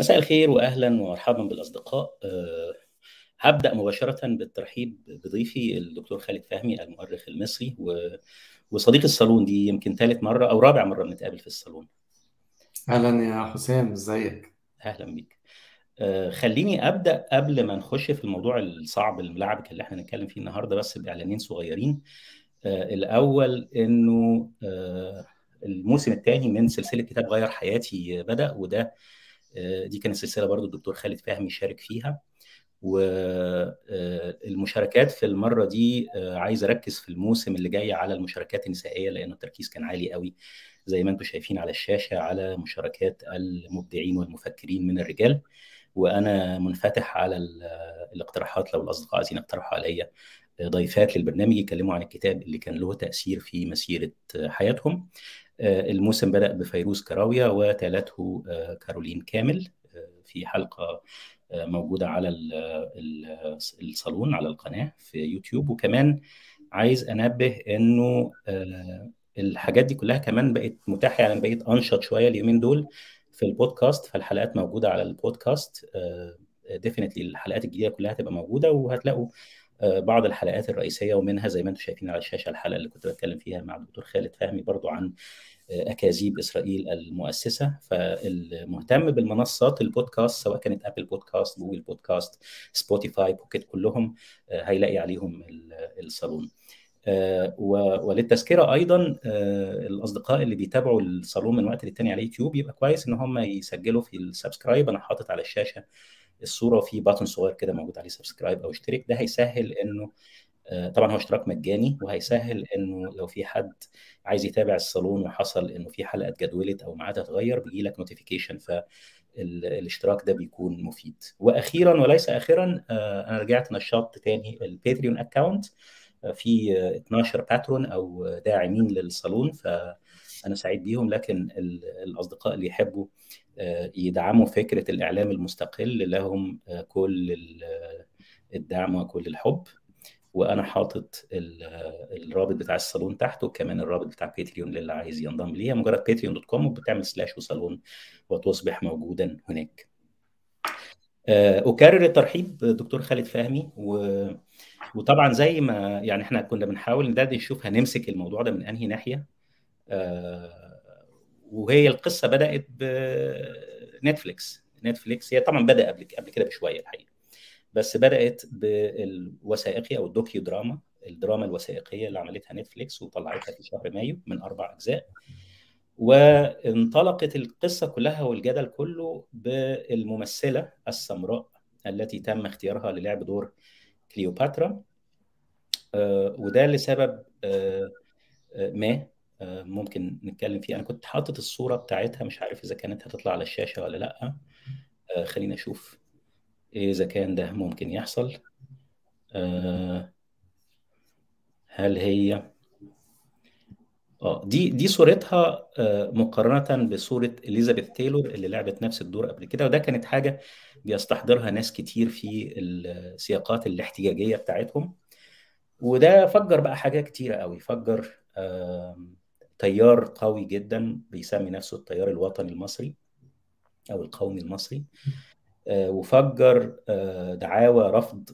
مساء الخير واهلا ومرحبا بالأصدقاء. أه هبدأ مباشرة بالترحيب بضيفي الدكتور خالد فهمي المؤرخ المصري و... وصديق الصالون دي يمكن ثالث مرة أو رابع مرة بنتقابل في الصالون. أهلا يا حسام إزيك؟ أهلا بيك. أه خليني أبدأ قبل ما نخش في الموضوع الصعب الملعبك اللي إحنا هنتكلم فيه النهارده بس بإعلانين صغيرين. أه الأول إنه الموسم الثاني من سلسلة كتاب غير حياتي بدأ وده دي كانت سلسلة برضو الدكتور خالد فهمي شارك فيها. والمشاركات في المرة دي عايز أركز في الموسم اللي جاي على المشاركات النسائية لأن التركيز كان عالي قوي. زي ما أنتم شايفين على الشاشة على مشاركات المبدعين والمفكرين من الرجال. وأنا منفتح على الاقتراحات لو الأصدقاء عايزين يقترحوا عليا ضيفات للبرنامج يتكلموا عن الكتاب اللي كان له تأثير في مسيرة حياتهم. الموسم بدأ بفيروز كراوية وتالته كارولين كامل في حلقة موجودة على الصالون على القناة في يوتيوب. وكمان عايز أنبه إنه الحاجات دي كلها كمان بقت متاحة يعني بقيت أنشط شوية اليومين دول في البودكاست فالحلقات موجودة على البودكاست definitely الحلقات الجديدة كلها هتبقى موجودة وهتلاقوا بعض الحلقات الرئيسية ومنها زي ما أنتم شايفين على الشاشة الحلقة اللي كنت بتكلم فيها مع الدكتور خالد فهمي برضو عن أكاذيب إسرائيل المؤسسة. فالمهتم بالمنصات البودكاست سواء كانت أبل بودكاست جوجل بودكاست سبوتيفاي بوكيت كلهم هيلاقي عليهم الصالون. وللتذكرة أيضا الأصدقاء اللي بيتابعوا الصالون من وقت للتاني على يوتيوب يبقى كويس إن هم يسجلوا في ال subscribe. أنا حاطط على الشاشة الصورة وفي button صغير كده موجود عليه subscribe أو اشترك. ده هيسهل إنه طبعا هو اشتراك مجاني وهيسهل إنه لو في حد عايز يتابع الصالون وحصل إنه في حلقة اتجدولت أو ميعادها اتغير بيجي لك notification فالاشتراك ده بيكون مفيد. وأخيرا وليس أخيرا أنا رجعت نشطت تاني الباتريون account في 12 patron أو داعمين للصالون فأنا سعيد بيهم لكن الأصدقاء اللي يحبوا يدعموا فكرة الإعلام المستقل لهم كل الدعم وكل الحب. وأنا حاطط الرابط بتاع الصالون تحت وكمان الرابط بتاع باتريون للي عايز ينضم ليها مجرد باتريون dot com وبتعمل slash وصالون وتصبح موجودا هناك. أكرر الترحيب دكتور خالد فهمي و... وطبعا زي ما يعني إحنا كنا بنحاول ندردش نشوف هنمسك الموضوع ده من أنهي ناحية؟ وهي القصة بدأت بنتفليكس نتفليكس هي طبعا بدأ قبل قبل كده بشوية الحقيقة. بس بدأت بالوثائقي أو ال docudrama الدراما الوثائقية اللي عملتها نتفليكس وطلعتها في شهر مايو من أربع أجزاء. وانطلقت القصة كلها والجدل كله بالممثلة السمراء التي تم اختيارها للعب دور كليوباترا. وده لسبب ما ممكن نتكلم فيه. أنا كنت حاطط الصورة بتاعتها مش عارف إذا كانت هتطلع على الشاشة ولا لأ. خلينا أشوف إذا كان ده ممكن يحصل. هل هي؟ آه دي دي صورتها مقارنة بصورة إليزابيث تايلور اللي لعبت نفس الدور قبل كده. وده كانت حاجة بيستحضرها ناس كتير في السياقات الاحتجاجية بتاعتهم. وده فجر بقى حاجات كتيرة قوي. فجر تيار قوي جدا بيسمي نفسه التيار الوطني المصري أو القومي المصري. وفجر دعاوى رفض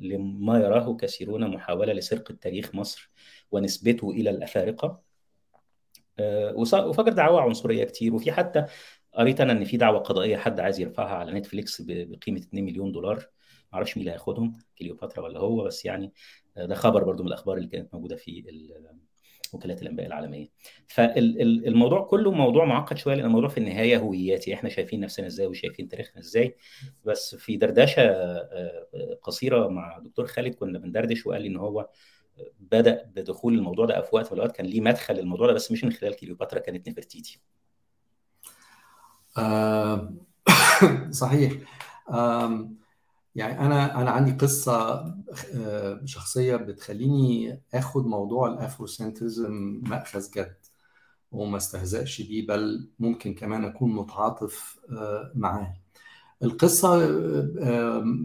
لما يراه كثيرون محاولة لسرقه تاريخ مصر ونسبته إلى الأفارقة. وفجر دعاوى عنصرية كتير. وفي حتى قريت أنا إن في دعوة قضائية حد عايز يرفعها على نتفليكس بقيمة 2 مليون دولار. معرفش مين اللي هياخدهم كليوباترا ولا هو بس يعني ده خبر برضو من الأخبار اللي كانت موجودة في وكالات الأنباء العالمية. فالموضوع كله موضوع معقد شوية لأن الموضوع في النهاية هوياتي. إحنا شايفين نفسنا إزاي وشايفين تاريخنا إزاي. بس في دردشة قصيرة مع دكتور خالد كنا بندردش وقال لي إن هو بدأ بدخول الموضوع ده في وقت من الأوقات كان ليه مدخل الموضوع ده بس مش من خلال كليوباترا كانت نفرتيتي. آه صحيح. آه يعني أنا أنا عندي قصة شخصية بتخليني آخد موضوع ال Afrocentrism مأخذ جد وما استهزأش بيه بل ممكن كمان أكون متعاطف معاه. القصة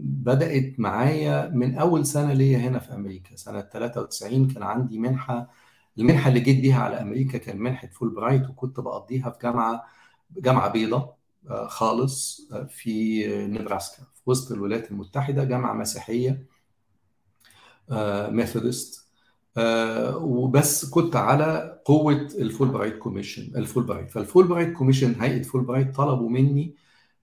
بدأت معايا من أول سنة ليا هنا في أمريكا. سنة 93 كان عندي منحة المنحة اللي جيت بيها على أمريكا كان منحة فول برايت وكنت بقضيها في جامعة جامعة بيضة خالص في نبراسكا وسط الولايات المتحدة جامعة مسيحية Methodist وبس كنت على قوة الفول برايت commission الفول برايت فالفول برايت commission هيئة فول برايت طلبوا مني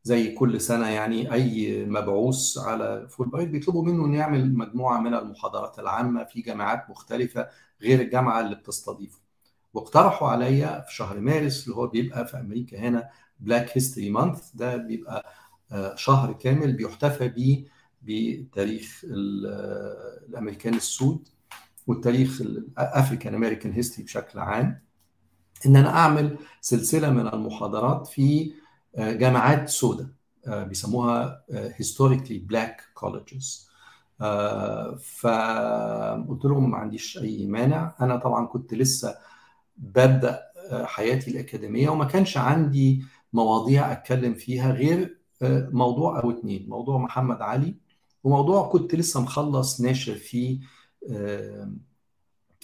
زي كل سنة يعني أي مبعوث على فول برايت بيطلبوا منه إنه يعمل مجموعة من المحاضرات العامة في جامعات مختلفة غير الجامعة اللي بتستضيفه. واقترحوا عليا في شهر مارس اللي هو بيبقى في أمريكا هنا Black History Month ده بيبقى شهر كامل بيحتفى بيه بتاريخ الأمريكان السود والتاريخ ال African American history بشكل عام. إن أنا أعمل سلسلة من المحاضرات في جامعات سوداء بيسموها historically black colleges. فقلت لهم ما عنديش أي مانع. أنا طبعا كنت لسه ببدأ حياتي الأكاديمية وما كانش عندي مواضيع أتكلم فيها غير موضوع أو اتنين. موضوع محمد علي وموضوع كنت لسه مخلص ناشر فيه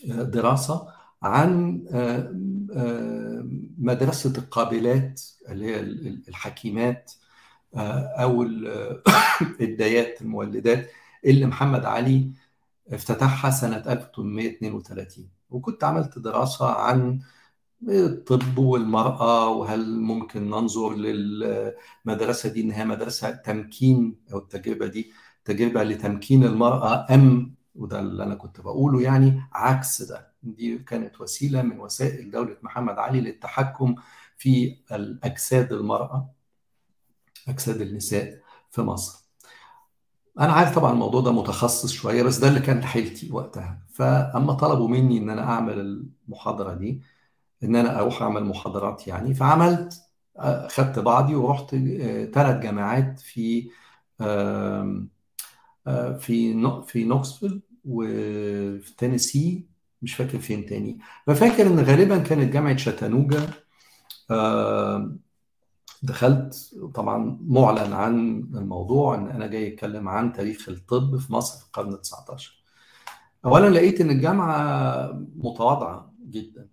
دراسة عن مدرسة القابلات اللي هي الحكيمات أو الدايات المولدات اللي محمد علي افتتحها سنة 1832 وكنت عملت دراسة عن الطب والمرأة وهل ممكن ننظر للمدرسة دي إنها مدرسة تمكين أو التجربة دي تجربة لتمكين المرأة أم؟ وده اللي أنا كنت بقوله يعني عكس ده. دي كانت وسيلة من وسائل دولة محمد علي للتحكم في الأجساد المرأة أجساد النساء في مصر. أنا عارف طبعا الموضوع ده متخصص شوية بس ده اللي كانت حيلتي وقتها. فأما طلبوا مني إن أنا أعمل المحاضرة دي إن أنا أروح أعمل محاضرات يعني. فعملت خدت بعضي ورحت ثلاث جامعات في في في نوكسفيل وفي تينيسي مش فاكر فين تاني. ففاكر إن غالبا كانت جامعة شاتانوجا دخلت طبعا معلن عن الموضوع إن أنا جاي أتكلم عن تاريخ الطب في مصر في القرن 19 اولا لقيت إن الجامعة متواضعة جدا.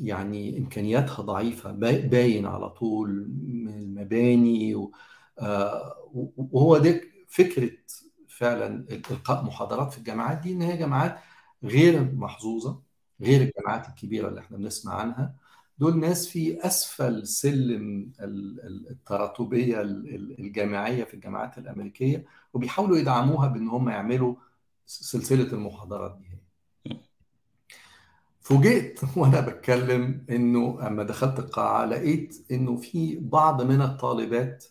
يعني إمكانياتها ضعيفة باين على طول من المباني وهو ده فكرة فعلا إلقاء محاضرات في الجامعات دي إن هي جامعات غير محظوظة غير الجامعات الكبيرة اللي إحنا بنسمع عنها. دول ناس في أسفل سلم التراتبية الجامعية في الجامعات الأمريكية وبيحاولوا يدعموها بإن هم يعملوا سلسلة المحاضرات دي. فوجئت وأنا بتكلم إنه أما دخلت القاعة لقيت إنه في بعض من الطالبات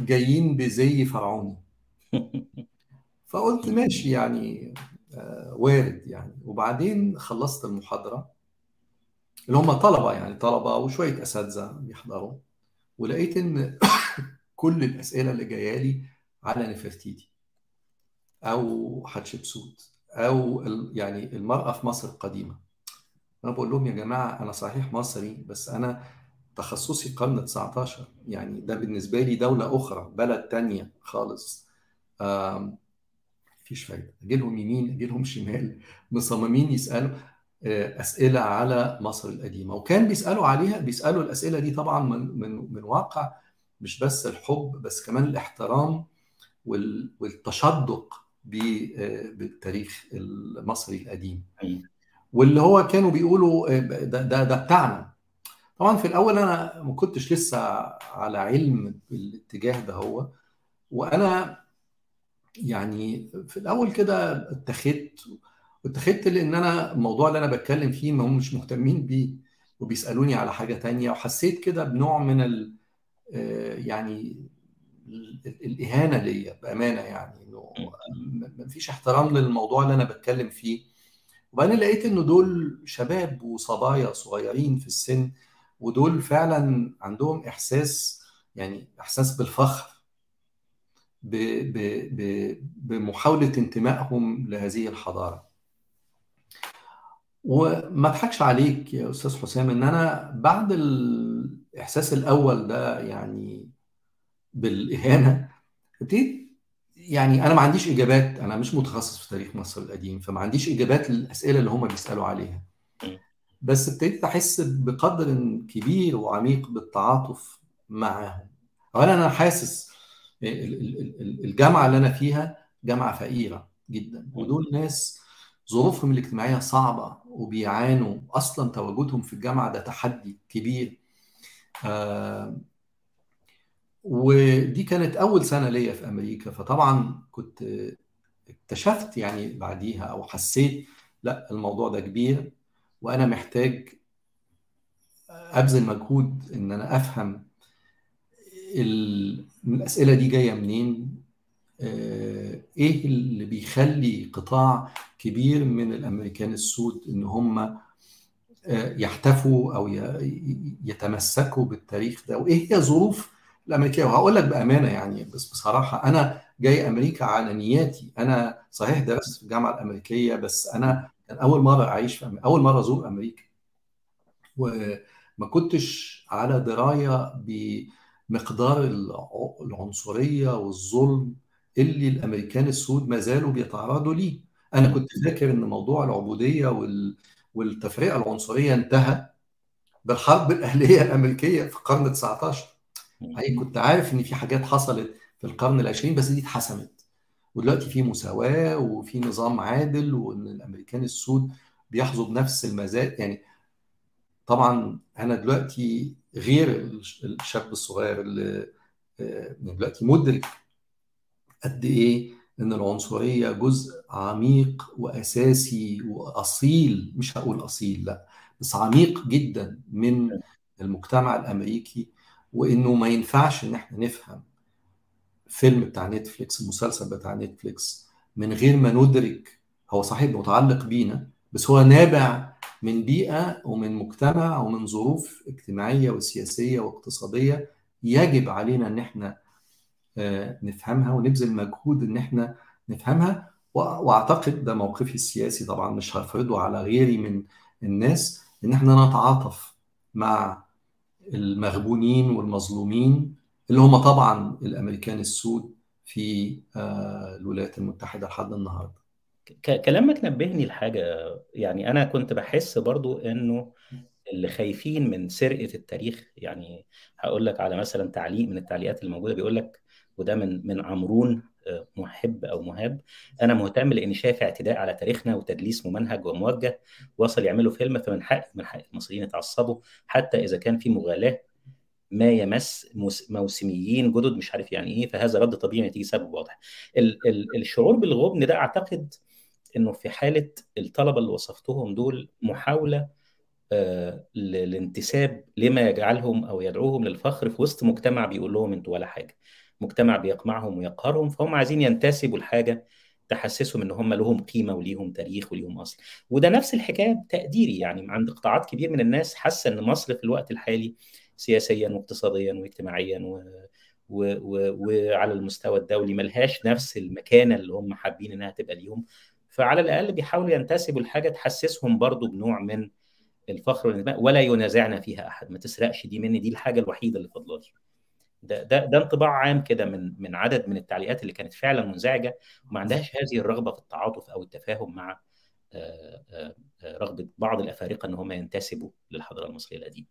جايين بزي فرعوني. فقلت ماشي يعني وارد يعني. وبعدين خلصت المحاضرة اللي هم طلبة يعني طلبة وشوية أساتذة بيحضروا. ولقيت إن كل الأسئلة اللي جاية لي على نفرتيتي أو حتشبسوت. أو يعني المرأة في مصر القديمة. أنا بقول لهم يا جماعة أنا صحيح مصري بس أنا تخصصي القرن 19 يعني ده بالنسبة لي دولة أخرى بلد تانية خالص. مفيش فايدة. أجي لهم يمين أجي لهم شمال مصممين يسألوا أسئلة على مصر القديمة. وكان بيسألوا عليها بيسألوا الأسئلة دي طبعا من من من واقع مش بس الحب بس كمان الاحترام والتشدق بالتاريخ المصري القديم. واللي هو كانوا بيقولوا ده ده, ده بتاعنا. طبعا في الأول أنا ما كنتش لسه على علم بالاتجاه ده هو. وأنا يعني في الأول كده اتخذت واتخذت لأن أنا الموضوع اللي أنا بتكلم فيه ما هم مش مهتمين بيه وبيسألوني على حاجة تانية. وحسيت كده بنوع من ال يعني الإهانة ليا بأمانة يعني إنه ما فيش احترام للموضوع اللي أنا بتكلم فيه. وبعدين لقيت إنه دول شباب وصبايا صغيرين في السن ودول فعلا عندهم إحساس يعني إحساس بالفخر ب ب ب بمحاولة انتمائهم لهذه الحضارة. وما أضحكش عليك يا أستاذ حسام إن أنا بعد الإحساس الأول ده يعني بالإهانة ابتديت يعني أنا ما عنديش إجابات أنا مش متخصص في تاريخ مصر القديم فما عنديش إجابات للأسئلة اللي هم بيسألوا عليها. بس ابتديت أحس بقدر كبير وعميق بالتعاطف معاهم. اولا أنا حاسس الجامعة اللي أنا فيها جامعة فقيرة جدا. ودول ناس ظروفهم الاجتماعية صعبة وبيعانوا أصلا تواجدهم في الجامعة ده تحدي كبير. آه ودي كانت أول سنة ليا في أمريكا فطبعا كنت اكتشفت يعني بعديها أو حسيت لا الموضوع ده كبير وأنا محتاج أبذل مجهود إن أنا أفهم الأسئلة دي جاية منين؟ إيه اللي بيخلي قطاع كبير من الأمريكان السود إن هم يحتفوا أو يتمسكوا بالتاريخ ده؟ وإيه هي ظروف الأمريكية. وهقول لك بأمانة يعني بس بصراحة أنا جاي أمريكا على نياتي. أنا صحيح درست في الجامعة الأمريكية بس أنا كان أول مرة أعيش في أمريكا. أول مرة أزور أمريكا. وما كنتش على دراية بمقدار العنصرية والظلم اللي الأمريكان السود ما زالوا بيتعرضوا ليه. أنا كنت فاكر إن موضوع العبودية وال... والتفرقه العنصرية انتهى بالحرب الأهلية الأمريكية في القرن 19 يعني كنت عارف إن في حاجات حصلت في القرن العشرين بس دي اتحسمت. ودلوقتي في مساواة وفي نظام عادل وإن الأمريكان السود بيحظوا بنفس المزايا يعني طبعا أنا دلوقتي غير الشاب الصغير اللي دلوقتي مدرك قد إيه إن العنصرية جزء عميق وأساسي وأصيل. مش هقول أصيل لأ بس عميق جدا من المجتمع الأمريكي وإنه ما ينفعش إن إحنا نفهم فيلم بتاع نتفليكس المسلسل بتاع نتفليكس من غير ما ندرك هو صحيح متعلق بينا بس هو نابع من بيئة ومن مجتمع ومن ظروف اجتماعية وسياسية واقتصادية يجب علينا إن إحنا نفهمها ونبذل مجهود إن إحنا نفهمها. وأعتقد ده موقفي السياسي طبعا مش هفرضه على غيري من الناس إن إحنا نتعاطف مع المغبونين والمظلومين اللي هم طبعا الأمريكان السود في الولايات المتحدة لحد النهارده. كلامك نبهني لحاجة يعني أنا كنت بحس برضو إنه اللي خايفين من سرقة التاريخ يعني هقول لك على مثلا تعليق من التعليقات الموجودة بيقول لك وده من من عمرون محب أو مهاب أنا مهتم لأني شايف اعتداء على تاريخنا وتدليس ممنهج وموجه. وصل يعملوا فيلم فمن حق من حق المصريين يتعصبوا. حتى إذا كان في مغالاة ما يمس موسميين جدد مش عارف يعني إيه فهذا رد طبيعي نتيجة سبب واضح. ال ال الشعور بالغبن ده أعتقد إنه في حالة الطلبة اللي وصفتهم دول محاولة آه للانتساب لما يجعلهم أو يدعوهم للفخر في وسط مجتمع بيقول لهم أنتوا ولا حاجة. مجتمع بيقمعهم ويقهرهم فهم عايزين ينتسبوا لحاجة تحسسهم إن هم لهم قيمة وليهم تاريخ وليهم أصل. وده نفس الحكاية تقديري يعني عند قطاعات كبير من الناس حاسة إن مصر في الوقت الحالي سياسيا واقتصاديا واجتماعيا و... و... و... وعلى المستوى الدولي ملهاش نفس المكانة اللي هم حابين إنها تبقى ليهم. فعلى الأقل بيحاولوا ينتسبوا لحاجة تحسسهم برضو بنوع من الفخر والانتماء ولا ينازعنا فيها أحد. ما تسرقش دي مني دي الحاجة الوحيدة اللي فاضلة لي. ده ده ده انطباع عام كده من من عدد من التعليقات اللي كانت فعلا منزعجة وما عندهاش هذه الرغبة في التعاطف أو التفاهم مع رغبة بعض الأفارقة إن هم ينتسبوا للحضارة المصرية القديمة.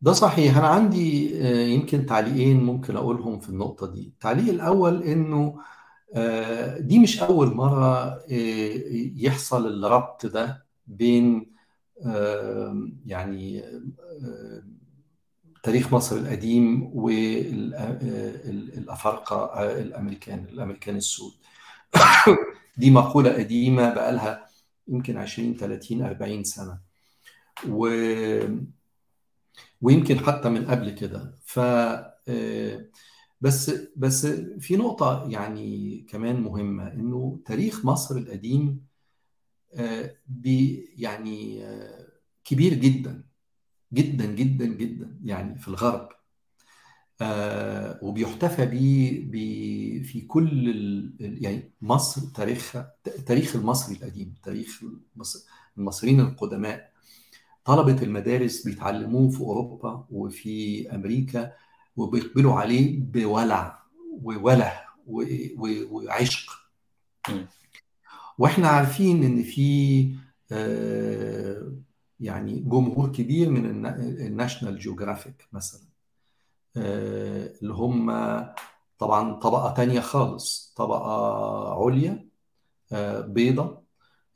ده صحيح. أنا عندي يمكن تعليقين ممكن أقولهم في النقطة دي. التعليق الأول إنه دي مش أول مرة يحصل الربط ده بين يعني تاريخ مصر القديم والأفارقة الامريكان الأمريكان السود. دي مقولة قديمة بقالها يمكن 20 30 40 سنة. و ويمكن حتى من قبل كده. ف بس بس في نقطة يعني كمان مهمة إنه تاريخ مصر القديم بي يعني كبير جدا. جدا جدا جدا يعني في الغرب. وبيحتفى به في كل يعني مصر تاريخها تاريخ المصري القديم تاريخ المصريين القدماء. طلبة المدارس بيتعلموه في أوروبا وفي أمريكا وبيقبلوا عليه بولع ووله وعشق. وإحنا عارفين إن في يعني جمهور كبير من الناشونال جيوغرافيك مثلا. اللي هم طبعا طبقة تانية خالص طبقة عليا بيضة.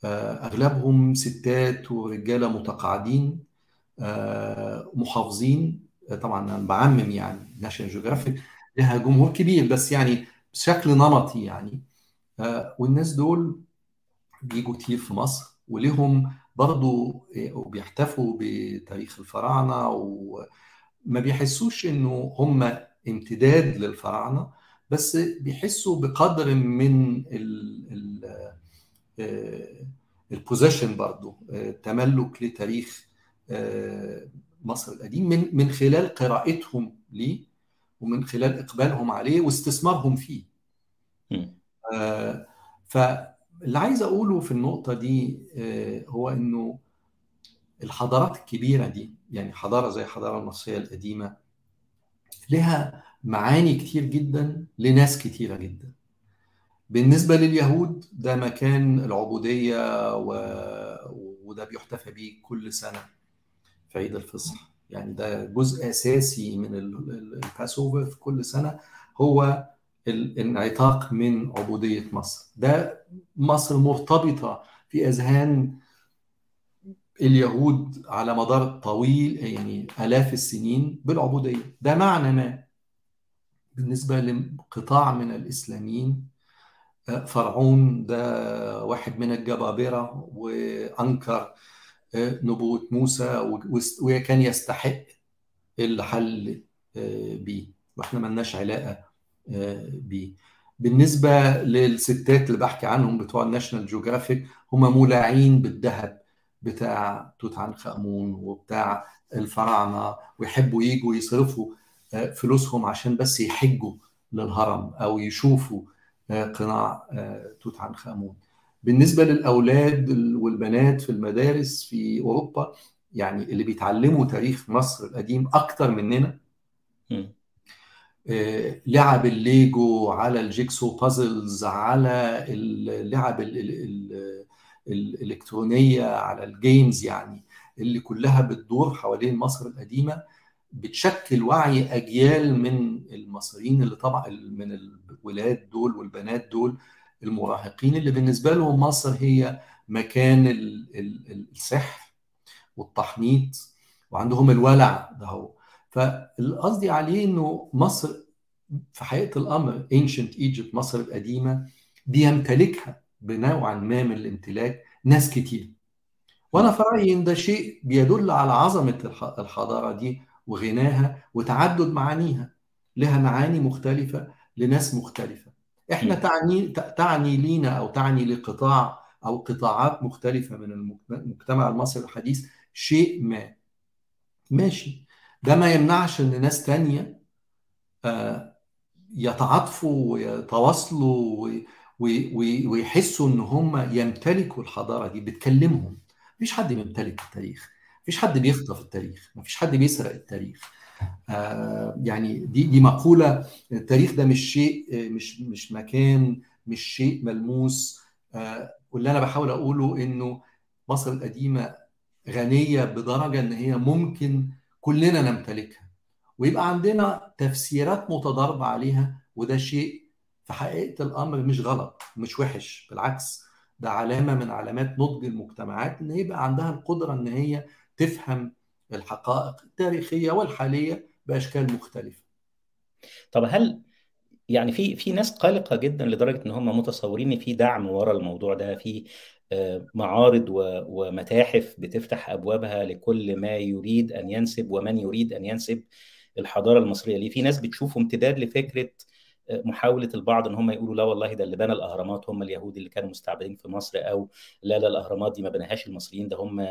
أغلبهم ستات ورجالة متقاعدين محافظين. طبعا أنا بعمم يعني ناشونال جيوغرافيك لها جمهور كبير بس يعني بشكل نمطي يعني. والناس دول بيجوا كتير في مصر ولهم برضو وبيحتفوا بتاريخ الفراعنة وما بيحسوش إنه هم امتداد للفراعنة بس بيحسوا بقدر من البوزيشن برضو تملك لتاريخ مصر القديم من من خلال قراءتهم ليه ومن خلال إقبالهم عليه واستثمارهم فيه. آه فاللي عايز أقوله في النقطة دي آه هو إنه الحضارات الكبيرة دي يعني حضارة زي الحضارة المصرية القديمة لها معاني كتير جدا لناس كتيرة جدا. بالنسبة لليهود ده مكان العبودية و... وده بيحتفى بيه كل سنة في عيد الفصح. يعني ده جزء أساسي من الباسوفر في كل سنة هو الانعتاق من عبودية مصر. ده مصر مرتبطة في أذهان اليهود على مدار طويل يعني آلاف السنين بالعبودية. ده معنى ما بالنسبة لقطاع من الإسلاميين. فرعون ده واحد من الجبابرة وأنكر نبوة موسى وكان يستحق اللي حل بيه. وإحنا ملناش علاقة بيه. بالنسبة للستات اللي بحكي عنهم بتوع ال National Geographic هم مولعين بالذهب بتاع توت عنخ آمون وبتاع الفراعنة ويحبوا يجوا يصرفوا فلوسهم عشان بس يحجوا للهرم أو يشوفوا قناع توت عنخ آمون بالنسبة للأولاد والبنات في المدارس في أوروبا يعني اللي بيتعلموا تاريخ مصر القديم أكتر مننا لعب الليجو على ال jigsaw puzzles على اللعب الإلكترونية على الجيمز يعني اللي كلها بتدور حوالين مصر القديمة بتشكل وعي أجيال من المصريين اللي طبعا من الولاد دول والبنات دول المراهقين اللي بالنسبة لهم مصر هي مكان السحر والتحنيط وعندهم الولع ده هو. فالقصدي عليه إنه مصر في حقيقة الأمر ancient Egypt مصر القديمة بيمتلكها بنوعا ما من الامتلاك ناس كتير. وأنا في رأيي إن ده شيء بيدل على عظمة الحضارة دي وغناها وتعدد معانيها لها معاني مختلفة لناس مختلفة. إحنا تعني تعني لينا أو تعني لقطاع أو قطاعات مختلفة من المجتمع المصري الحديث شيء ما. ماشي. ده ما يمنعش إن ناس تانية يتعاطفوا ويتواصلوا ويحسوا إن هم يمتلكوا الحضارة دي بتكلمهم. مفيش حد بيمتلك التاريخ مفيش حد بيخطف التاريخ مفيش حد بيسرق التاريخ. آه يعني دي دي مقولة التاريخ ده مش شيء مش مش مكان مش شيء ملموس. آه واللي أنا بحاول أقوله إنه مصر القديمة غنية بدرجة إن هي ممكن كلنا نمتلكها ويبقى عندنا تفسيرات متضاربة عليها وده شيء في حقيقة الأمر مش غلط مش وحش بالعكس ده علامة من علامات نضج المجتمعات إن يبقى عندها القدرة إن هي تفهم الحقائق التاريخية والحالية بأشكال مختلفة. طب هل يعني في في ناس قلقة جدا لدرجة إن هم متصورين إن في دعم ورا الموضوع ده في معارض ومتاحف بتفتح أبوابها لكل ما يريد أن ينسب ومن يريد أن ينسب الحضارة المصرية ليه. في ناس بتشوفه امتداد لفكرة محاولة البعض إن هم يقولوا لا والله ده اللي بنى الأهرامات هم اليهود اللي كانوا مستعبدين في مصر أو لا لا الأهرامات دي ما بناهاش المصريين ده هم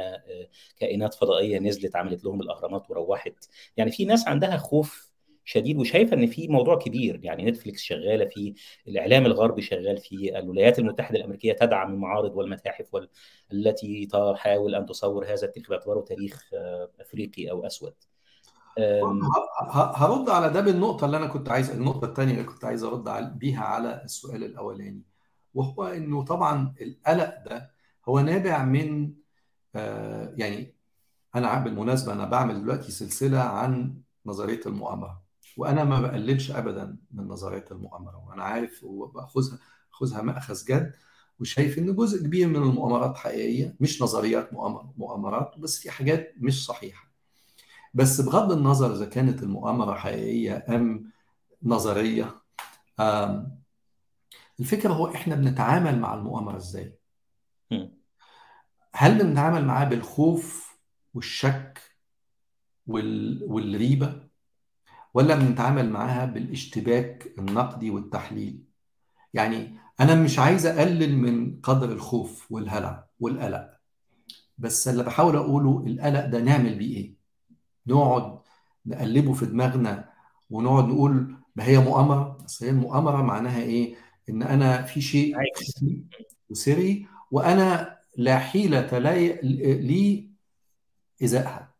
كائنات فضائية نزلت عملت لهم الأهرامات وروحت. يعني في ناس عندها خوف شديد وشايفة إن في موضوع كبير. يعني نتفليكس شغالة فيه الإعلام الغربي شغال فيه الولايات المتحدة الأمريكية تدعم المعارض والمتاحف وال... التي تحاول أن تصور هذا التاريخ باعتباره تاريخ أفريقي أو أسود. هرد على ده بالنقطة اللي أنا كنت عايز النقطة الثانية اللي كنت عايز أرد بيها على السؤال الأولاني وهو إنه طبعا القلق ده هو نابع من آه يعني أنا بالمناسبة أنا بعمل دلوقتي سلسلة عن نظرية المؤامرة. وأنا ما بقللش ابدا من نظرية المؤامرة وأنا عارف وبأخذها باخذها مأخذ جد وشايف إن جزء كبير من المؤامرات حقيقية مش نظريات مؤامرات بس في حاجات مش صحيحة. بس بغض النظر إذا كانت المؤامرة حقيقية أم نظرية الفكرة هو إحنا بنتعامل مع المؤامرة إزاي؟ هل بنتعامل معاه بالخوف والشك وال... والريبة؟ ولا بنتعامل معاها بالاشتباك النقدي والتحليل. يعني أنا مش عايز أقلل من قدر الخوف والهلع والقلق بس اللي بحاول أقوله القلق ده نعمل بيه إيه؟ نقعد نقلبه في دماغنا ونقعد نقول ما هي مؤامرة؟ بس هي المؤامرة معناها إيه؟ إن أنا في شيء وسري وأنا لا حيلة لي ازائها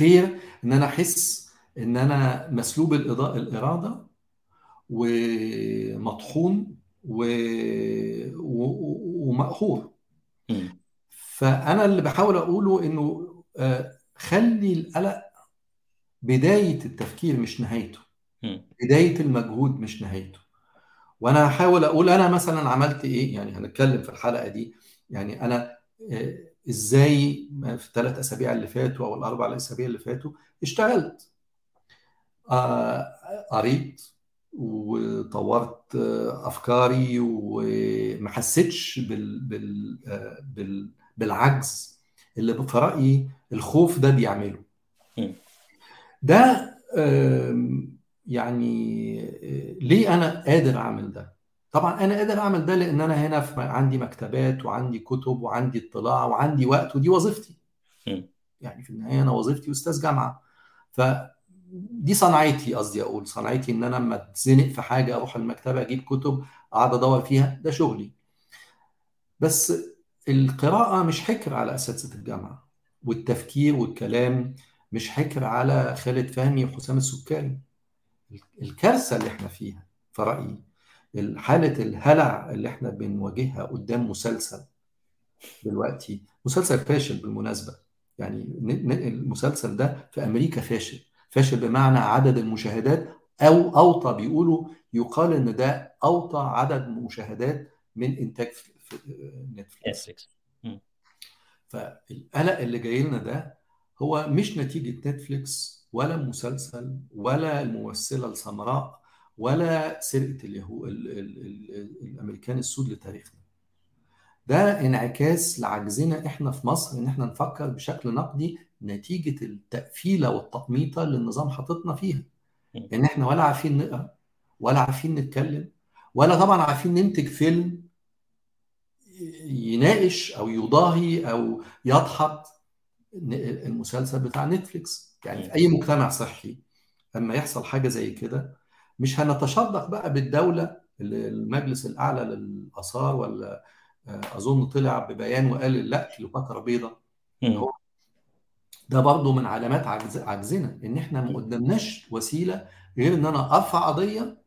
غير إن أنا أحس إن أنا مسلوب الإرادة ومطحون و... و... ومقهور. فأنا اللي بحاول أقوله إنه خلي القلق بداية التفكير مش نهايته. بداية المجهود مش نهايته. وأنا هحاول أقول أنا مثلا عملت إيه؟ يعني هنتكلم في الحلقة دي. يعني أنا إزاي في الثلاث أسابيع اللي فاتوا أو الأربع أسابيع اللي فاتوا اشتغلت. قريت وطورت أفكاري وما حسيتش بال بال بال بالعجز اللي في رأيي الخوف ده بيعمله. ده يعني ليه أنا قادر أعمل ده؟ طبعا أنا قادر أعمل ده لأن أنا هنا في عندي مكتبات وعندي كتب وعندي اطلاع وعندي وقت ودي وظيفتي. يعني في النهاية أنا وظيفتي أستاذ جامعة. ف دي صنعتي قصدي أقول صنعتي إن أنا لما أتزنق في حاجة أروح المكتبة أجيب كتب أقعد أدور فيها ده شغلي. بس القراءة مش حكر على أساتذة الجامعة والتفكير والكلام مش حكر على خالد فهمي وحسام السكري. الكارثة اللي إحنا فيها في رأيي حالة الهلع اللي إحنا بنواجهها قدام مسلسل دلوقتي مسلسل فاشل بالمناسبة. يعني المسلسل ده في أمريكا فاشل. فاشل بمعنى عدد المشاهدات أو أوطى بيقولوا يقال إن ده أوطى عدد مشاهدات من إنتاج نتفليكس فالقلق اللي جاي لنا ده هو مش نتيجة نتفليكس ولا المسلسل ولا الممثلة السمراء ولا سرقة اليهو الأمريكان السود لتاريخنا. ده انعكاس لعجزنا إحنا في مصر إن إحنا نفكر بشكل نقدي نتيجة التقفيلة والتقميطة اللي النظام حاططنا فيها. إن إحنا ولا عارفين نقرا ولا عارفين نتكلم ولا طبعا عارفين ننتج فيلم يناقش أو يضاهي أو يدحض المسلسل بتاع نتفليكس. يعني في أي مجتمع صحي لما يحصل حاجة زي كده مش هنتشدق بقى بالدولة المجلس الأعلى للآثار ولا أظن طلع ببيان وقال لا كليوباترا بيضه هو ده برضه من علامات عجز عجزنا إن إحنا ما قدامناش وسيلة غير إن أنا أرفع قضية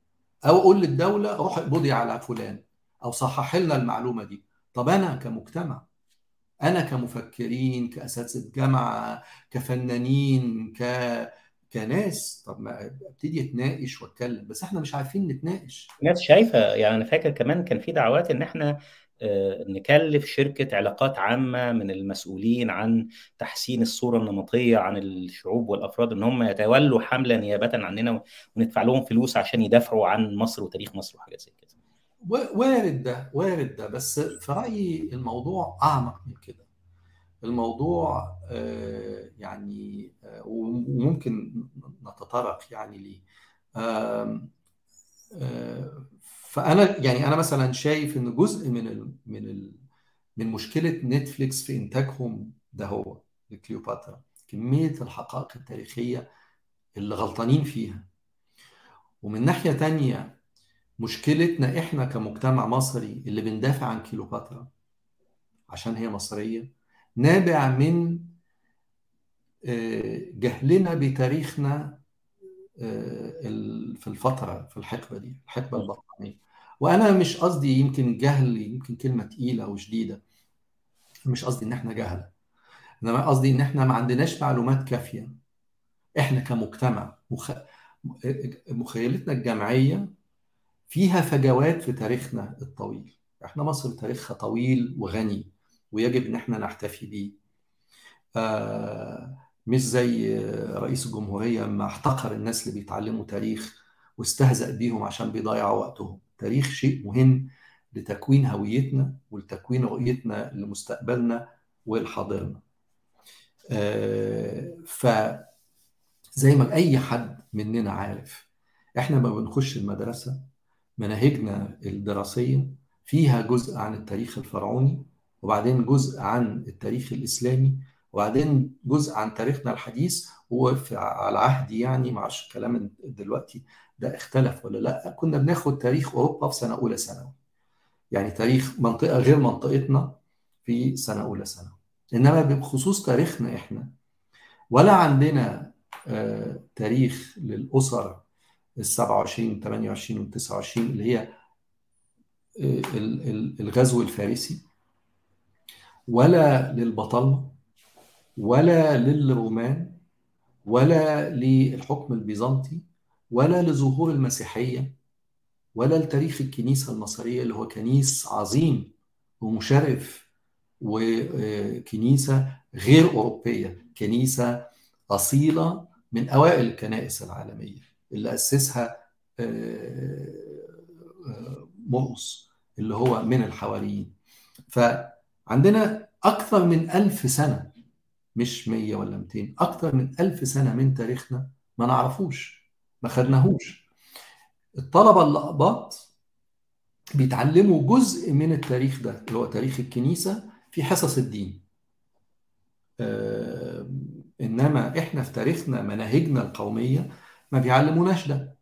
أو أقول للدولة روح اقبضي على فلان أو صحح لنا المعلومة دي. طب أنا كمجتمع أنا كمفكرين كأساتذة جامعه كفنانين ك كناس طب ما أبتدي أتناقش وأتكلم بس إحنا مش عارفين نتناقش. ناس شايفة يعني أنا فاكر كمان كان في دعوات إن إحنا نكلف شركة علاقات عامة من المسؤولين عن تحسين الصورة النمطية عن الشعوب والأفراد إن هم يتولوا حملة نيابة عننا وندفع لهم فلوس عشان يدافعوا عن مصر وتاريخ مصر وحاجات زي كده. وارد ده وارد ده بس في رأيي الموضوع أعمق من كده. الموضوع يعني وممكن نتطرق يعني ليه. فأنا يعني أنا مثلا شايف إن جزء من ال من ال من مشكلة نتفليكس في إنتاجهم ده هو لكليوباترا كمية الحقائق التاريخية اللي غلطانين فيها. ومن ناحية تانية مشكلتنا إحنا كمجتمع مصري اللي بندافع عن كليوباترا عشان هي مصرية نابع من جهلنا بتاريخنا في الفترة في الحقبة دي الحقبة البطانيه وأنا مش قصدي يمكن جهل يمكن كلمة تقيلة أو شديدة. مش قصدي إن إحنا جهله إنما قصدي إن إحنا ما عندناش معلومات كافية. إحنا كمجتمع مخ... مخيلتنا الجمعيه فيها فجوات في تاريخنا الطويل. إحنا مصر تاريخها طويل وغني ويجب إن إحنا نحتفي بيه. آه مش زي رئيس الجمهورية ما احتقر الناس اللي بيتعلموا تاريخ واستهزأ بيهم عشان بيضيعوا وقتهم. تاريخ شيء مهم لتكوين هويتنا ولتكوين رؤيتنا لمستقبلنا ولحاضرنا آه فزي ما أي حد مننا عارف إحنا ما بنخش المدرسة مناهجنا الدراسية فيها جزء عن التاريخ الفرعوني وبعدين جزء عن التاريخ الإسلامي وبعدين جزء عن تاريخنا الحديث هو في على عهدي يعني أعرفش الكلام دلوقتي ده اختلف ولا لأ. كنا بناخد تاريخ أوروبا في سنة أولى ثانوي. يعني تاريخ منطقة غير منطقتنا في سنة أولى ثانوي. إنما بخصوص تاريخنا إحنا ولا عندنا آه تاريخ للأسر ال 27 28 وال 29 اللي هي الغزو الفارسي ولا للبطالمه ولا للرومان ولا للحكم البيزنطي ولا لظهور المسيحية ولا لتاريخ الكنيسة المصرية اللي هو كنيس عظيم ومشرف وكنيسة غير أوروبية كنيسة أصيلة من أوائل الكنائس العالمية اللي أسسها مرقس اللي هو من الحواريين. فعندنا أكثر من ألف سنة مش 100 ولا 200 أكثر من ألف سنة من تاريخنا ما نعرفوش ما خدناهوش. الطلبة الأقباط بيتعلموا جزء من التاريخ ده اللي هو تاريخ الكنيسة في حصص الدين. آه إنما إحنا في تاريخنا مناهجنا القومية ما بيعلموناش ده.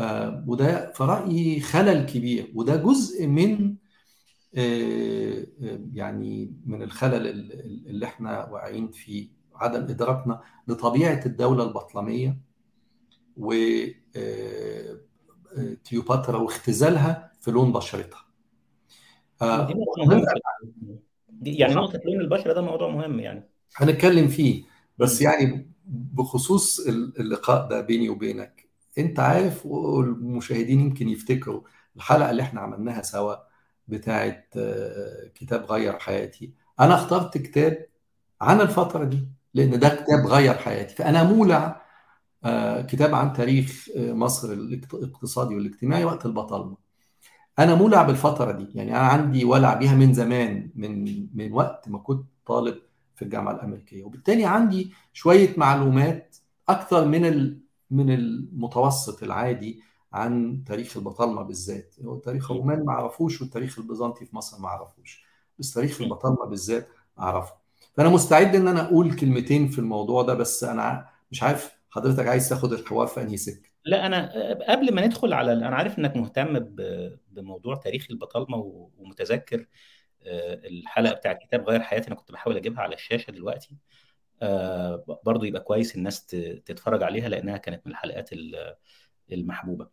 آه وده في رأيي خلل كبير وده جزء من يعني من الخلل اللي إحنا واقعين فيه عدم إدراكنا لطبيعة الدولة البطلمية وكليوباترا واختزالها في لون بشرتها. يعني نقطة لون البشرة ده موضوع مهم يعني. هنتكلم فيه. بس يعني بخصوص اللقاء ده بيني وبينك انت عارف والمشاهدين يمكن يفتكروا الحلقة اللي إحنا عملناها سوا بتاعت كتاب غير حياتي. أنا اخترت كتاب عن الفترة دي لأن ده كتاب غير حياتي. فأنا مولع كتاب عن تاريخ مصر الاقتصادي والاجتماعي وقت البطالمة. أنا مولع بالفترة دي. يعني أنا عندي ولع بيها من زمان من من وقت ما كنت طالب في الجامعة الأمريكية. وبالتالي عندي شوية معلومات أكثر من من المتوسط العادي عن تاريخ البطالمه بالذات. هو تاريخ الرومان ما عرفوش والتاريخ البيزنطي في مصر ما عرفوش. بس تاريخ البطالمه بالذات أعرفه. فأنا مستعد إن أنا أقول كلمتين في الموضوع ده بس أنا مش عارف حضرتك عايز تاخد الحوار في أنهي سكة. لا أنا قبل ما ندخل على أنا عارف إنك مهتم بموضوع تاريخ البطالمه ومتذكر الحلقة بتاع كتاب غير حياتي أنا كنت بحاول أجيبها على الشاشة دلوقتي. برضو يبقى كويس الناس تتفرج عليها لأنها كانت من الحلقات المحبوبة.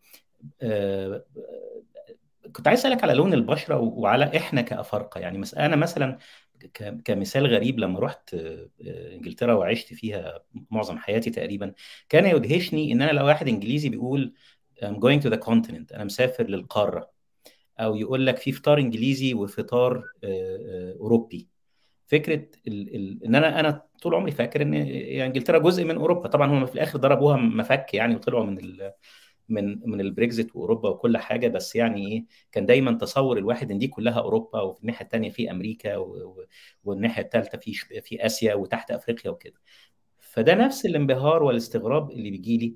كنت عايز أسألك على لون البشرة وعلى إحنا كأفارقة. يعني أنا مثلا كمثال غريب لما رحت إنجلترا وعشت فيها معظم حياتي تقريبا كان يدهشني إن أنا لو واحد إنجليزي بيقول I'm going to the continent أنا مسافر للقارة. أو يقول لك في فطار إنجليزي وفطار أوروبي. فكرة ال ال إن أنا أنا طول عمري فاكر إن إنجلترا جزء من أوروبا. طبعا هم في الآخر ضربوها مفك يعني وطلعوا من ال من من البريكزيت وأوروبا وكل حاجة. بس يعني إيه كان دايما تصور الواحد إن دي كلها أوروبا وفي الناحية الثانية في أمريكا والناحية الثالثه في في آسيا وتحت أفريقيا وكده. فده نفس الانبهار والاستغراب اللي بيجي لي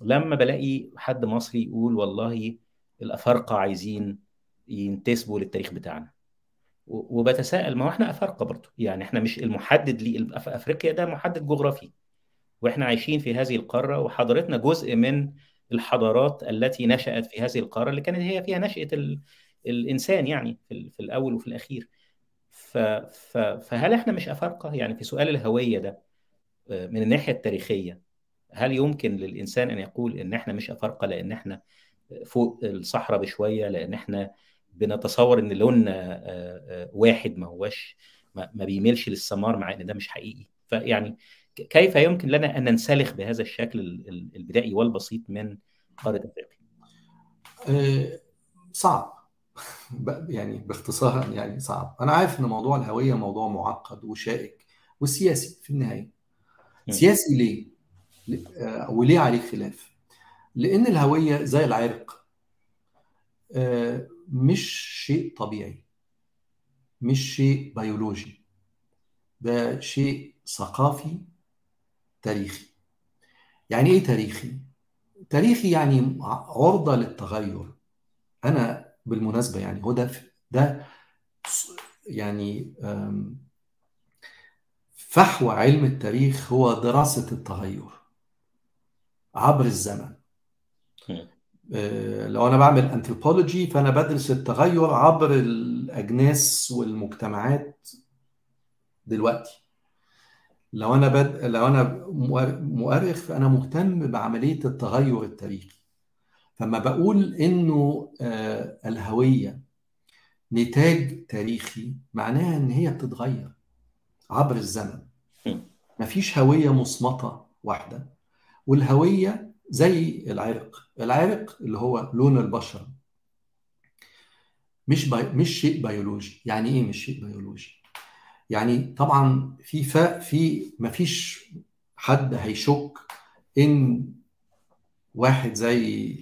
لما بلاقي حد مصري يقول والله الأفارقة عايزين ينتسبوا للتاريخ بتاعنا. وبتساءل ما هو إحنا افارقه برضه يعني إحنا مش المحدد لي أفريقيا ده محدد جغرافي. وإحنا عايشين في هذه القارة وحضارتنا جزء من الحضارات التي نشأت في هذه القارة اللي كانت هي فيها نشأة ال... الإنسان يعني في, الأول وفي الأخير. ف... ف... فهل إحنا مش أفارقة؟ يعني في سؤال الهوية ده من الناحية التاريخية هل يمكن للإنسان أن يقول إن إحنا مش أفارقة لأن إحنا فوق الصحراء بشوية لأن إحنا بنتصور إن لوننا واحد ما هوش ما, بيميلش للسمار مع إن ده مش حقيقي. فيعني كيف يمكن لنا أن ننسلخ بهذا الشكل البدائي والبسيط من قارة أفريقيا؟ أه صعب. يعني باختصار يعني صعب. أنا عارف إن موضوع الهوية موضوع معقد وشائك وسياسي في النهاية. سياسي ليه؟ وليه عليه خلاف؟ لأن الهوية زي العرق مش شيء طبيعي مش شيء بيولوجي ده شيء ثقافي تاريخي. يعني إيه تاريخي؟ تاريخي يعني عرضة للتغير. أنا بالمناسبة يعني هو ده ده يعني فحوى علم التاريخ هو دراسة التغير عبر الزمن. لو أنا بعمل انثروبولوجي فأنا بدرس التغير عبر الأجناس والمجتمعات دلوقتي. لو أنا بد... لو أنا مؤرخ فأنا مهتم بعملية التغير التاريخي. فما بقول إنه الهوية نتاج تاريخي معناها إن هي بتتغير عبر الزمن. مفيش هوية مصمتة واحدة والهوية زي العرق. العرق اللي هو لون البشرة. مش بي... مش شيء بيولوجي. يعني إيه مش شيء بيولوجي؟ يعني طبعا في ف... في ما فيش حد هيشك إن واحد زي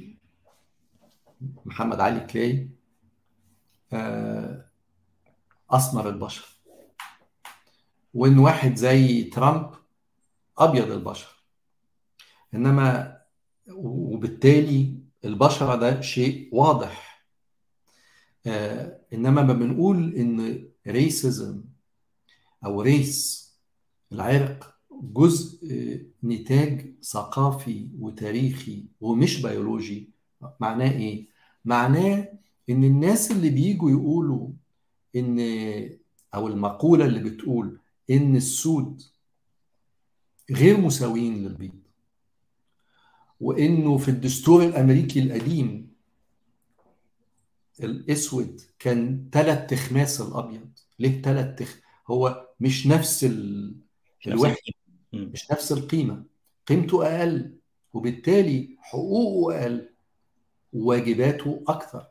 محمد علي كلاي أسمر البشرة وإن واحد زي ترامب أبيض البشرة إنما وبالتالي البشره ده شيء واضح. آه إنما ما بنقول إن racism أو ريس العرق جزء نتاج ثقافي وتاريخي ومش بيولوجي معناه إيه؟ معناه إن الناس اللي بيجوا يقولوا إن أو المقولة اللي بتقول إن السود غير مساويين للبيض. وإنه في الدستور الأمريكي القديم الأسود كان ثلاث تخماس الأبيض. ليه ثلاث تخ؟ هو مش نفس ال... الوحدة. مش نفس القيمة. قيمته أقل وبالتالي حقوقه أقل وواجباته أكثر.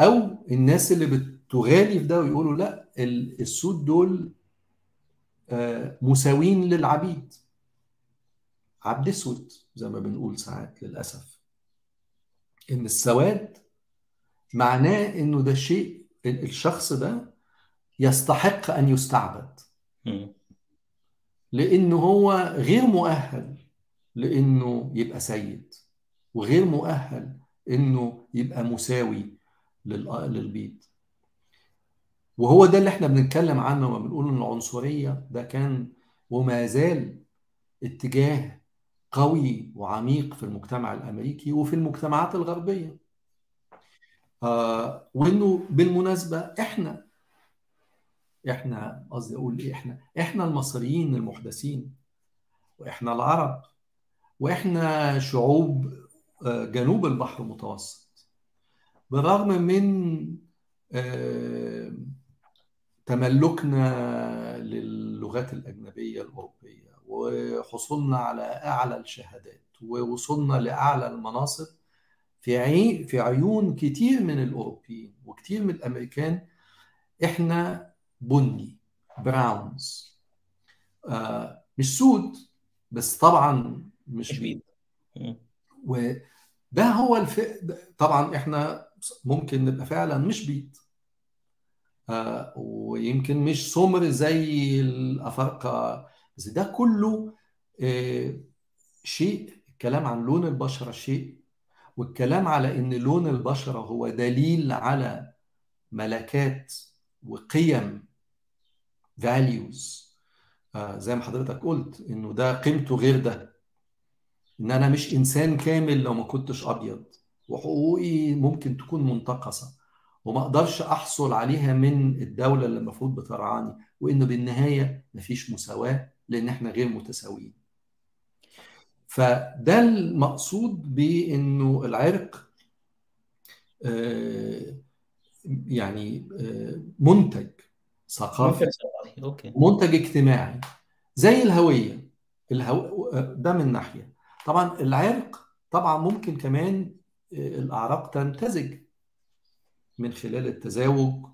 أو الناس اللي بتغالي في ده ويقولوا لا السود دول مساوين للعبيد. عبد اسود زي ما بنقول ساعات للأسف. إن السواد معناه إنه ده شيء الشخص ده يستحق أن يستعبد. لإنه هو غير مؤهل لإنه يبقى سيد وغير مؤهل إنه يبقى مساوي للبيض وهو ده اللي إحنا بنتكلم عنه لما بنقول إن العنصرية ده كان وما زال اتجاه قوي وعميق في المجتمع الأمريكي وفي المجتمعات الغربية. آه وإنه بالمناسبة إحنا إحنا قصدي أقول إيه إحنا إحنا المصريين المحدثين وإحنا العرب وإحنا شعوب جنوب البحر المتوسط. بالرغم من تملكنا للغات الأجنبية الأوروبية وحصولنا على أعلى الشهادات ووصولنا لأعلى المناصب في عي... في عيون كتير من الأوروبيين وكتير من الأمريكان. إحنا بني براونز. آه مش سود بس طبعا مش بيض. وده هو الف... طبعا إحنا ممكن نبقى فعلا مش بيض. آه ويمكن مش سمر زي الأفارقة بس ده كله آه شيء الكلام عن لون البشرة شيء والكلام على إن لون البشرة هو دليل على ملكات وقيم values. آه زي ما حضرتك قلت إنه ده قيمته غير ده. إن أنا مش إنسان كامل لو ما كنتش أبيض. وحقوقي ممكن تكون منتقصة. وما أقدرش احصل عليها من الدولة اللي المفروض بترعاني وإنه بالنهاية مفيش مساواة لأن إحنا غير متساويين. فده المقصود بإنه العرق يعني منتج ثقافي. منتج ثقافي أوكي. ومنتج اجتماعي. زي الهوية. الهو... ده من ناحية. طبعا العرق طبعا ممكن كمان الأعراق تمتزج من خلال التزاوج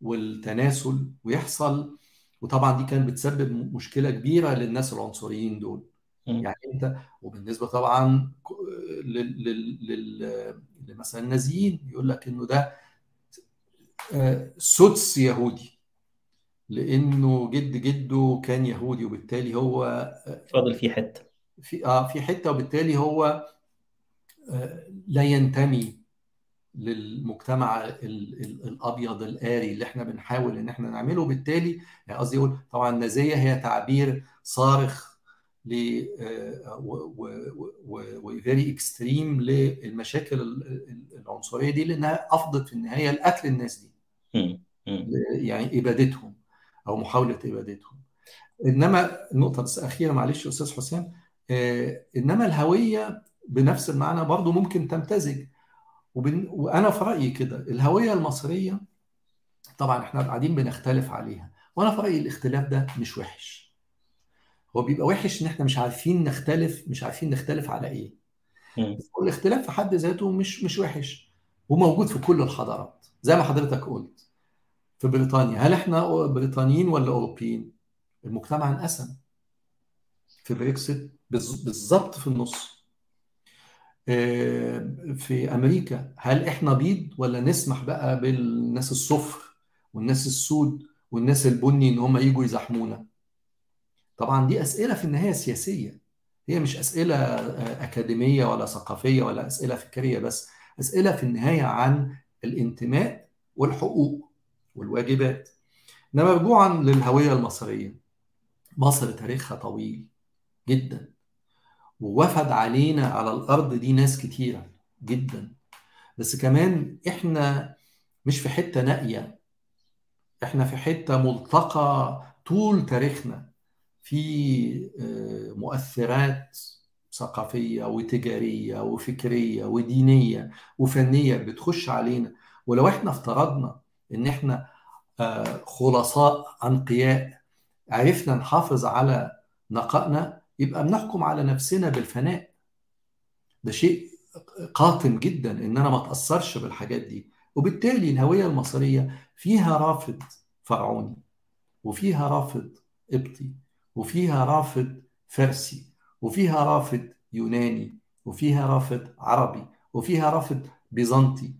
والتناسل ويحصل وطبعا دي كانت بتسبب مشكلة كبيرة للناس العنصريين دول. يعني انت وبالنسبة طبعا لل... لل... لل... مثلا النازيين يقول لك إنه ده آه، سدس يهودي لإنه جد جده كان يهودي وبالتالي هو فاضل فيه حتة في آه في حتة وبالتالي هو آه، لا ينتمي للمجتمع ال- ال- الأبيض الآري اللي إحنا بنحاول إن إحنا نعمله. بالتالي يعني قصدي أقول طبعا النازية هي تعبير صارخ ل و very extreme للمشاكل ال- ال- العنصرية دي لأنها أفضت في النهاية لأكل الناس دي. يعني إبادتهم أو محاولة إبادتهم. إنما النقطة بس اخيره معلش أستاذ حسام آه، إنما الهوية بنفس المعنى برضو ممكن تمتزج. وبن... وأنا في رأيي كده الهوية المصرية طبعا إحنا قاعدين بنختلف عليها وأنا في رأيي الاختلاف ده مش وحش. هو بيبقى وحش إن إحنا مش عارفين نختلف مش عارفين نختلف على إيه. مم. والاختلاف في حد ذاته مش مش وحش وموجود في كل الحضارات زي ما حضرتك قلت. في بريطانيا هل إحنا بريطانيين ولا أوروبيين؟ المجتمع انقسم. في بريكسيت بالظبط في النص. في أمريكا. هل إحنا بيض ولا نسمح بقى بالناس الصفر والناس السود والناس البني إن هم يجوا يزاحمونا طبعا دي أسئلة في النهاية سياسية. هي مش أسئلة آه، أكاديمية ولا ثقافية ولا أسئلة فكرية بس. أسئلة في النهاية عن الانتماء والحقوق والواجبات. انما رجوعا للهوية المصرية. مصر تاريخها طويل جدا. ووفد علينا على الأرض دي ناس كتيرة جدا. بس كمان إحنا مش في حتة نائية. إحنا في حتة ملتقى طول تاريخنا. في آه، مؤثرات ثقافية وتجارية وفكرية ودينية وفنية بتخش علينا. ولو إحنا افترضنا إن إحنا آه، خلصاء أنقياء عرفنا نحافظ على نقائنا يبقى بنحكم على نفسنا بالفناء. ده شيء قاتم جدا إن أنا ما أتأثرش بالحاجات دي. وبالتالي الهوية المصرية فيها رافد فرعوني وفيها رافد قبطي وفيها رافد فارسي وفيها رافد يوناني وفيها رافد عربي وفيها رافد بيزنطي.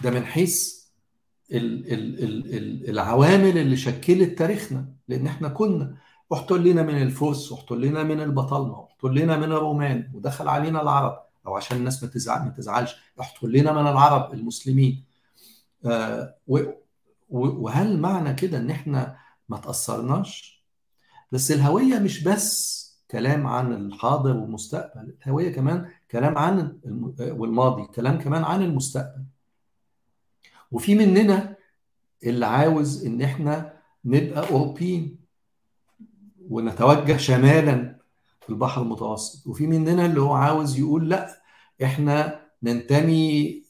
ده من حيث ال- ال- ال- ال- العوامل اللي شكلت تاريخنا لأن إحنا كنا احتلنا من الفرس واحتلنا من البطالمه واحتلنا من الرومان ودخل علينا العرب. أو عشان الناس ما تزعل ما تزعلش. احتلنا من العرب المسلمين. آه، و- وهل معنى كده إن إحنا ما تأثرناش؟ بس الهوية مش بس كلام عن الحاضر والمستقبل الهوية كمان كلام عن الم- والماضي كلام كمان عن المستقبل. وفي مننا اللي عاوز إن إحنا نبقى أوروبيين. ونتوجه شمالا في البحر المتوسط وفي مننا اللي هو عاوز يقول لا إحنا ننتمي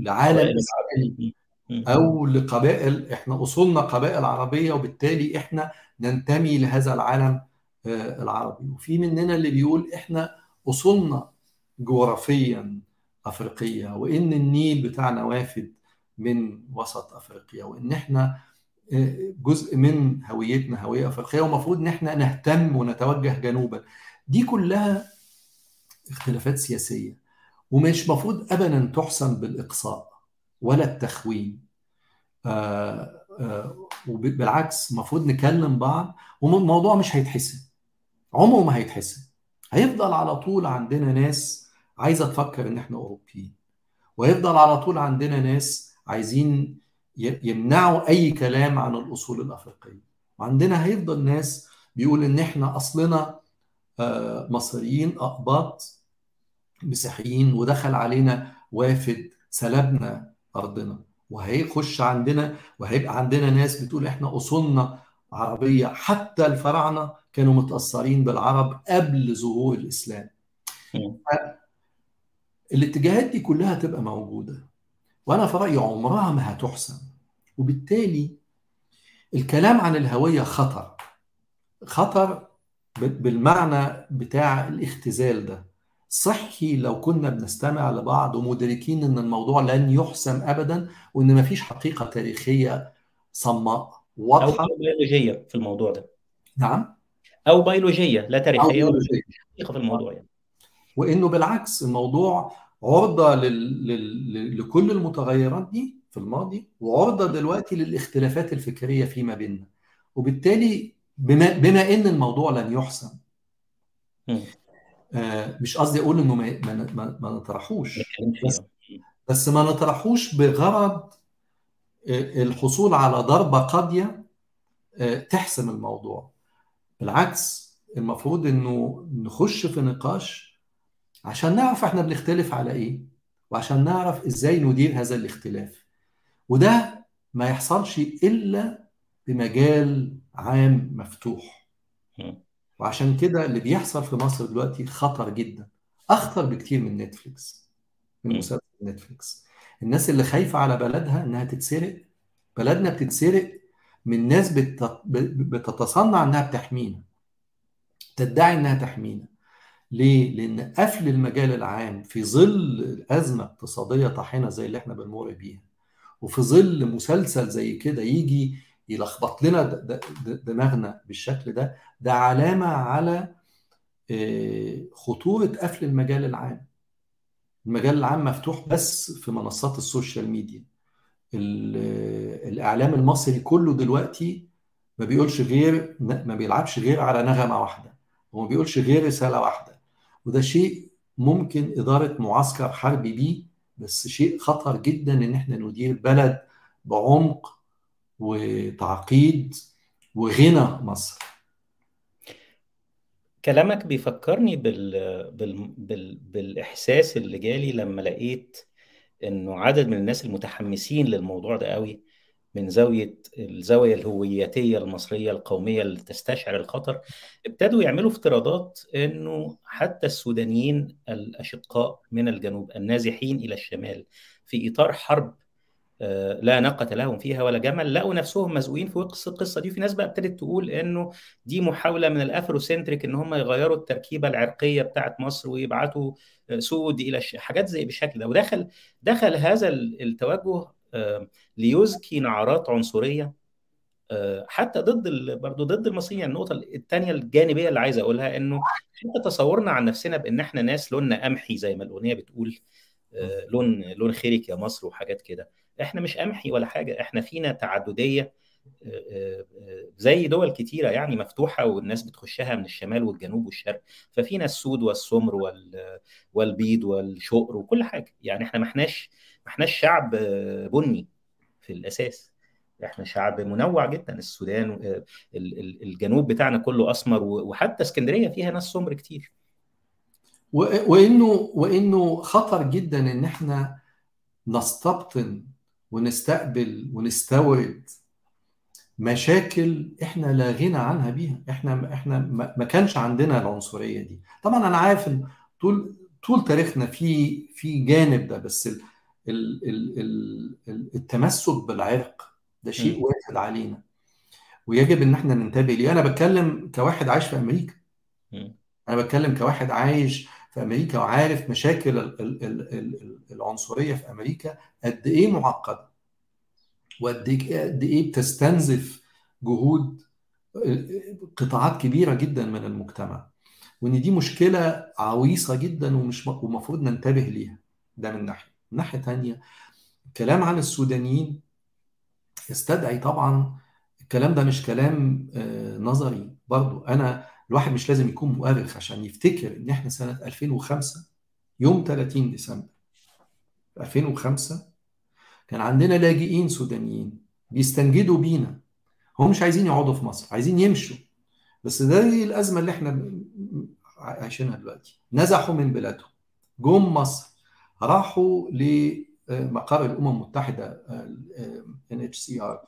لعالم اسلامي. أو لقبائل إحنا أصولنا قبائل عربية وبالتالي إحنا ننتمي لهذا العالم آه، العربي وفي مننا اللي بيقول إحنا أصولنا جغرافيا أفريقية وإن النيل بتاعنا وافد من وسط أفريقيا وإن إحنا جزء من هويتنا هوية أفريقية ومفروض إن إحنا نهتم ونتوجه جنوبا. دي كلها اختلافات سياسية ومش مفروض ابدا تحسم بالإقصاء ولا التخوين. آه، آه، وبالعكس المفروض نكلم بعض والموضوع مش هيتحسن عمره ما هيتحسن هيفضل على طول عندنا ناس عايزة تفكر إن إحنا أوروبيين ويفضل على طول عندنا ناس عايزين يمنعوا أي كلام عن الأصول الأفريقية. وعندنا هيفضل ناس بيقول إن إحنا أصلنا آه، مصريين أقباط مسيحيين ودخل علينا وافد سلبنا أرضنا. وهيخش عندنا وهيبقى عندنا ناس بتقول إحنا أصولنا عربية. حتى الفراعنة كانوا متأثرين بالعرب قبل ظهور الإسلام. الاتجاهات دي كلها تبقى موجودة. وأنا في رأيي عمرها ما هتحسن. وبالتالي الكلام عن الهوية خطر. خطر بالمعنى بتاع الاختزال ده. صحي لو كنا بنستمع لبعض ومدركين إن الموضوع لن يحسم ابدا وإن مفيش حقيقة تاريخية صماء واضحة. أو بيولوجيه في الموضوع ده. نعم. أو بيولوجيه لا تاريخية أو بيولوجية. حقيقة في الموضوع يعني. وإنه بالعكس الموضوع عرضة لل... لل... لكل المتغيرات دي في الماضي وعرضة دلوقتي للاختلافات الفكرية فيما بيننا. وبالتالي بما, بما إن الموضوع لن يحسم. آه مش قصدي أقول إنه ما, ما, ما, ما نطرحوش. بس ما نطرحوش بغرض آه، الحصول على ضربة قاضية آه، تحسم الموضوع. بالعكس المفروض إنه نخش في نقاش عشان نعرف إحنا بنختلف على إيه وعشان نعرف إزاي ندير هذا الاختلاف. وده ما يحصلش إلا بمجال عام مفتوح. وعشان كده اللي بيحصل في مصر دلوقتي خطر جدا. أخطر بكتير من نتفليكس من. مسلسل نتفليكس. الناس اللي خايفة على بلدها إنها تتسرق. بلدنا بتتسرق من ناس بتت- بتتصنع إنها بتحمينا تدعي إنها تحمينا. ليه؟ لأن قفل المجال العام في ظل أزمة اقتصادية طاحنة زي اللي إحنا بنمر بيها وفي ظل مسلسل زي كده يجي يلخبط لنا دماغنا بالشكل ده ده علامة على آه، خطورة قفل المجال العام. المجال العام مفتوح بس في منصات السوشيال ميديا. ال- الإعلام المصري كله دلوقتي ما بيقولش غير ما بيلعبش غير على نغمة واحدة وما بيقولش غير رسالة واحدة. وده شيء ممكن إدارة معسكر حربي بيه بس شيء خطر جدا إن إحنا ندير بلد بعمق وتعقيد وغنى مصر. كلامك بيفكرني بال... بال... بال... بالإحساس اللي جالي لما لقيت إنه عدد من الناس المتحمسين للموضوع ده قوي من زاوية الزاوية الهوياتية المصرية القومية اللي تستشعر الخطر ابتدوا يعملوا افتراضات إنه حتى السودانيين الأشقاء من الجنوب النازحين إلى الشمال في إطار حرب آه، لا ناقة لهم فيها ولا جمل لقوا نفسهم مزقوقين في وسط القصة دي في ناس بقى ابتدت تقول إنه دي محاولة من ال Afrocentric إن هم يغيروا التركيبة العرقية بتاعت مصر ويبعتوا آه، سود إلى الش... حاجات زي بالشكل ده. ودخل دخل هذا ال- التوجه ليزكي نعرات عنصرية آه، حتى ضد. برضه ضد المصريين. يعني النقطة الثانية الجانبية اللي عايز أقولها إنه حتى تصورنا عن نفسنا بإن إحنا ناس لوننا قمحي زي ما الأغنية بتقول آه، لون لون خيرك يا مصر وحاجات كده. إحنا مش قمحي ولا حاجة إحنا فينا تعددية آه، آه، آه، زي دول كتيرة يعني مفتوحة والناس بتخشها من الشمال والجنوب والشرق. ففينا السود والسمر وال- والبيض والشقر وكل حاجة. يعني إحنا ما إحناش احناش شعب بني في الأساس. إحنا شعب منوع جدا. السودان آه، ال- ال- الجنوب بتاعنا كله أسمر وحتى اسكندرية فيها ناس سمر كتير. وإنه وإنه خطر جدا إن إحنا نستبطن ونستقبل ونستورد مشاكل إحنا لا غنى عنها بيها. إحنا إحنا ما كانش عندنا العنصرية دي. طبعا أنا عارف طول طول تاريخنا في في جانب ده بس ال ال ال ال التمسك بالعرق ده شيء. واجب علينا. ويجب إن إحنا ننتبه ليه. أنا بتكلم كواحد عايش في أمريكا. أنا بتكلم كواحد عايش في أمريكا وعارف مشاكل ال- ال- ال- ال- العنصرية في أمريكا قد إيه معقدة؟ وقد إيه قد إيه بتستنزف جهود قطاعات كبيرة جدا من المجتمع. وإن دي مشكلة عويصة جدا ومش ومفروض ننتبه ليها. ده من ناحية. من ناحية تانية الكلام عن السودانيين يستدعي طبعا الكلام ده مش كلام آه، نظري. برضو أنا الواحد مش لازم يكون مؤرخ عشان يفتكر إن إحنا سنة 2005 يوم 30 ديسمبر 2005 كان عندنا لاجئين سودانيين بيستنجدوا بينا. هم مش عايزين يقعدوا في مصر عايزين يمشوا. بس ده هي الأزمة اللي إحنا عايشينها دلوقتي. نزحوا من بلادهم. جم مصر. راحوا لمقر الأمم المتحدة NHCR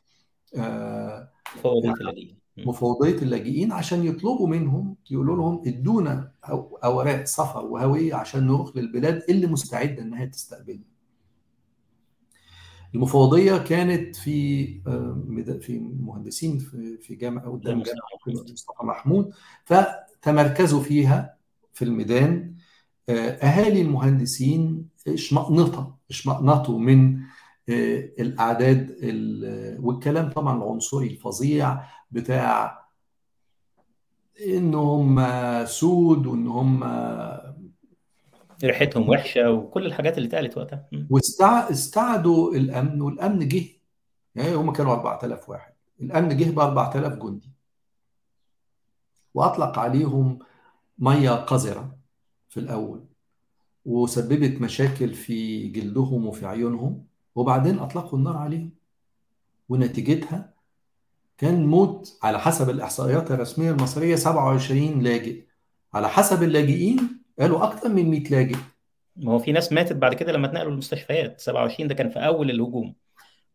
آه، فوضى اللاجئين م. مفوضية اللاجئين عشان يطلبوا منهم يقولوا لهم ادونا أوراق سفر وهوية عشان نروح للبلاد اللي مستعدة إنها تستقبلنا. المفوضيه كانت في في مهندسين في جامعة قدام جامعة مصطفى محمود فتمركزوا فيها في الميدان أهالي المهندسين اشمئنطوا اشمئنطوا من الأعداد والكلام طبعا العنصري الفظيع بتاع إن هم سود وإن هم ريحتهم وحشة وكل الحاجات اللي اتقالت وقتها. واستعدوا الأمن والأمن جه. يعني هم كانوا 4000 واحد. الأمن جه ب 4000 جندي. وأطلق عليهم مية قذرة في الأول. وسببت مشاكل في جلدهم وفي عيونهم وبعدين أطلقوا النار عليهم. ونتيجتها كان موت على حسب الإحصائيات الرسمية المصرية 27 لاجئ. على حسب اللاجئين قالوا أكثر من 100 لاجئ. ما هو في ناس ماتت بعد كده لما اتنقلوا المستشفيات. 27 ده كان في أول الهجوم.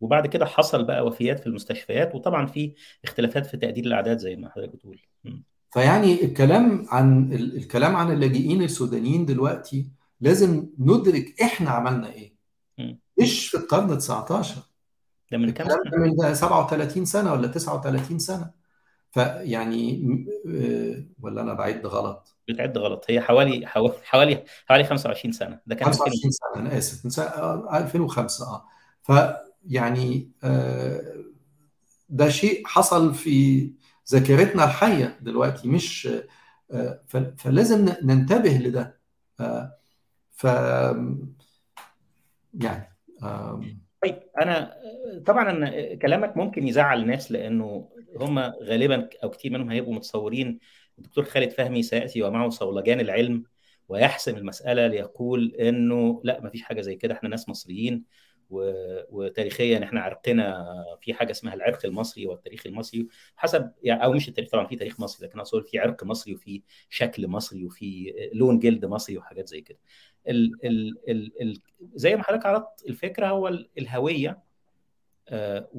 وبعد كده حصل بقى وفيات في المستشفيات وطبعا في اختلافات في تقدير الأعداد زي ما حضرتك بتقول. فيعني الكلام عن الكلام عن اللاجئين السودانيين دلوقتي لازم ندرك إحنا عملنا إيه. م. مش في القرن 19 ده من كام سنة؟ ده من 37 سنة ولا 39 سنة. فيعني ولا أنا بعد غلط؟ بتعد غلط. هي حوالي حوالي حوالي, حوالي 25 سنة. ده كان 25 سنة أنا آسف. من سنة 2005 آه. فيعني آه ده شيء حصل في ذاكرتنا الحية دلوقتي مش آه فلازم ننتبه لده. آه ف يعني طيب أنا طبعا أنا كلامك ممكن يزعل الناس لأنه هم غالبا أو كتير منهم هيبقوا متصورين. الدكتور خالد فهمي سيأتي ومعه صولجان العلم ويحسم المسألة ليقول إنه لأ ما فيش حاجة زي كده إحنا ناس مصريين وتاريخيا إحنا عرقنا في حاجة اسمها العرق المصري والتاريخ المصري حسب يعني أو مش التاريخ طبعا في تاريخ مصري لكن أقصد في عرق مصري وفي شكل مصري وفي لون جلد مصري وحاجات زي كده. ال ال ال ال زي ما حضرتك عرضت الفكرة هو الهوية آه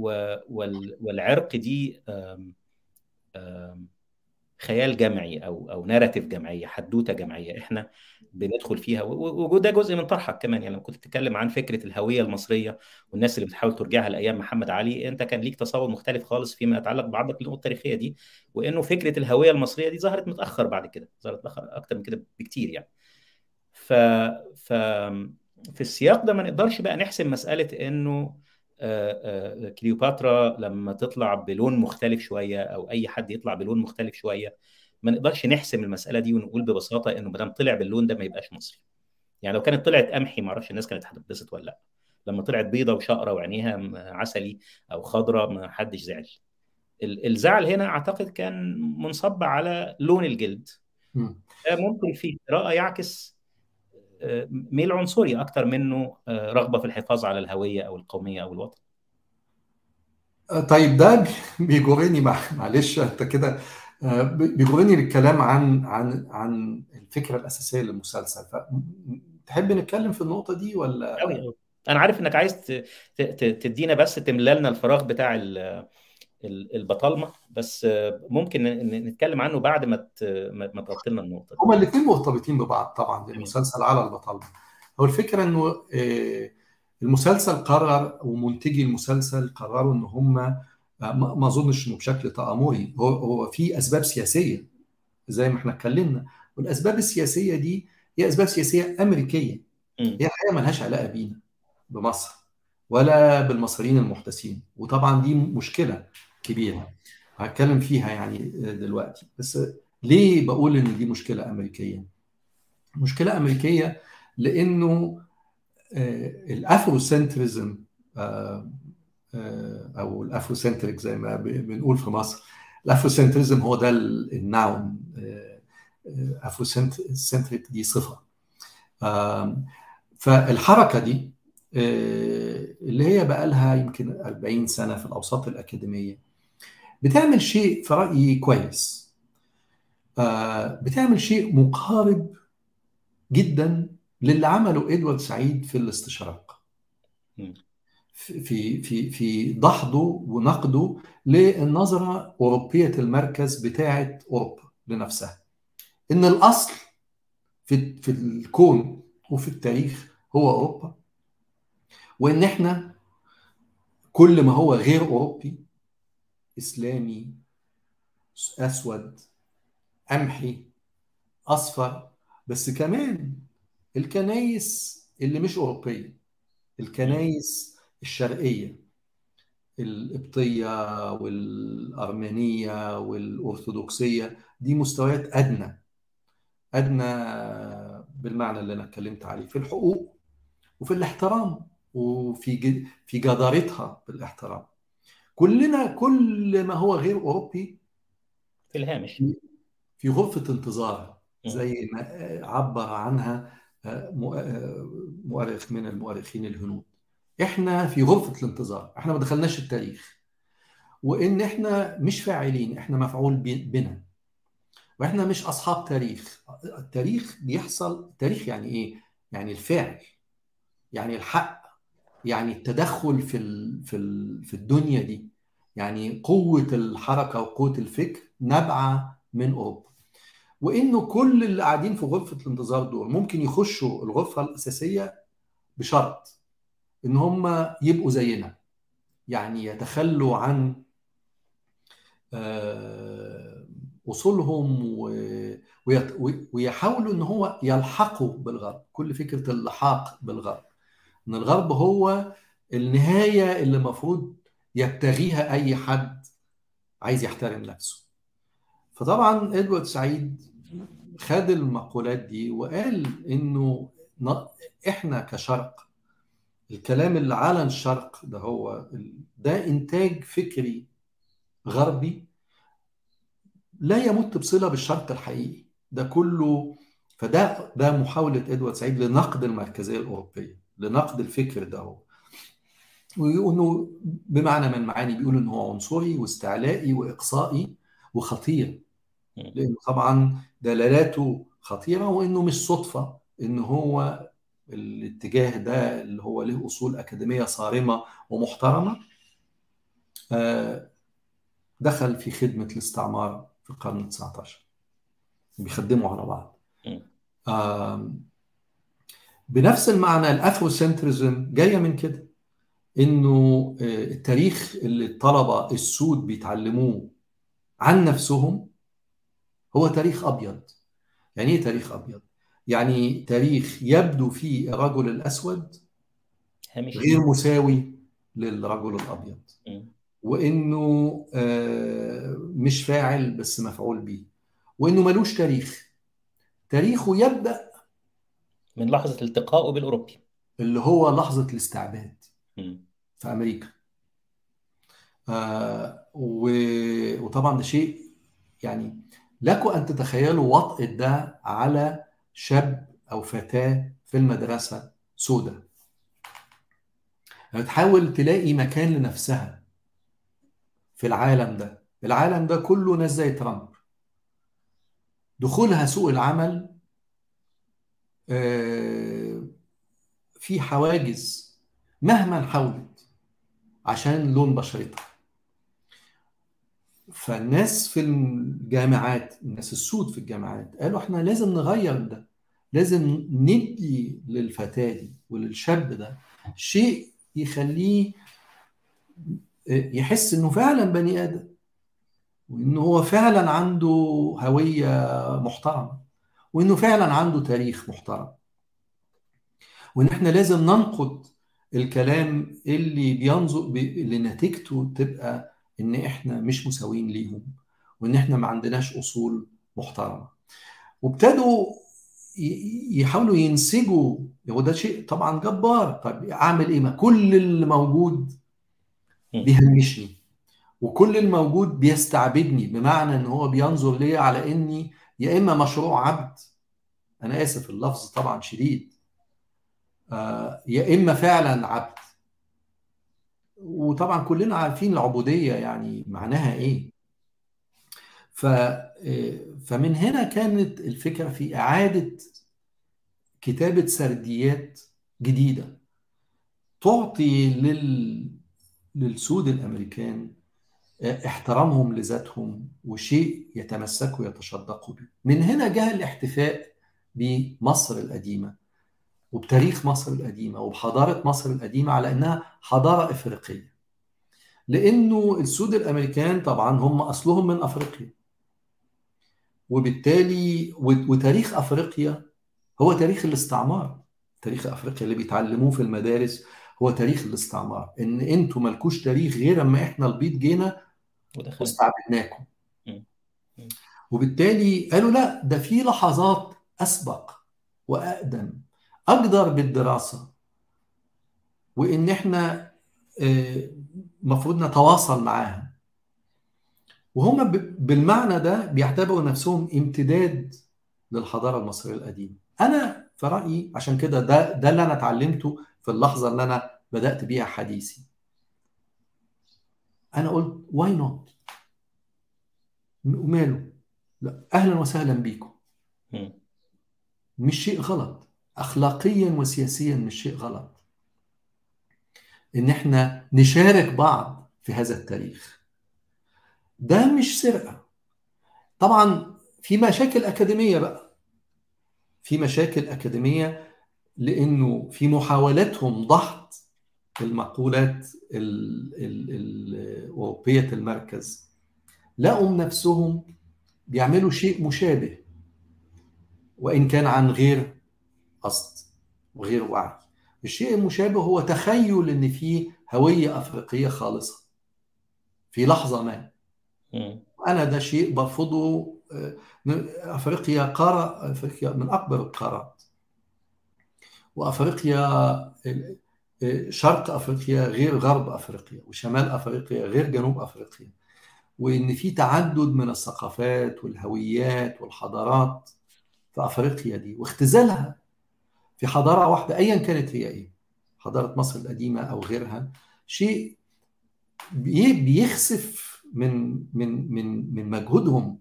والعرق دي خيال جمعي أو أو ناراتيف جمعية حدوتة جمعية إحنا بندخل فيها وده جزء من طرحك كمان. يعني لما كنت بتتكلم عن فكرة الهوية المصرية والناس اللي بتحاول ترجعها لأيام محمد علي أنت كان ليك تصور مختلف خالص فيما يتعلق بعض النقط التاريخية دي وإنه فكرة الهوية المصرية دي ظهرت متأخر بعد كده ظهرت متاخر أكتر من كده بكتير يعني. ف ف في السياق ده ما نقدرش بقى نحسم مسألة إنه كليوباترا لما تطلع بلون مختلف شوية أو أي حد يطلع بلون مختلف شوية ما نقدرش نحسم المسألة دي ونقول ببساطة إنه ما دام طلع باللون ده ما يبقاش مصري. يعني لو كانت طلعت قمحي ما أعرفش الناس كانت هتتبسط ولا لأ. لما طلعت بيضة وشقرة وعينيها عسلي أو خضراء ما حدش زعل. الزعل هنا أعتقد كان منصب على لون الجلد. ده ممكن في قراءه يعكس ميل عنصري أكتر منه رغبة في الحفاظ على الهوية أو القومية أو الوطن. طيب ده بيجرني معلش أنت كده بيجرني للكلام عن عن عن الفكرة الأساسية للمسلسل. فتحب نتكلم في النقطة دي ولا؟ قوي قوي أنا عارف إنك عايز تدينا بس تملى لنا الفراغ بتاع البطالمة بس ممكن نتكلم عنه بعد ما ما تغطي لنا النقطة هما الاثنين مرتبطين ببعض طبعا المسلسل على البطالمة. هو الفكرة إنه المسلسل قرر ومنتجي المسلسل قرروا إن هم ما أظنش إنه بشكل تآمري. هو هو في أسباب سياسية زي ما إحنا اتكلمنا. والأسباب السياسية دي هي أسباب سياسية أمريكية. هي الحقيقة ملهاش علاقة بينا بمصر. ولا بالمصريين المحتسين. وطبعا دي مشكلة كبيرة هتكلم فيها يعني دلوقتي. بس ليه بقول إن دي مشكلة أمريكية؟ مشكلة أمريكية لأنه ال Afrocentrism أو ال Afrocentric زي ما بنقول في مصر ال Afrocentrism هو ده ال noun Afrocentric دي صفة. فالحركة دي اللي هي بقى لها يمكن 40 سنة في الأوساط الأكاديمية. بتعمل شيء في رأيي كويس. بتعمل شيء مقارب جدا للي عمله إدوارد سعيد في الاستشراق. في في في دحضه ونقده للنظرة أوروبية المركز بتاعة أوروبا لنفسها. إن الأصل في في الكون وفي التاريخ هو أوروبا. وإن إحنا كل ما هو غير أوروبي إسلامي أسود قمحي أصفر بس كمان الكنايس اللي مش أوروبية الكنايس الشرقية القبطية والأرمينية والأرثوذكسية دي مستويات أدنى أدنى بالمعنى اللي أنا اتكلمت عليه في الحقوق وفي الاحترام. وفي في جدارتها بالاحترام. كلنا كل ما هو غير أوروبي في الهامش. في غرفة انتظار زي ما عبر عنها مؤرخ من المؤرخين الهنود. إحنا في غرفة الانتظار إحنا ما دخلناش التاريخ. وإن إحنا مش فاعلين إحنا مفعول بنا. وإحنا مش أصحاب تاريخ. التاريخ بيحصل التاريخ يعني إيه؟ يعني الفعل يعني الحق. يعني التدخل في في في الدنيا دي. يعني قوة الحركة وقوة الفكر نابعة من أوروبا. وإنه كل اللي قاعدين في غرفة الانتظار دول ممكن يخشوا الغرفة الأساسية بشرط إن هم يبقوا زينا. يعني يتخلوا عن أصولهم ويحاولوا إن هو يلحقوا بالغرب. كل فكرة اللحاق بالغرب. إن الغرب هو النهاية اللي المفروض يبتغيها أي حد عايز يحترم نفسه. فطبعا إدوارد سعيد خد المقولات دي وقال إنه إحنا كشرق الكلام اللي على الشرق ده هو ده إنتاج فكري غربي لا يمت بصلة بالشرق الحقيقي. ده كله فده ده محاولة إدوارد سعيد لنقد المركزية الأوروبية. لنقد الفكر ده هو. وانه بمعنى من المعاني بيقولوا ان هو عنصري واستعلائي وإقصائي وخطير. لأنه طبعا دلالاته خطيرة وإنه مش صدفة إن هو الاتجاه ده اللي هو له أصول أكاديمية صارمة ومحترمة دخل في خدمة الاستعمار في القرن ال19 بيخدموا على بعض. بنفس المعنى الافروسنترزم جاية من كده إنه التاريخ اللي الطلبة السود بيتعلموه عن نفسهم هو تاريخ أبيض. يعني إيه تاريخ أبيض؟ يعني تاريخ يبدو فيه الرجل الأسود غير مساوي للرجل الأبيض. وإنه مش فاعل بس مفعول به. وإنه ملوش تاريخ. تاريخه يبدأ من لحظة التقائه بالأوروبي. اللي هو لحظة الاستعباد في أمريكا. آه وطبعا ده شيء يعني لكم أن تتخيلوا وطأة ده على شاب أو فتاة في المدرسة سوداء تحاول تلاقي مكان لنفسها في العالم ده. العالم ده كله ناس زي ترامب. دخولها سوق العمل في حواجز مهما حاولت عشان لون بشرتها. فالناس في الجامعات الناس السود في الجامعات قالوا إحنا لازم نغير ده لازم ندي للفتاة دي وللشاب ده شيء يخليه يحس إنه فعلا بني آدم وإنه هو فعلا عنده هوية محترمة. وإنه فعلا عنده تاريخ محترم. وإن إحنا لازم ننقد الكلام اللي بينظر اللي نتيجته تبقى إن إحنا مش مساويين ليهم وإن إحنا ما عندناش أصول محترمة. وابتدوا يحاولوا ينسجوا. وده شيء طبعا جبار. طب أعمل إيه؟ ما كل اللي موجود بيهمشني وكل الموجود بيستعبدني بمعنى إن هو بينظر لي على إني يا إما مشروع عبد. أنا آسف اللفظ طبعا شديد. آه يا إما فعلا عبد. وطبعا كلنا عارفين العبودية يعني معناها إيه. ف فمن هنا كانت الفكرة في إعادة كتابة سرديات جديدة. تعطي لل للسود الأمريكان احترامهم لذاتهم وشيء يتمسكوا يتشدقوا به. من هنا جاء الاحتفاء بمصر القديمة وبتاريخ مصر القديمة وبحضارة مصر القديمة على إنها حضارة إفريقية. لأنه السود الأمريكان طبعا هم أصلهم من أفريقيا. وبالتالي وتاريخ أفريقيا هو تاريخ الاستعمار. تاريخ أفريقيا اللي بيتعلموه في المدارس هو تاريخ الاستعمار إن أنتوا مالكوش تاريخ غير أما إحنا البيض جينا واستعبدناكم. وبالتالي قالوا لا ده في لحظات أسبق وأقدم أقدر بالدراسة. وإن إحنا المفروض نتواصل معاها وهم بالمعنى ده بيعتبروا نفسهم امتداد للحضارة المصرية القديمة. أنا في رأيي عشان كده ده ده اللي أنا اتعلمته في اللحظة اللي أنا بدأت بيها حديثي. أنا قلت why not وماله لا أهلا وسهلا بيكم. مش شيء غلط. اخلاقيا وسياسيا مش شيء غلط. إن إحنا نشارك بعض في هذا التاريخ. ده مش سرقة. طبعا في مشاكل أكاديمية بقى. في مشاكل أكاديمية لأنه في محاولاتهم ضغط المقولات الاوروبيه المركز. لقوا نفسهم بيعملوا شيء مشابه وإن كان عن غير قصد وغير وعي. الشيء المشابه هو تخيل إن في هوية أفريقية خالصة في لحظة ما. أنا ده شيء برفضه أفريقيا قارة أفريقيا من أكبر القارات وأفريقيا شرق أفريقيا غير غرب أفريقيا وشمال أفريقيا غير جنوب أفريقيا. وإن في تعدد من الثقافات والهويات والحضارات في أفريقيا دي واختزالها في حضارة واحدة ايا كانت هي إيه؟ حضارة مصر القديمة أو غيرها. شيء بيخسف من من من من مجهودهم.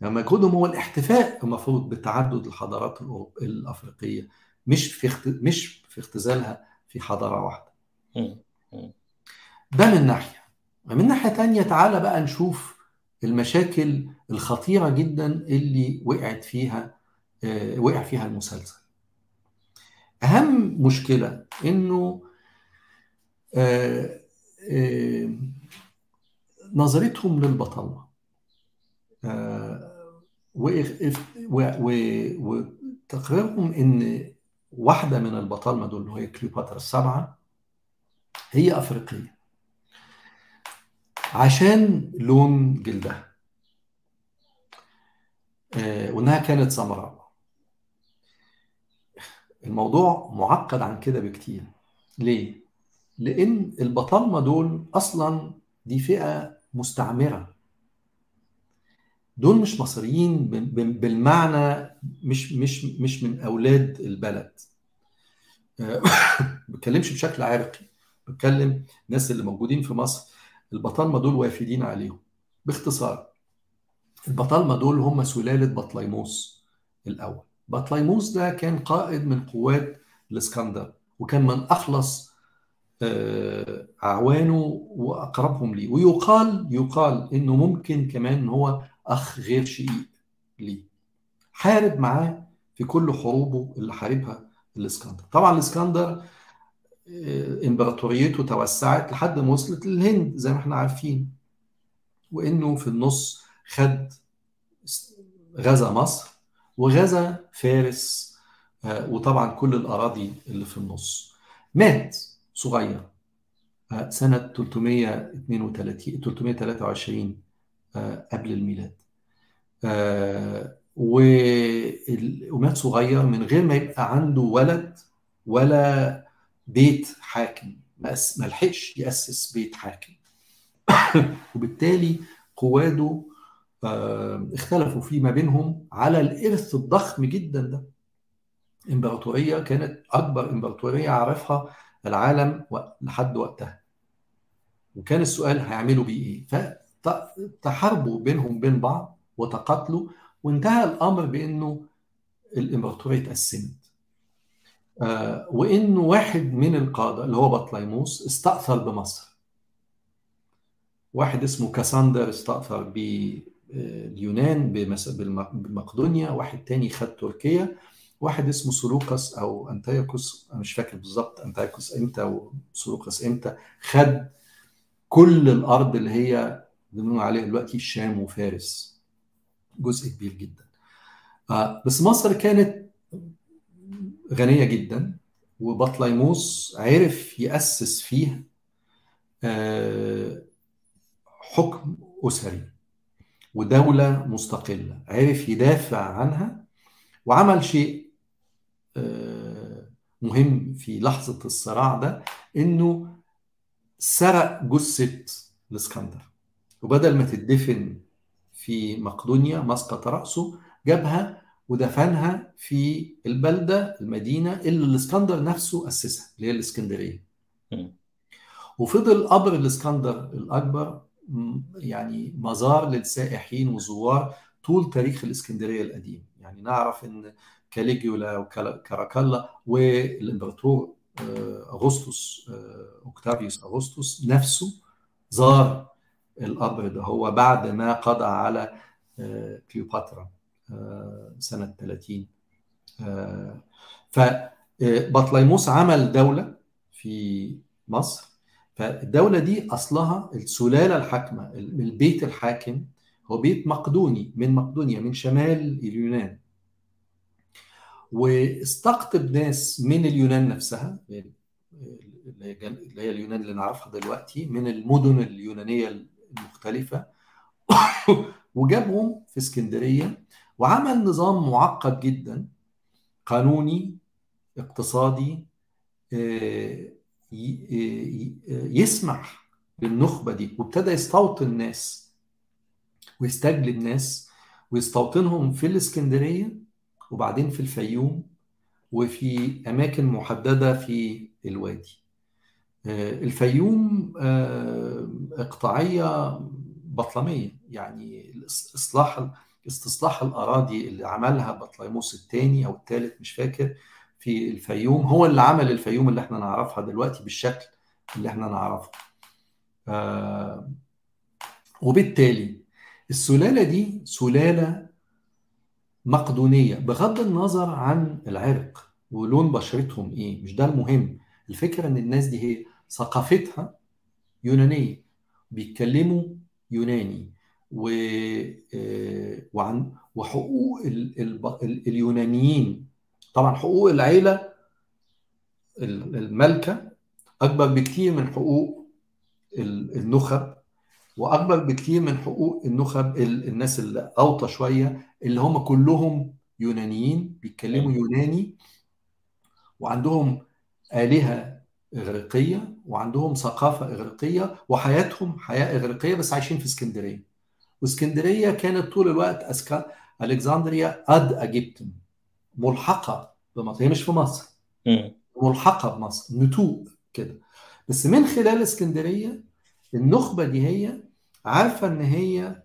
يعني مجهودهم هو الاحتفاء المفروض بتعدد الحضارات الأفريقية. مش في اخت... مش في اختزالها في حضارة واحدة. ده من ناحية. من ناحية تانية تعالى بقى نشوف المشاكل الخطيرة جدا اللي وقعت فيها وقع فيها المسلسل. أهم مشكلة إنه نظرتهم للبطاله وتقريرهم إن واحدة من البطالمه دول اللي هي كليوباترا السبعة هي أفريقية. عشان لون جلدها. وإنها كانت سمراء. الموضوع معقد عن كده بكتير. ليه؟ لأن البطالمه دول أصلا دي فئة مستعمرة. دول مش مصريين بالمعنى مش مش مش من أولاد البلد. ما بتكلمش بشكل عرقي بتكلم الناس اللي موجودين في مصر البطالمه دول وافدين عليهم. باختصار البطالمه دول هم سلالة بطليموس الأول. بطليموس ده كان قائد من قوات الإسكندر وكان من أخلص أعوانه وأقربهم ليه. ويقال يقال إنه ممكن كمان هو أخ غير شقيق ليه. حارب معاه في كل حروبه اللي حاربها الإسكندر. طبعا الإسكندر إمبراطوريته توسعت لحد ما وصلت للهند زي ما إحنا عارفين وإنه في النص خد غزا مصر وغزا فارس وطبعا كل الأراضي اللي في النص. مات صغير سنة 332 323 قبل الميلاد. ومات صغير من غير ما يبقى عنده ولد ولا بيت حاكم. ما لحقش يأسس بيت حاكم. وبالتالي قواده اختلفوا فيما بينهم على الإرث الضخم جدا ده. إمبراطورية كانت أكبر إمبراطورية عرفها العالم لحد وقتها. وكان السؤال هيعملوا بيه إيه؟ فتحاربوا بينهم بين بعض وتقاتلوا وانتهى الأمر بإنه الإمبراطورية اتقسمت. آه وانه واحد من القادة اللي هو بطليموس استأثر بمصر. واحد اسمه كاساندر استأثر باليونان بمقدونيا. واحد تاني خد تركيا. واحد اسمه سلوكس أو انتيوكوس أنا مش فاكر بالظبط انتيوكوس إمتى وسلوكس إمتى خد كل الأرض اللي هي بنقول عليها دلوقتي الشام وفارس جزء كبير جدا. آه بس مصر كانت غنية جدا وبطليموس عرف يأسس فيه آه حكم أسري ودولة مستقلة عرف يدافع عنها وعمل شيء مهم في لحظة الصراع ده إنه سرق جثة الإسكندر. وبدل ما تدفن في مقدونيا مسقط رأسه جابها ودفنها في البلدة المدينة اللي الإسكندر نفسه أسسها اللي هي الإسكندرية. وفضل قبر الإسكندر الأكبر يعني مزار للسائحين وزوار طول تاريخ الإسكندرية القديم. يعني نعرف إن كاليجيولا وكاراكالا والإمبراطور أغسطس أوكتافيوس أغسطس نفسه زار القبر ده هو بعد ما قضى على كليوباترا سنة 30 فبطليموس عمل دولة في مصر فالدولة دي أصلها السلالة الحاكمة البيت الحاكم هو بيت مقدوني من مقدونيا من شمال اليونان واستقطب ناس من اليونان نفسها اللي هي اليونان اللي نعرفها دلوقتي من المدن اليونانية المختلفة وجابهم في اسكندرية وعمل نظام معقد جدا قانوني اقتصادي يسمح للنخبة دي وابتدى يستوطن الناس ويستجلب ناس ويستوطنهم في الإسكندرية وبعدين في الفيوم وفي أماكن محددة في الوادي. الفيوم إقطاعية بطلمية. يعني إصلاح استصلاح الأراضي اللي عملها بطليموس الثاني أو الثالث مش فاكر في الفيوم. هو اللي عمل الفيوم اللي إحنا نعرفها دلوقتي بالشكل اللي إحنا نعرفه. آه وبالتالي السلالة دي سلالة مقدونية بغض النظر عن العرق ولون بشرتهم إيه مش ده المهم. الفكرة إن الناس دي هي ثقافتها يونانية بيتكلموا يوناني و وعن وحقوق ال... ال... اليونانيين. طبعا حقوق العيلة الملكة أكبر بكتير من حقوق النخب وأكبر بكتير من حقوق النخب الناس اللي أوطى شوية اللي هم كلهم يونانيين بيتكلموا يوناني وعندهم آلهة إغريقية وعندهم ثقافة إغريقية وحياتهم حياة إغريقية بس عايشين في اسكندرية. واسكندرية كانت طول الوقت أسكا ألكسندريا أد أجيبتن ملحقة بمصر. هي مش في مصر. م. ملحقة بمصر. نتوء كده. بس من خلال اسكندرية النخبة دي هي عارفة إن هي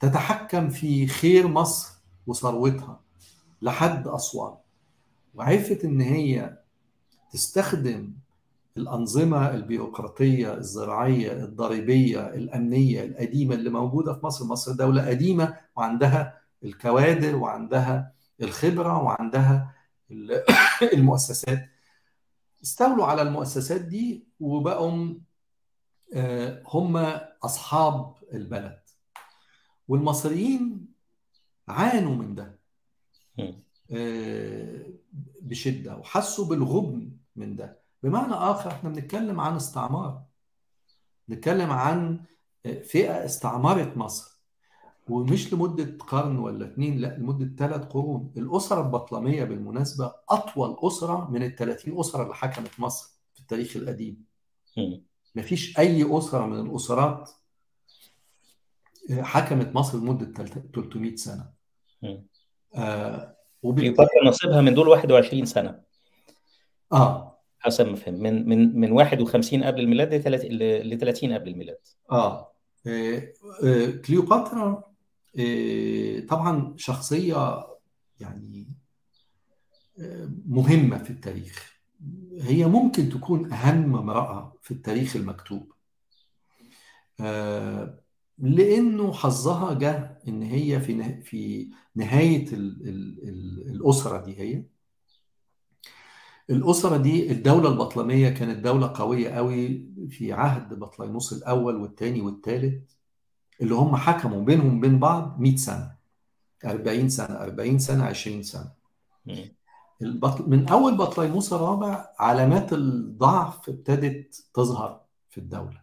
تتحكم في خير مصر وثروتها لحد أسوان. وعرفت إن هي تستخدم الأنظمة البيروقراطية الزراعية الضريبية الأمنية القديمة اللي موجودة في مصر. مصر دولة قديمة وعندها الكوادر وعندها الخبرة وعندها المؤسسات. استولوا على المؤسسات دي وبقوا هم أصحاب البلد. والمصريين عانوا من ده بشدة وحسوا بالغبن من ده. بمعنى آخر إحنا بنتكلم عن استعمار. بنتكلم عن فئة استعمرت مصر. ومش لمدة قرن ولا اتنين لا لمدة ثلاث قرون. الأسرة البطلمية بالمناسبة أطول أسرة من ال 30 أسرة اللي حكمت مصر في التاريخ القديم. مفيش أي أسرة من الأسرات حكمت مصر لمدة 300 سنة. آه وبالتالي نصيبها من دول 21 سنة. آه. حسب ما فهم من من من 51 قبل الميلاد ل 30 قبل الميلاد آه, آه. آه. كليوباترا آه. طبعا شخصية يعني مهمة في التاريخ هي ممكن تكون أهم امرأة في التاريخ المكتوب لأنه حظها جه إن هي في في نهاية ال ال ال الأسرة دي هي الأسرة دي الدولة البطلمية كانت دولة قوية قوي في عهد بطليموس الأول والثاني والثالث اللي هم حكموا بينهم بين بعض 100 سنة 40 سنة 40 سنة 20 سنة. البطل من أول بطليموس الرابع علامات الضعف ابتدت تظهر في الدولة.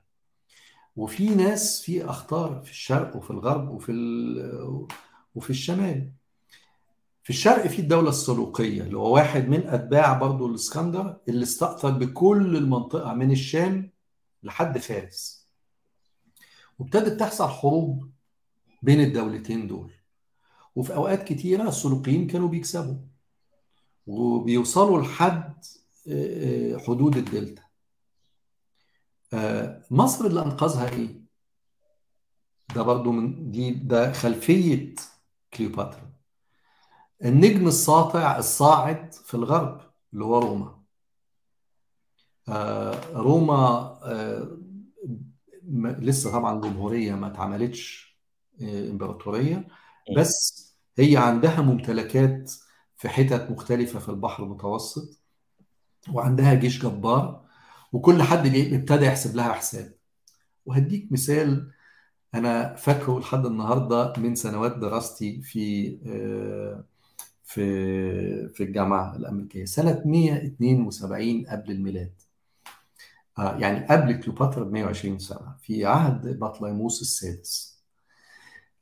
وفي ناس في أخطار في الشرق وفي الغرب وفي وفي الشمال. في الشرق في الدولة السلوقية اللي هو واحد من أتباع برضو الإسكندر اللي استأثر بكل المنطقة من الشام لحد فارس. وابتدت تحصل حروب بين الدولتين دول. وفي أوقات كتيرة السلوقيين كانوا بيكسبوا وبيوصلوا لحد حدود الدلتا. مصر اللي أنقذها إيه؟ ده برضو من دي ده خلفية كليوباترا. النجم الساطع الصاعد في الغرب اللي هو روما. آه روما آه لسه طبعا جمهورية ما اتعملتش آه إمبراطورية بس هي عندها ممتلكات في حتت مختلفة في البحر المتوسط وعندها جيش جبار وكل حد ابتدى يحسب لها حساب. وهديك مثال أنا فاكره لحد النهارده من سنوات دراستي في في في الجامعة الأمريكية سنة 172 قبل الميلاد. يعني قبل كليوباترا ب 120 سنة في عهد بطليموس السادس.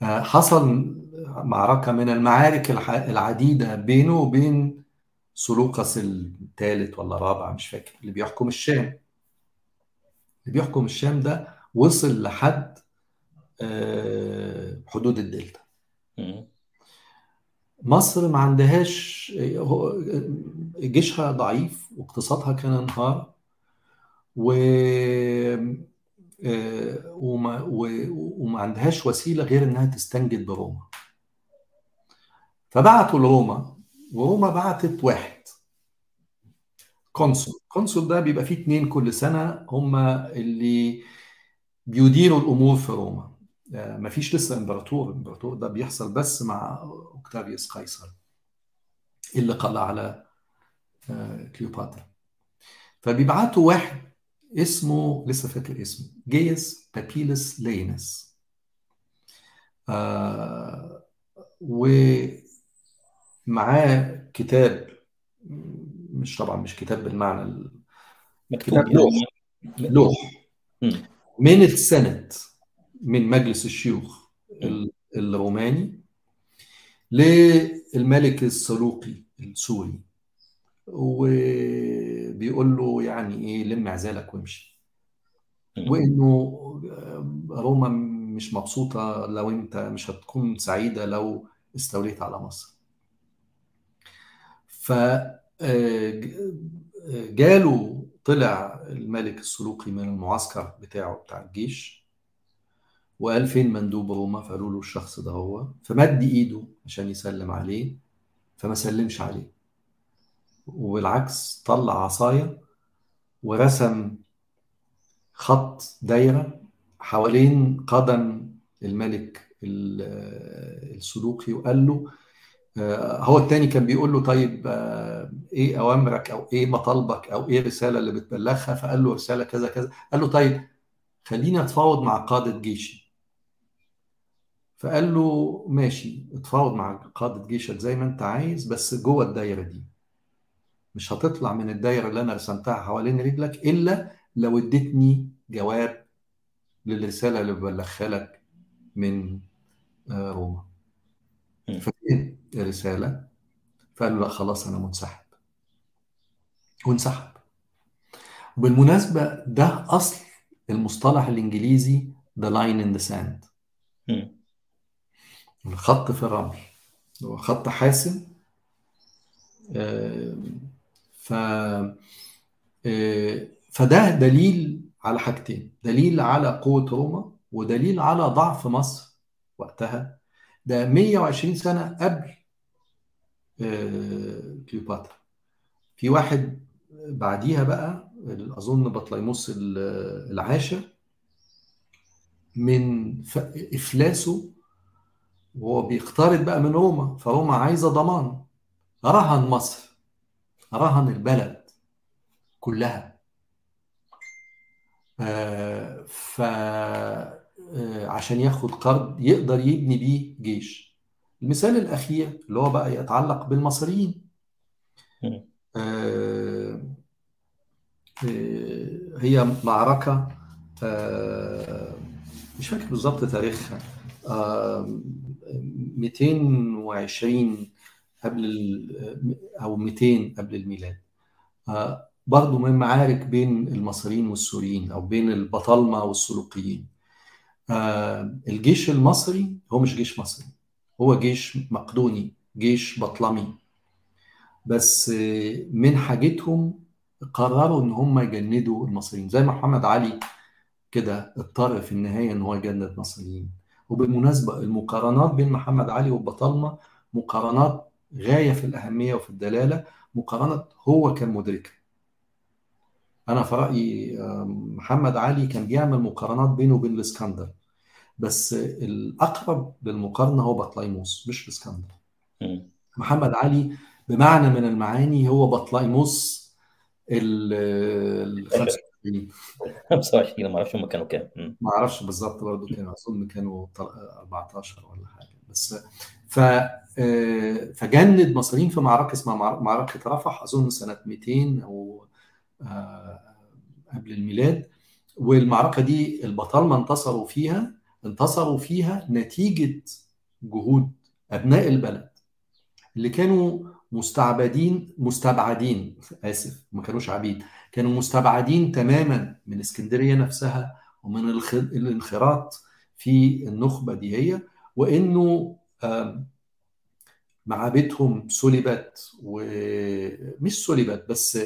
حصل معركة من المعارك العديدة بينه وبين سلوقس الثالث ولا الرابع مش فاكر اللي بيحكم الشام. اللي بيحكم الشام ده وصل لحد حدود الدلتا. مصر ما عندهاش جيشها ضعيف واقتصادها كان انهار و وما, وما عندهاش وسيلة غير إنها تستنجد بروما. فبعتوا لروما وروما بعتت واحد كونسول. كونسول ده بيبقى فيه اتنين كل سنة هم اللي بيديروا الأمور في روما. مفيش لسه امبراطور. الامبراطور ده بيحصل بس مع اوكتافيوس قيصر اللي قلع على كليوباترا. فبيبعتوا واحد اسمه لسه فاكر اسمه جيس بابيلس لينس. آه ومعاه كتاب مش طبعا مش كتاب بالمعنى مكتوب لوح لوح من السنت من مجلس الشيوخ الروماني للملك السلوقي السوري. وبيقول له يعني إيه لم عزالك وامشي. وإنه روما مش مبسوطة لو أنت مش هتكون سعيدة لو استوليت على مصر. ف جاله طلع الملك السلوقي من المعسكر بتاعه بتاع الجيش. وقال فين مندوب روما فقالوا له الشخص ده هو؟ فمد إيده عشان يسلم عليه فما سلمش عليه. وبالعكس طلع عصاية ورسم خط دايرة حوالين قدم الملك السلوقي وقال له هو التاني كان بيقول له طيب إيه أوامرك أو إيه مطالبك أو إيه الرسالة اللي بتبلغها؟ فقال له رسالة كذا كذا. قال له طيب خليني أتفاوض مع قادة جيشي. فقال له ماشي اتفاوض مع قاده جيشك زي ما انت عايز بس جوه الدايرة دي. مش هتطلع من الدايرة اللي أنا رسمتها حوالين رجلك إلا لو اديتني جواب للرسالة اللي ببلغها لك من روما. فين الرسالة؟ فقال له لا خلاص أنا منسحب. وانسحب وبالمناسبة ده أصل المصطلح الإنجليزي the line in the sand. الخط في الرمل هو خط حاسم. ف فده دليل على حاجتين دليل على قوة روما ودليل على ضعف مصر وقتها. ده 120 سنة قبل كليوباترا. في واحد بعديها بقى أظن بطليموس العاشر من إفلاسه وهو بيقترض بقى من روما فروما عايزة ضمان. رهن مصر. رهن البلد كلها. آه، ف آه، عشان ياخد قرض يقدر يبني بيه جيش. المثال الأخير اللي هو بقى يتعلق بالمصريين. آه، هي معركة آه، مش فاكر بالظبط تاريخها. 220 قبل أو 200 قبل الميلاد. آه، برضو من معارك بين المصريين والسوريين أو بين البطالمة والسلوقيين آه، الجيش المصري هو مش جيش مصري هو جيش مقدوني جيش بطلمي. بس آه، من حاجتهم قرروا إن هم يجندوا المصريين. زي ما محمد علي كده اضطر في النهاية إن هو يجند مصريين. وبالمناسبة المقارنات بين محمد علي والبطالمه مقارنات غاية في الأهمية وفي الدلالة مقارنات هو كان مدركها. أنا في رأيي آه، محمد علي كان بيعمل مقارنات بينه وبين الإسكندر. بس الأقرب للمقارنة هو بطليموس مش الإسكندر. مم. محمد علي بمعنى من المعاني هو بطليموس ال 25 25 ما أعرفش هم كانوا كام. ما أعرفش بالظبط برضه كانوا أظن كانوا طل- 14 ولا حاجة. بس ف آه، فجند مصريين في معركة اسمها مع- معركة رفح أظن سنة 200 أو آه، قبل الميلاد. والمعركة دي البطالمه انتصروا فيها انتصروا فيها نتيجة جهود أبناء البلد اللي كانوا مستعبدين مستبعدين آسف ما كانوش عبيد. كانوا مستبعدين تماما من اسكندرية نفسها ومن الانخراط في النخبة دي هي وإنه معابدهم سلبت ومش سلبت بس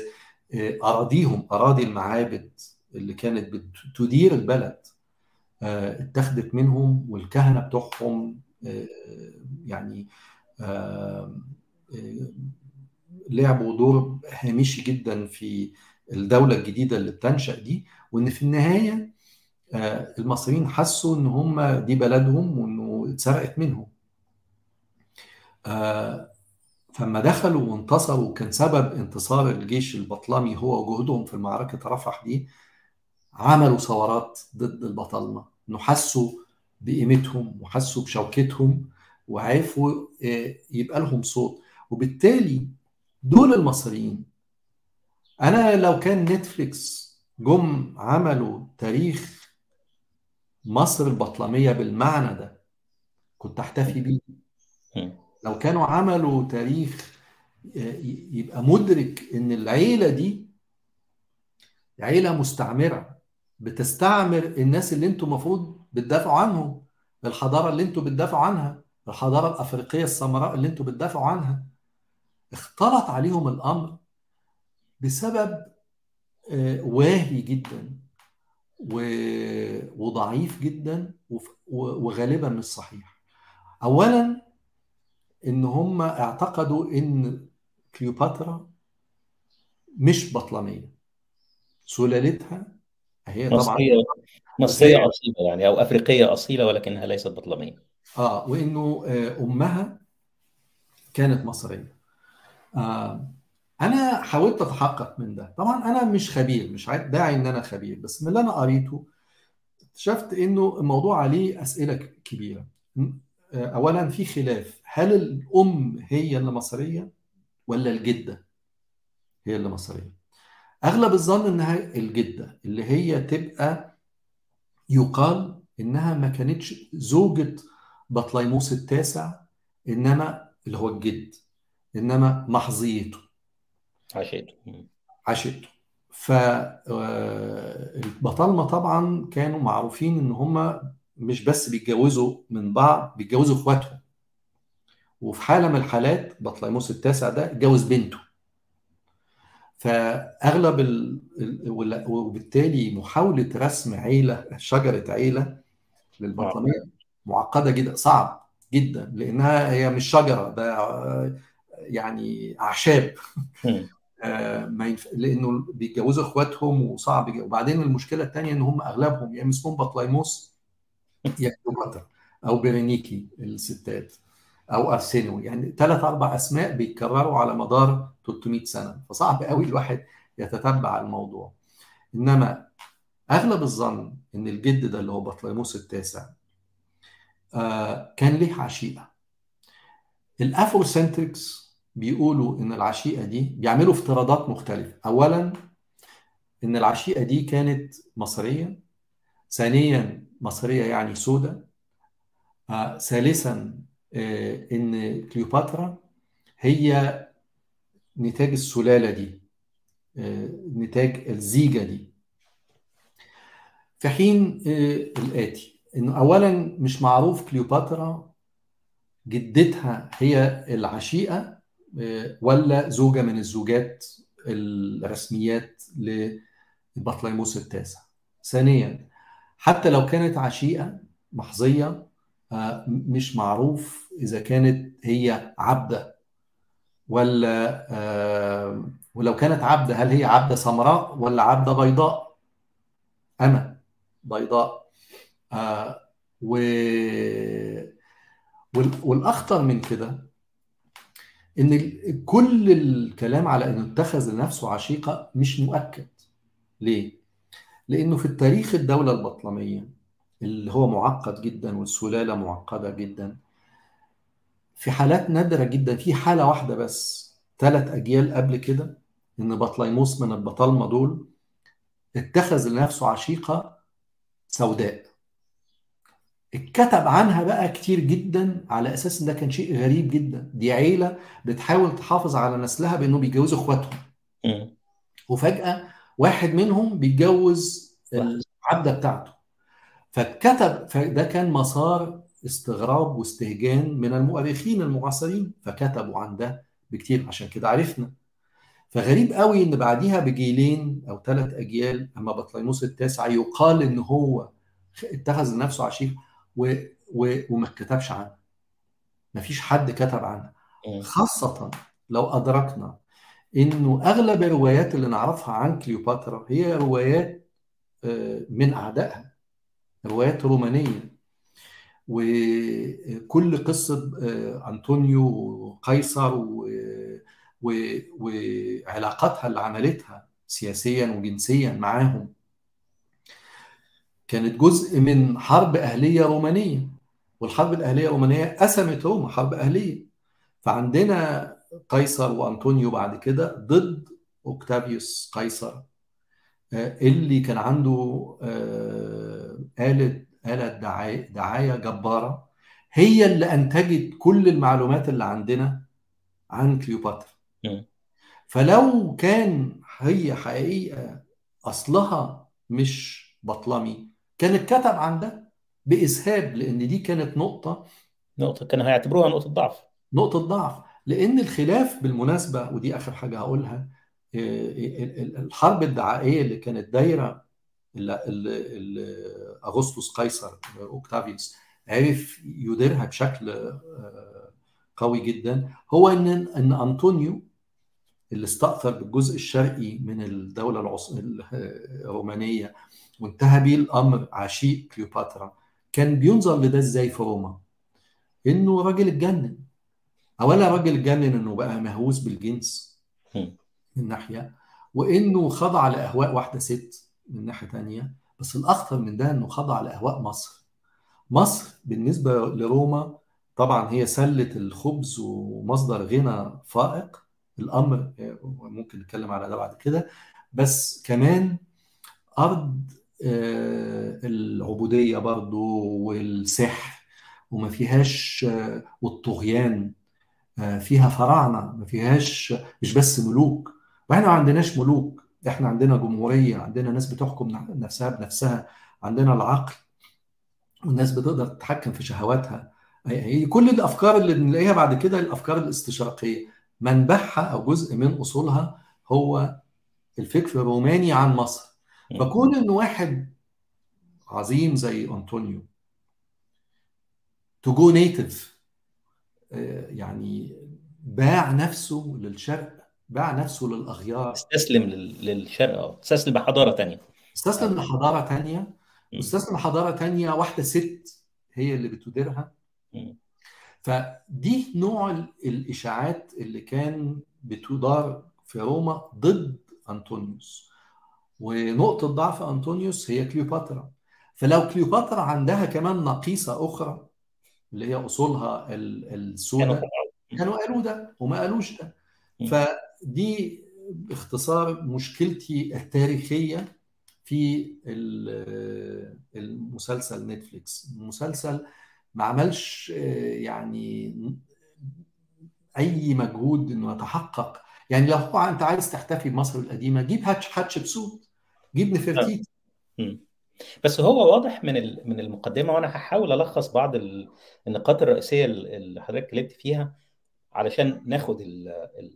آه، أراضيهم أراضي المعابد اللي كانت بتدير البلد آه، اتخذت منهم والكهنة بتوعهم آه، يعني لعبوا دور هامشي جدا في الدولة الجديدة اللي بتنشأ دي وإن في النهاية آه، المصريين حسوا إن هم دي بلدهم وإنه اتسرقت منهم. آه، فما دخلوا وانتصروا كان سبب انتصار الجيش البطلمي هو وجهودهم في معركة رفح دي عملوا ثورات ضد البطالمة إنه حسوا بقيمتهم وحسوا بشوكتهم وعرفوا آه، يبقى لهم صوت. وبالتالي دول المصريين أنا لو كان نتفليكس جم عملوا تاريخ مصر البطلمية بالمعنى ده كنت أحتفي بيه. لو كانوا عملوا تاريخ ي- يبقى مدرك إن العيلة دي عيلة مستعمرة بتستعمر الناس اللي أنتوا المفروض بتدافعوا عنهم الحضارة اللي أنتوا بتدافعوا عنها الحضارة الأفريقية السمراء اللي أنتوا بتدافعوا عنها. اختلط عليهم الأمر. بسبب آه، واهي جدا وضعيف جدا وغالبا مش صحيح. اولا إن هم اعتقدوا إن كليوباترا مش بطلميه سلالتها هي طبعا مصرية مصرية أصيلة يعني أو أفريقية أصيلة ولكنها ليست بطلمية آه وإنه آه، أمها كانت مصرية. آه أنا حاولت أتحقق من ده. طبعا أنا مش خبير مش داعي إن أنا خبير بس من اللي أنا قريته اكتشفت إنه الموضوع عليه أسئلة كبيرة. آه، اولا في خلاف. هل الأم هي اللي مصرية ولا الجدة هي اللي مصرية؟ أغلب الظن إنها الجدة اللي هي تبقى يقال إنها ما كانتش زوجة بطليموس التاسع إنما اللي هو الجد إنما محظيته. عشيته مم. عشيقته فالبطالمة طبعا كانوا معروفين إن هم مش بس بيتجوزوا من بعض بيتجوزوا إخواتهم. وفي حالة من الحالات بطليموس التاسع ده اتجوز بنته. فأغلب ال... وبالتالي محاولة رسم عيلة شجرة عيلة للبطلمية معقدة جدا صعب جدا لأنها هي مش شجرة ده آه، يعني أعشاب. آه، ما ينف... لأنه بيتجوزوا إخواتهم وصعب جدا. وبعدين المشكلة الثانية إن هم أغلبهم يا اسمهم بطليموس يا كليوباترا أو بيرينيكي الستات أو ارسينو يعني ثلاث أربع أسماء بيتكرروا على مدار 300 سنة. فصعب قوي الواحد يتتبع الموضوع. إنما أغلب الظن إن الجد ده اللي هو بطليموس التاسع آه كان ليه عشيقة. الأفروسنتريكس بيقولوا إن العشيقة دي بيعملوا افتراضات مختلفة. اولا إن العشيقة دي كانت مصرية ثانيا مصرية يعني سودة آه ثالثا آه إن كليوباترا هي نتاج السلالة دي آه نتاج الزيجة دي. في حين آه الآتي انه اولا مش معروف كليوباترا جدتها هي العشيقة ولا زوجة من الزوجات الرسميات لبطليموس التاسع. ثانيا حتى لو كانت عشيقه محظية مش معروف إذا كانت هي عبدة ولا ولو كانت عبدة هل هي عبدة سمراء ولا عبدة بيضاء؟ أنا بيضاء. و والأخطر من كده إن كل الكلام على انه اتخذ لنفسه عشيقة مش مؤكد. ليه؟ لأنه في التاريخ الدولة البطلمية اللي هو معقد جدا والسلالة معقدة جدا في حالات نادرة جدا في حالة واحدة بس ثلاث أجيال قبل كده إن بطليموس من البطالمه دول اتخذ لنفسه عشيقة سوداء. اتكتب عنها بقى كتير جدا على أساس إن ده كان شيء غريب جدا. دي عيلة بتحاول تحافظ على نسلها بانه بيتجوزوا إخواتهم. وفجأة واحد منهم بيتجوز العبدة بتاعته. فاتكتب فده كان مسار استغراب واستهجان من المؤرخين المعاصرين. فكتبوا عن ده بكتير عشان كده عرفنا. فغريب قوي إن بعديها بجيلين أو ثلاث أجيال أما بطليموس التاسع يقال إن هو اتخذ لنفسه عشيق. و... و... وما اتكتبش عنها مفيش حد كتب عنها خاصة لو أدركنا إنه أغلب الروايات اللي نعرفها عن كليوباترا هي روايات من أعدائها. روايات رومانية. وكل قصة أنطونيو وقيصر و... و... وعلاقاتها اللي عملتها سياسيا وجنسيا معاهم كانت جزء من حرب أهلية رومانية والحرب الأهلية الرومانية قسمت روما حرب أهلية. فعندنا قيصر وأنطونيو بعد كده ضد أوكتافيوس قيصر اللي كان عنده آلة آلة دعاية, دعاية جبارة هي اللي أنتجت كل المعلومات اللي عندنا عن كليوباترا. فلو كان هي حقيقة أصلها مش بطلمي كان اتكتب عن ده بإسهاب لأن دي كانت نقطة نقطة كانوا هيعتبروها نقطة ضعف. نقطة ضعف لأن الخلاف بالمناسبة ودي آخر حاجة هقولها الحرب الدعائية اللي كانت دايرة اللي, أغسطس قيصر أوكتافيوس عرف يديرها بشكل قوي جدا. هو إن إن أنطونيو اللي استأثر بالجزء الشرقي من الدولة العص... الرومانية وانتهى بيه الأمر عشيق كليوباترا. كان بينظر لده إزاي في روما؟ إنه راجل اتجنن. أولا راجل اتجنن إنه بقى مهووس بالجنس من ناحية وإنه خضع لأهواء واحدة ست من ناحية تانية بس الأخطر من ده إنه خضع لأهواء مصر. مصر بالنسبة لروما طبعا هي سلة الخبز ومصدر غنى فائق. الأمر ممكن نتكلم على ده بعد كده. بس كمان أرض العبودية برضو والسحر وما فيهاش والطغيان فيها فراعنة ما فيهاش مش بس ملوك. وإحنا ما عندناش ملوك إحنا عندنا جمهورية عندنا ناس بتحكم نفسها بنفسها عندنا العقل والناس بتقدر تتحكم في شهواتها. هي كل الأفكار اللي بنلاقيها بعد كده الأفكار الاستشراقية. منبعها أو جزء من أصولها هو الفكر الروماني عن مصر. فكون إن واحد عظيم زي أنطونيو to go native يعني باع نفسه للشرق باع نفسه للأغيار. استسلم للشرق آه استسلم لحضارة تانية. استسلم لحضارة تانية. واستسلم لحضارة تانية واحدة ست هي اللي بتديرها. فدي نوع الإشاعات اللي كان بتدار في روما ضد أنطونيوس. ونقطة ضعف أنطونيوس هي كليوباترا. فلو كليوباترا عندها كمان نقيصة أخرى اللي هي أصولها السوداء كانوا قالوا ده. وما قالوش ده. فدي باختصار مشكلتي التاريخية في المسلسل نتفليكس. المسلسل ما عملش يعني أي مجهود إنه يتحقق. يعني لو هو أنت عايز تحتفي بمصر القديمة جيب هاتش حتشبسوت جيب نفرتيتي بس هو واضح من من المقدمة وأنا هحاول ألخص بعض النقاط الرئيسية اللي حضرتك اتكلمت فيها علشان ناخد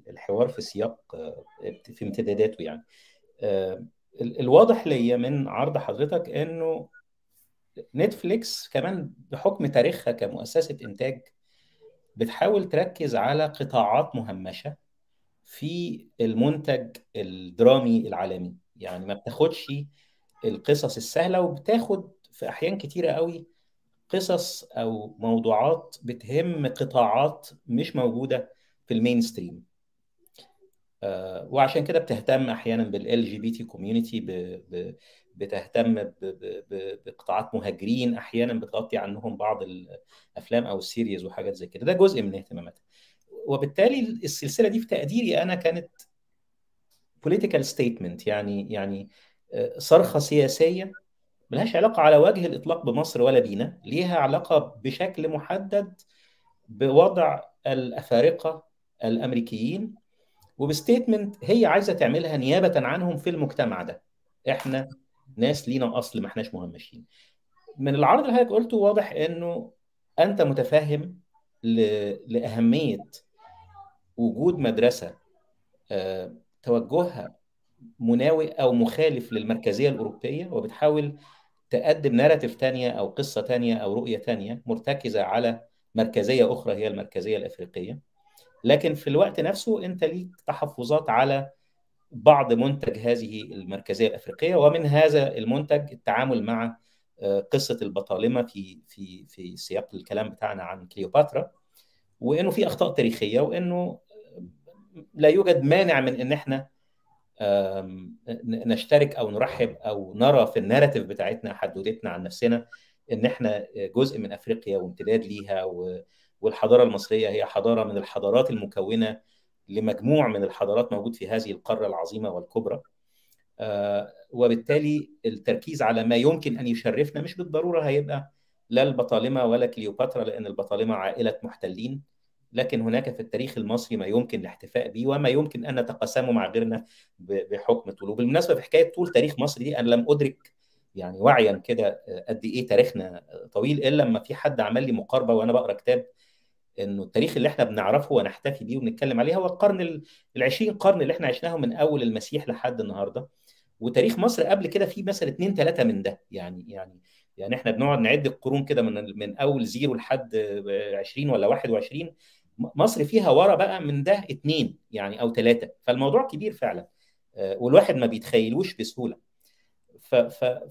الحوار في سياق في امتداداته يعني. الواضح ليا من عرض حضرتك إنه Netflix كمان بحكم تاريخها كمؤسسة إنتاج بتحاول تركز على قطاعات مهمشة في المنتج الدرامي العالمي. يعني ما بتاخدش القصص السهلة وبتاخد في أحيان كتيرة قوي قصص أو موضوعات بتهم قطاعات مش موجودة في ال mainstream آه وعشان كده بتهتم أحيانا بال LGBT community بتهتم بقطاعات مهاجرين أحيانا بتغطي عنهم بعض الأفلام أو ال series وحاجات زي كده. ده جزء من اهتماماتها. وبالتالي السلسلة دي في تقديري أنا كانت political statement يعني يعني صرخة سياسية ملهاش علاقة على وجه الإطلاق بمصر ولا بينا ليها علاقة بشكل محدد بوضع الأفارقة الأمريكيين وب statement هي عايزة تعملها نيابة عنهم في المجتمع ده إحنا ناس لينا أصل ما إحناش مهمشين من العرض اللي حضرتك قلته واضح إنه أنت متفهم. لأهمية وجود مدرسة أه... توجهها مناوئ أو مخالف للمركزية الأوروبية وبتحاول تقدم narrative تانية أو قصة تانية أو رؤية تانية مرتكزة على مركزية أخرى هي المركزية الأفريقية. لكن في الوقت نفسه أنت ليك تحفظات على بعض منتج هذه المركزية الأفريقية ومن هذا المنتج التعامل مع قصة البطالمة في في في سياق الكلام بتاعنا عن كليوباترا وإنه في أخطاء تاريخية وإنه لا يوجد مانع من إن إحنا نشترك أو نرحب أو نرى في الناراتيف بتاعتنا حدوتتنا عن نفسنا إن إحنا جزء من أفريقيا وامتداد ليها والحضارة المصرية هي حضارة من الحضارات المكونة لمجموع من الحضارات موجود في هذه القارة العظيمة والكبرى. وبالتالي التركيز على ما يمكن أن يشرفنا مش بالضرورة هيبقى لا البطالمة ولا كليوباترا لأن البطالمة عائلة محتلين. لكن هناك في التاريخ المصري ما يمكن الاحتفاء به وما يمكن أن نتقاسمه مع غيرنا بحكم طوله بالمناسبة في حكاية طول تاريخ مصر دي أنا لم أدرك يعني وعيا كده قد إيه تاريخنا طويل إلا لما في حد عمل لي مقاربة وأنا بقرأ كتاب إنه التاريخ اللي إحنا بنعرفه ونحتفي بيه ونتكلم عليه هو القرن ال20 قرن اللي إحنا عشناه من أول المسيح لحد النهارده. وتاريخ مصر قبل كده فيه مثلا اثنين ثلاثة من ده. يعني يعني يعني إحنا بنقعد نعد القرون كده من من أول زيرو لحد 20 ولا 21 مصر فيها ورا بقى من ده اثنين يعني أو ثلاثة فالموضوع كبير فعلا. والواحد ما بيتخيلوش بسهولة.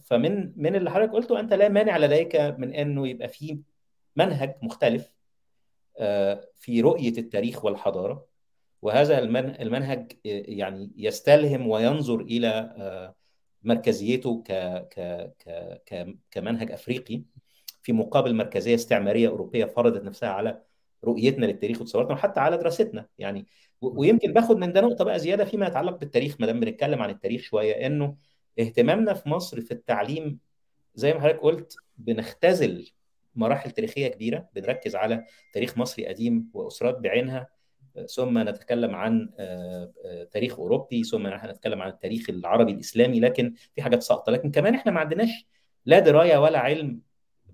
فمن من اللي حضرتك قلته أنت لا مانع لديك من أنه يبقى في منهج مختلف في رؤية التاريخ والحضارة. وهذا المنهج يعني يستلهم وينظر إلى مركزيته ك ك كمنهج أفريقي. في مقابل مركزية استعمارية أوروبية فرضت نفسها على رؤيتنا للتاريخ وتصوراتنا وحتى على دراستنا يعني ويمكن باخد من ده نقطة بقى زيادة فيما يتعلق بالتاريخ ما دام بنتكلم عن التاريخ شوية إنه اهتمامنا في مصر في التعليم زي ما حضرتك قلت بنختزل مراحل تاريخية كبيرة بنركز على تاريخ مصري قديم وأسرات بعينها ثم نتكلم عن تاريخ أوروبي ثم نتكلم عن التاريخ العربي الإسلامي لكن في حاجات ساقطة. لكن كمان إحنا ما عندناش لا دراية ولا علم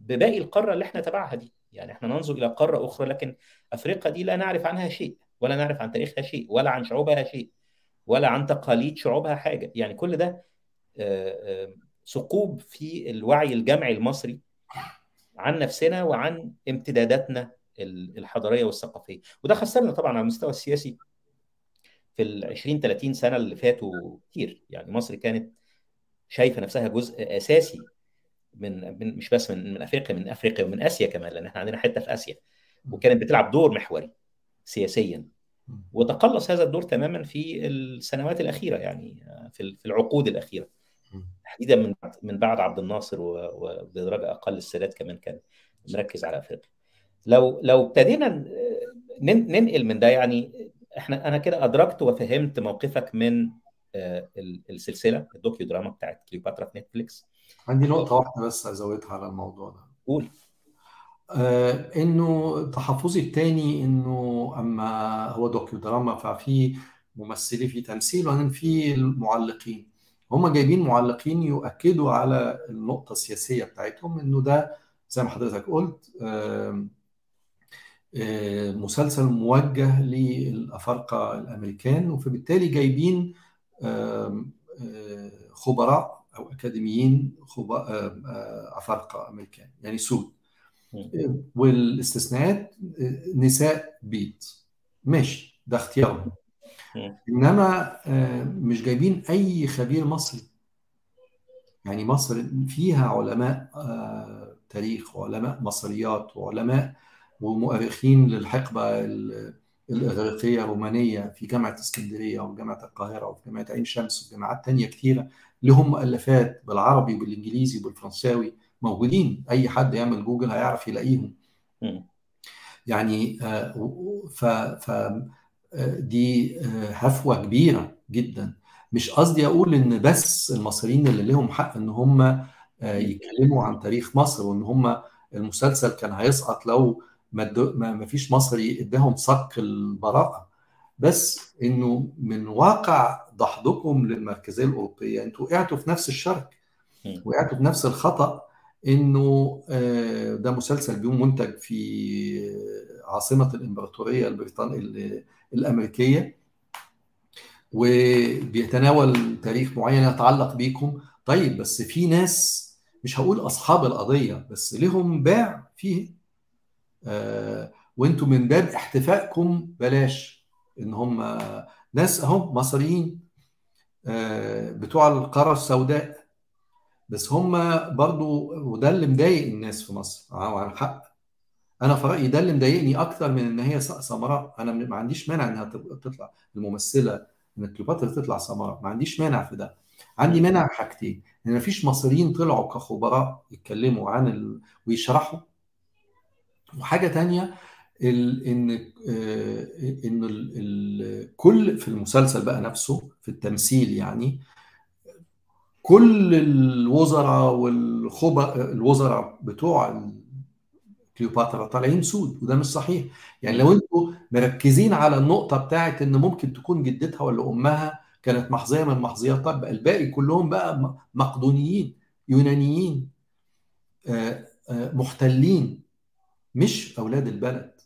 بباقي القارة اللي إحنا تبعها دي. يعني إحنا ننظر إلى قارة أخرى لكن أفريقيا دي لا نعرف عنها شيء ولا نعرف عن تاريخها شيء ولا عن شعوبها شيء ولا عن تقاليد شعوبها حاجة. يعني كل ده ثقوب في الوعي الجمعي المصري عن نفسنا وعن امتداداتنا الحضارية والثقافية. وده خسرنا طبعا على المستوى السياسي في ال 20 30 سنة اللي فاتوا كتير. يعني مصر كانت شايفة نفسها جزء أساسي من, من مش بس من, من أفريقيا من أفريقيا ومن آسيا كمان لأن إحنا عندنا حتة في آسيا وكانت بتلعب دور محوري سياسيا. وتقلص هذا الدور تماما في السنوات الأخيرة يعني في في العقود الأخيرة. تحديدا من من بعد عبد الناصر وبدرجه أقل السادات كمان كان مركز على أفريقيا. لو لو ابتدينا ننقل من ده يعني إحنا أنا كده أدركت وفهمت موقفك من السلسلة ال docudrama بتاعت كليوباترا في Netflix. عندي نقطة واحدة بس أزودها على الموضوع ده. قول. آه إنه تحفظي الثاني إنه أما هو دوكيو دراما ففي ممثلي في تمثيل وبعدين في المعلقين. هم جايبين معلقين يؤكدوا على النقطة السياسية بتاعتهم إنه ده زي ما حضرتك قلت آه آه مسلسل موجه للأفارقة الأمريكان وفبالتالي جايبين خبراء أو أكاديميين أفارقة أمريكان يعني سود. والإستثناءات نساء بيض ماشي ده اختيارهم إنما مش جايبين أي خبير مصري. يعني مصر فيها علماء تاريخ وعلماء مصريات وعلماء ومؤرخين للحقبة الإغريقية الرومانية في جامعة إسكندرية وفي جامعة القاهرة وفي جامعة عين شمس وفي جامعات تانية كتيرة. لهم مؤلفات بالعربي وبالإنجليزي وبالفرنساوي موجودين. أي حد يعمل جوجل هيعرف يلاقيهم. يعني ف, ف دي هفوة كبيرة جدا. مش قصدي أقول إن بس المصريين اللي لهم حق إن هم يتكلموا عن تاريخ مصر وإن هم المسلسل كان هيسقط لو ما فيش مصري إداهم صك البراءة. بس إنه من واقع ضحضكم للمركزية الأوروبية إنتوا وقعتوا في نفس الشرك وقعتوا في نفس الخطأ إنه ده مسلسل بيوم منتج في عاصمة الإمبراطورية البريطانية الأمريكية وبيتناول تاريخ معين يتعلق بيكم. طيب بس في ناس مش هقول أصحاب القضية بس لهم باع فيه. آه وإنتوا من باب احتفائكم بلاش. إن هم ناس اهم مصريين آه بتوع القاره السوداء. بس هم برضو وده اللي مضايق الناس في مصر على حق. أنا في رأيي ده اللي مضايقني أكتر من إن هي سمراء. أنا ما عنديش مانع إنها تطلع الممثلة إن كليوباترا تطلع سمراء ما عنديش مانع في ده. عندي مانع حاجتين إن ما فيش مصريين طلعوا كخبراء يتكلموا عن ال... ويشرحوا. وحاجة تانية ال... إن إن ال... ال... كل في المسلسل بقى نفسه في التمثيل يعني كل الوزراء والخبراء الوزراء بتوع كليوباترا طالعين سود وده مش صحيح. يعني لو أنتوا مركزين على النقطة بتاعت إن ممكن تكون جدتها ولا أمها كانت محظية من محظيات طب الباقي كلهم بقى مقدونيين يونانيين محتلين مش أولاد البلد.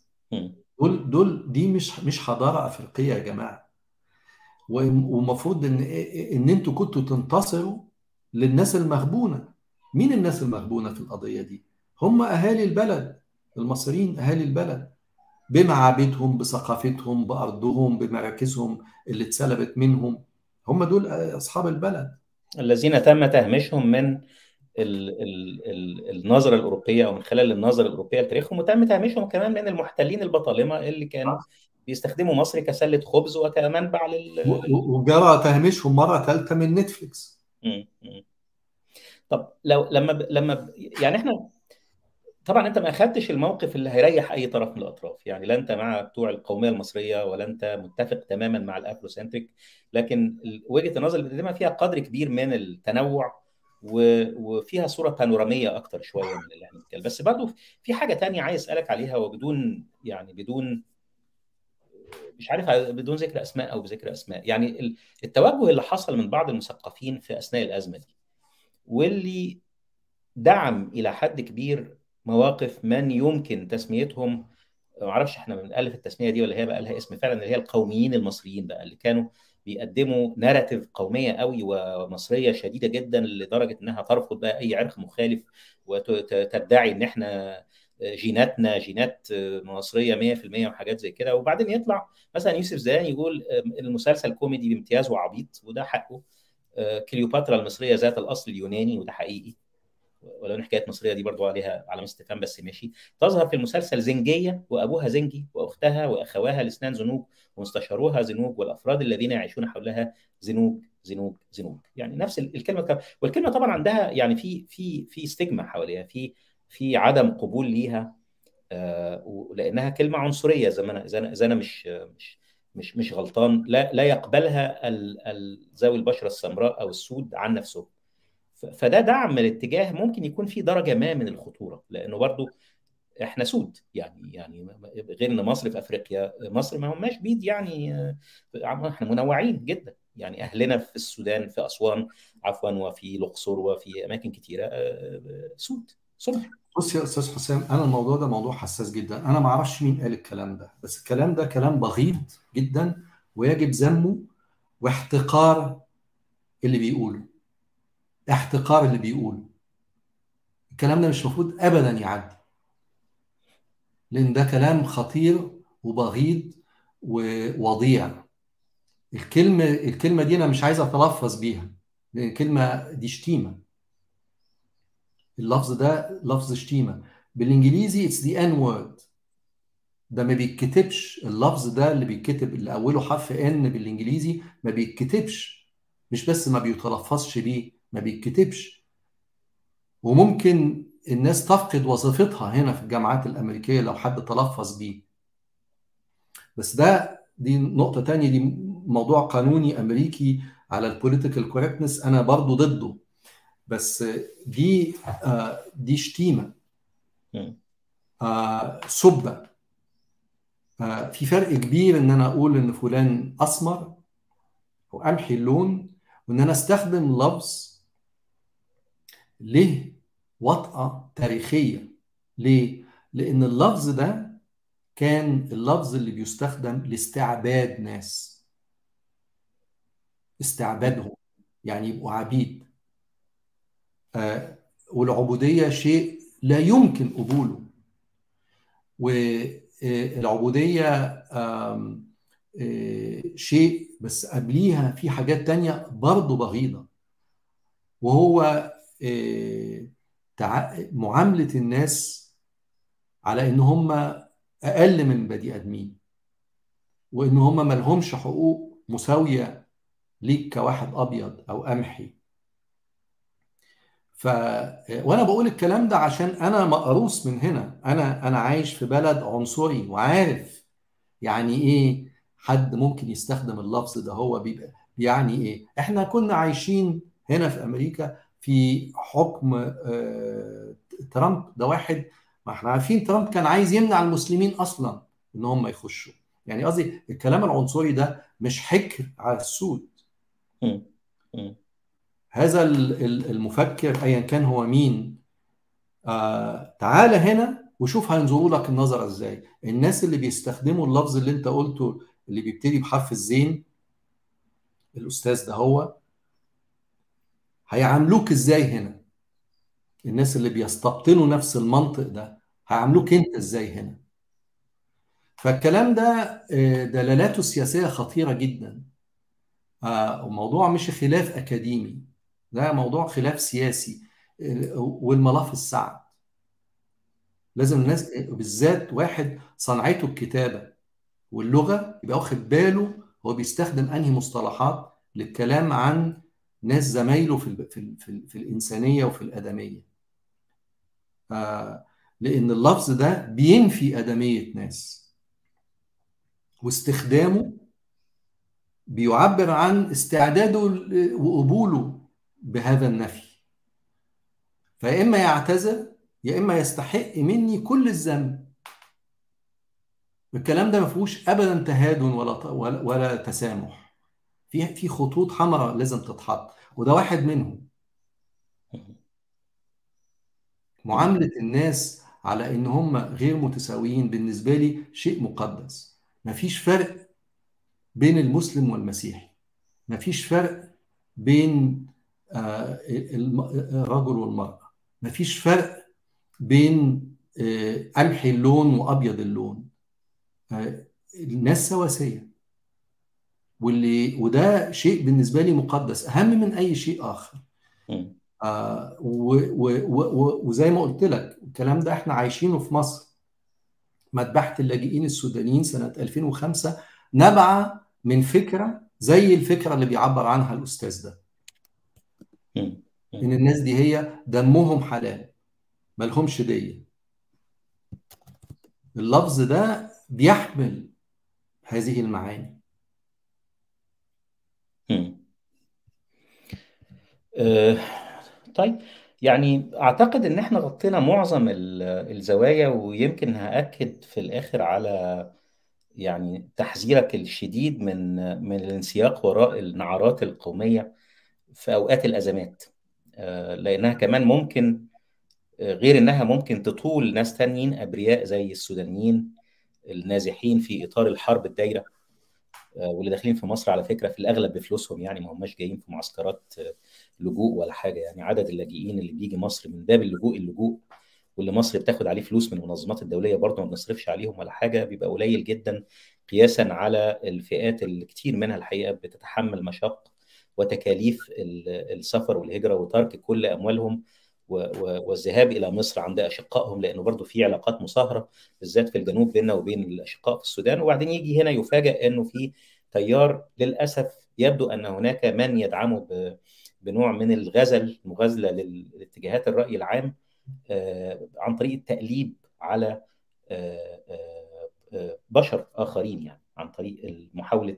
دول دول دي مش مش حضارة أفريقية يا جماعة. ومفروض إن إن أنتوا كنتوا تنتصروا للناس المغبونة. مين الناس المغبونة في القضية دي؟ هم أهالي البلد المصريين أهالي البلد. بمعابدهم بثقافتهم بأرضهم بمراكزهم اللي اتسلبت منهم. هم دول أصحاب البلد. الذين تم تهميشهم من ال ال ال النظرة الأوروبية أو من خلال النظرة الأوروبية لتاريخهم وتم تهميشهم كمان من المحتلين البطالمة اللي كانوا بيستخدموا مصر كسلة خبز وكمنبع لل وجرى تهميشهم مرة ثالثه من Netflix. طب لو لما لما يعني إحنا طبعا أنت ما أخدتش الموقف اللي هيريح أي طرف من الأطراف يعني لا أنت مع بتوع القومية المصرية ولا أنت متفق تماما مع ال Afrocentric لكن وجهة النظر اللي بتقدمها فيها قدر كبير من التنوع وفيها صورة بانورامية أكتر شوية من اللي إحنا بنتكلم. بس برضه في حاجة تانية عايز أسألك عليها وبدون يعني بدون مش عارف بدون ذكر أسماء أو بذكر أسماء. يعني التوجه اللي حصل من بعض المثقفين في أثناء الأزمة دي واللي دعم إلى حد كبير مواقف من يمكن تسميتهم ما أعرفش إحنا بنألف التسمية دي ولا هي بقى لها اسم فعلا اللي هي القوميين المصريين بقى اللي كانوا بيقدموا narrative قومية قوي ومصرية شديدة جدا لدرجة إنها ترفض بقى أي عرق مخالف وتدعي إن إحنا جيناتنا جينات مصرية 100% وحاجات زي كده. وبعدين يطلع مثلا يوسف زيدان يقول المسلسل كوميدي بامتياز وعبيط وده حقه. كليوباترا المصرية ذات الأصل اليوناني وده حقيقي. ولو إن حكاية مصرية دي برضو عليها علامه استفهام بس ماشي. تظهر في المسلسل زنجية وأبوها زنجي وأختها واخواها الاثنان زنوج ومستشاروها زنوج والأفراد الذين يعيشون حولها زنوج زنوج زنوج. يعني نفس الكلمة والكلمة طبعا عندها يعني في في في ستيجما حواليها في في عدم قبول ليها آه لأنها كلمة عنصرية زي ما أنا إذا أنا مش مش مش مش غلطان لا لا يقبلها ذوي البشرة السمراء أو السود عن نفسهم فده دعم الاتجاه ممكن يكون فيه درجة ما من الخطورة لأنه برضو إحنا سود. يعني يعني غير إن مصر في أفريقيا مصر ما هماش بيض يعني إحنا منوعين جدا. يعني أهلنا في السودان في أسوان عفوا وفي الأقصر وفي أماكن كثيره سود سمر بص يا أستاذ حسام أنا الموضوع ده موضوع حساس جدا. أنا ما أعرفش مين قال الكلام ده بس الكلام ده كلام بغيض جدا ويجب ذمه واحتقار اللي بيقوله. احتقار اللي بيقوله. الكلام ده مش المفروض ابدا يعدي. لأن ده كلام خطير وبغيض ووضيع. الكلمة الكلمة دي أنا مش عايز أتلفظ بيها لأن الكلمة دي شتيمة. اللفظ ده لفظ شتيمة. بالإنجليزي it's the N word ده ما بيتكتبش. اللفظ ده اللي بيتكتب اللي أوله حرف N بالإنجليزي ما بيتكتبش. مش بس ما بيتلفظش بيه. ما بيتكتبش. وممكن الناس تفقد وظيفتها هنا في الجامعات الأمريكية لو حد تلفظ بيه بس ده دي نقطة تانية دي موضوع قانوني أمريكي على ال political correctness أنا برضو ضده. بس دي آه دي شتيمة. آه سبة. آه في فرق كبير إن أنا أقول إن فلان أسمر وامحي اللون وإن أنا أستخدم لفظ له وطأة تاريخية؟ ليه؟ لأن اللفظ ده كان اللفظ اللي بيستخدم لاستعباد ناس. استعبادهم يعني يبقوا عبيد. آه والعبودية شيء لا يمكن قبوله. والعبودية آه آه شيء بس قبليها في حاجات تانية برضه بغيضة وهو معاملة الناس على إن هم أقل من بني آدمين وإن هم ملهمش حقوق مساوية ليك كواحد أبيض أو قمحي. ف وأنا بقول الكلام ده عشان أنا مقروص من هنا. أنا أنا عايش في بلد عنصري وعارف يعني إيه حد ممكن يستخدم اللفظ ده هو بيبقى يعني إيه. إحنا كنا عايشين هنا في أمريكا في حكم ترامب. ده واحد ما إحنا عارفين ترامب كان عايز يمنع المسلمين أصلا إن هم يخشوا. يعني قصدي الكلام العنصري ده مش حكر على السود. هذا المفكر ايا كان هو مين. آه تعال هنا وشوف هينظروا لك النظره إزاي. الناس اللي بيستخدموا اللفظ اللي أنت قلته اللي بيبتدي بحرف الزين الأستاذ ده هو هيعاملوك إزاي هنا؟ الناس اللي بيستبطنوا نفس المنطق ده هيعاملوك أنت إزاي هنا؟ فالكلام ده دلالاته السياسيه خطيرة جدا. الموضوع مش خلاف أكاديمي ده موضوع خلاف سياسي والملف السعد. لازم الناس بالذات واحد صنعته الكتابة واللغة يبقى واخد باله هو بيستخدم أنهي مصطلحات للكلام عن ناس زمايله في في في, في الإنسانية وفي الأدمية. آه لأن اللفظ ده بينفي أدمية ناس. واستخدامه بيعبر عن استعداده وقبوله بهذا النفي. فيا إما يعتذر يا إما يستحق مني كل الذنب. الكلام ده ما فيهوش ابدا تهادن ولا, ولا تسامح. في في خطوط حمراء لازم تتحط وده واحد منهم. معاملة الناس على إن هم غير متساويين بالنسبة لي شيء مقدس. مفيش فرق بين المسلم والمسيحي. مفيش فرق بين الرجل والمرأة. مفيش فرق بين قمحي اللون وأبيض اللون. الناس سواسية. واللي وده شيء بالنسبة لي مقدس أهم من أي شيء آخر. آه و و و وزي ما قلت لك الكلام ده إحنا عايشينه في مصر. مذبحة اللاجئين السودانيين سنة 2005 نبع من فكرة زي الفكرة اللي بيعبر عنها الأستاذ ده. إن الناس دي هي دمهم حلال ملهمش دية. اللفظ ده بيحمل هذه المعاني. أه طيب يعني أعتقد إن إحنا غطينا معظم الزوايا ويمكن هأكد في الآخر على يعني تحذيرك الشديد من من الانسياق وراء النعرات القومية في أوقات الأزمات أه لأنها كمان ممكن غير إنها ممكن تطول ناس تانيين أبرياء زي السودانيين النازحين في إطار الحرب الدايرة واللي داخلين في مصر على فكرة في الأغلب بفلوسهم يعني ما هماش جايين في معسكرات لجوء ولا حاجة. يعني عدد اللاجئين اللي بيجي مصر من باب اللجوء اللجوء واللي مصر بتاخد عليه فلوس من المنظمات الدولية برضه ما بنصرفش عليهم ولا حاجة بيبقى قليل جدا قياسا على الفئات اللي كتير منها الحقيقة بتتحمل مشاق وتكاليف السفر والهجرة وترك كل أموالهم والذهاب إلى مصر عند أشقائهم لأنه برضه في علاقات مصاهرة بالذات في الجنوب بيننا وبين الأشقاء في السودان. وبعدين يجي هنا يفاجئ إنه في تيار للأسف يبدو أن هناك من يدعمه بنوع من الغزل مغازلة لاتجاهات الرأي العام عن طريق التأليب على بشر آخرين يعني عن طريق محاولة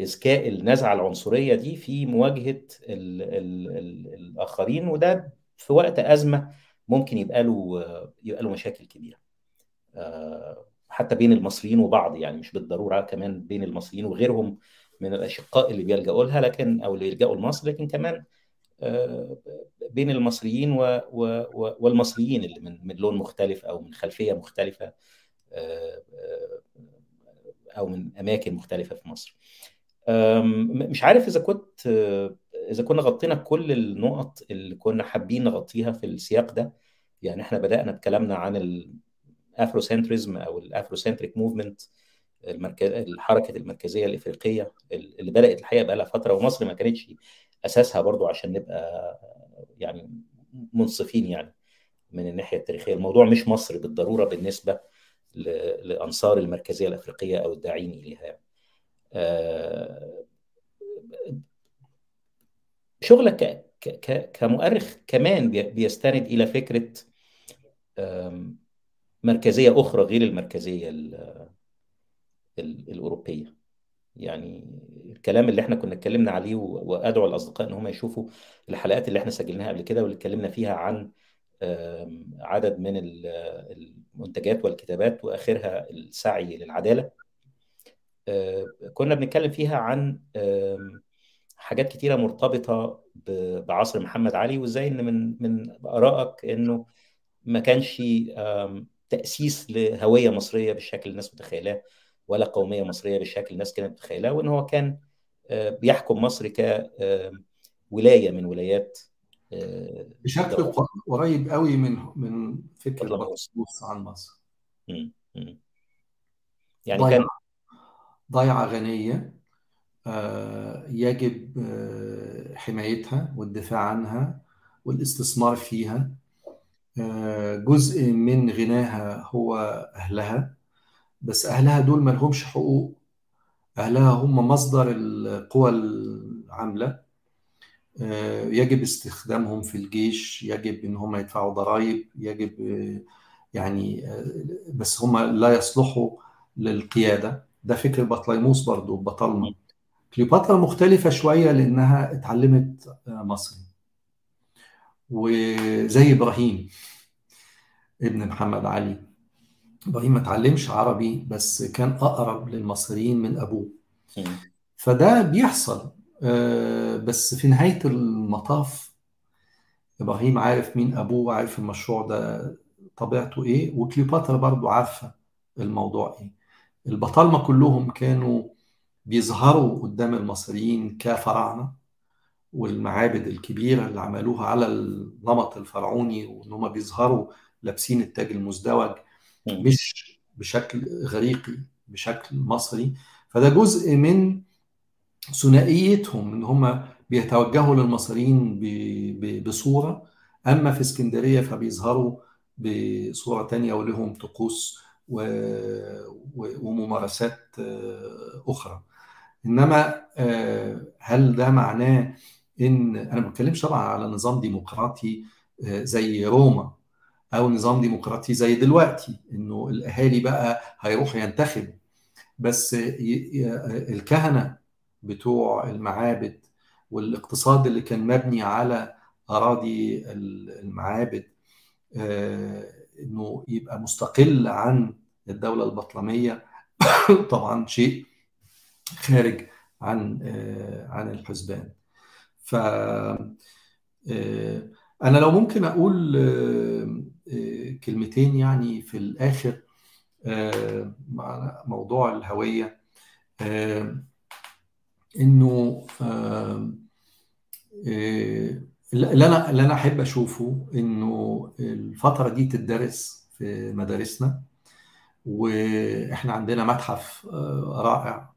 اذكاء النزعة العنصرية دي في مواجهة ال ال ال الآخرين وده في وقت أزمة ممكن يبقى له يبقى له مشاكل كبيرة. حتى بين المصريين وبعض يعني مش بالضرورة كمان بين المصريين وغيرهم من الأشقاء اللي بيلجأوا لها لكن أو اللي بيلجأوا لمصر لكن كمان بين المصريين و و والمصريين اللي من من لون مختلف أو من خلفية مختلفة أو من أماكن مختلفة في مصر. مش عارف إذا كنت إذا كنا غطينا كل النقط اللي كنا حابين نغطيها في السياق ده يعني إحنا بدأنا بكلامنا عن ال Afrocentrism أو ال Afrocentric movement المركز الحركه المركزية الإفريقية اللي بدأت الحقيقة بقى لها فترة ومصر ما كانتش أساسها برضو عشان نبقى يعني منصفين يعني من الناحية التاريخية الموضوع مش مصر بالضرورة بالنسبة لأنصار المركزية الإفريقية أو الداعين إليها يعني. شغلك كمؤرخ كمان بيستند إلى فكرة مركزية أخرى غير المركزية الأوروبية. يعني الكلام اللي إحنا كنا اتكلمنا عليه وأدعو الأصدقاء إن هم يشوفوا الحلقات اللي إحنا سجلناها قبل كده واللي اتكلمنا فيها عن عدد من المنتجات والكتابات وآخرها السعي للعدالة. كنا بنتكلم فيها عن حاجات كتيرة مرتبطة بعصر محمد علي وإزاي إن من من آرائك إنه ما كانش تأسيس لهوية مصرية بالشكل اللي الناس متخيلاه. ولا قومية مصرية بالشكل الناس كانت متخيلاه وإن هو كان بيحكم مصر كولايه من ولايات بشكل قريب قوي من من فكره بطرس عن مصر. يعني كان ضيعة غنية يجب حمايتها والدفاع عنها والاستثمار فيها. جزء من غناها هو أهلها. بس أهلها دول ما لهمش حقوق. أهلها هم مصدر القوى العاملة. يجب استخدامهم في الجيش يجب إن هم يدفعوا ضرائب يجب يعني بس هم لا يصلحوا للقيادة. ده فكر بطليموس برضو بطلمة. كليوباترا مختلفة شوية لأنها اتعلمت مصري. وزي إبراهيم ابن محمد علي. إبراهيم ما اتعلمش عربي بس كان أقرب للمصريين من أبوه. فده بيحصل. بس في نهاية المطاف إبراهيم عارف مين أبوه وعارف المشروع ده طبيعته إيه وكليوباترا برضو عارفة الموضوع إيه. البطالمة كلهم كانوا بيظهروا قدام المصريين كفراعنة والمعابد الكبيرة اللي عملوها على النمط الفرعوني وإن هم بيظهروا لابسين التاج المزدوج. مش بشكل غريقي بشكل مصري. فده جزء من ثنائيتهم إن هم بيتوجهوا للمصريين بصورة. أما في اسكندرية فبيظهروا بصورة تانية ولهم طقوس وممارسات أخرى. إنما هل ده معناه إن أنا ما بتكلمش طبعا على نظام ديمقراطي زي روما. أو نظام ديمقراطي زي دلوقتي إنه الأهالي بقى هيروحوا ينتخبوا. بس الكهنة بتوع المعابد والاقتصاد اللي كان مبني على أراضي المعابد إنه يبقى مستقل عن الدولة البطلمية طبعا شيء خارج عن عن الحسبان. ف أنا لو ممكن أقول كلمتين يعني في الآخر موضوع الهوية إنه اللي أنا اللي أنا أحب أشوفه إنه الفترة دي تدرس في مدارسنا وإحنا عندنا متحف رائع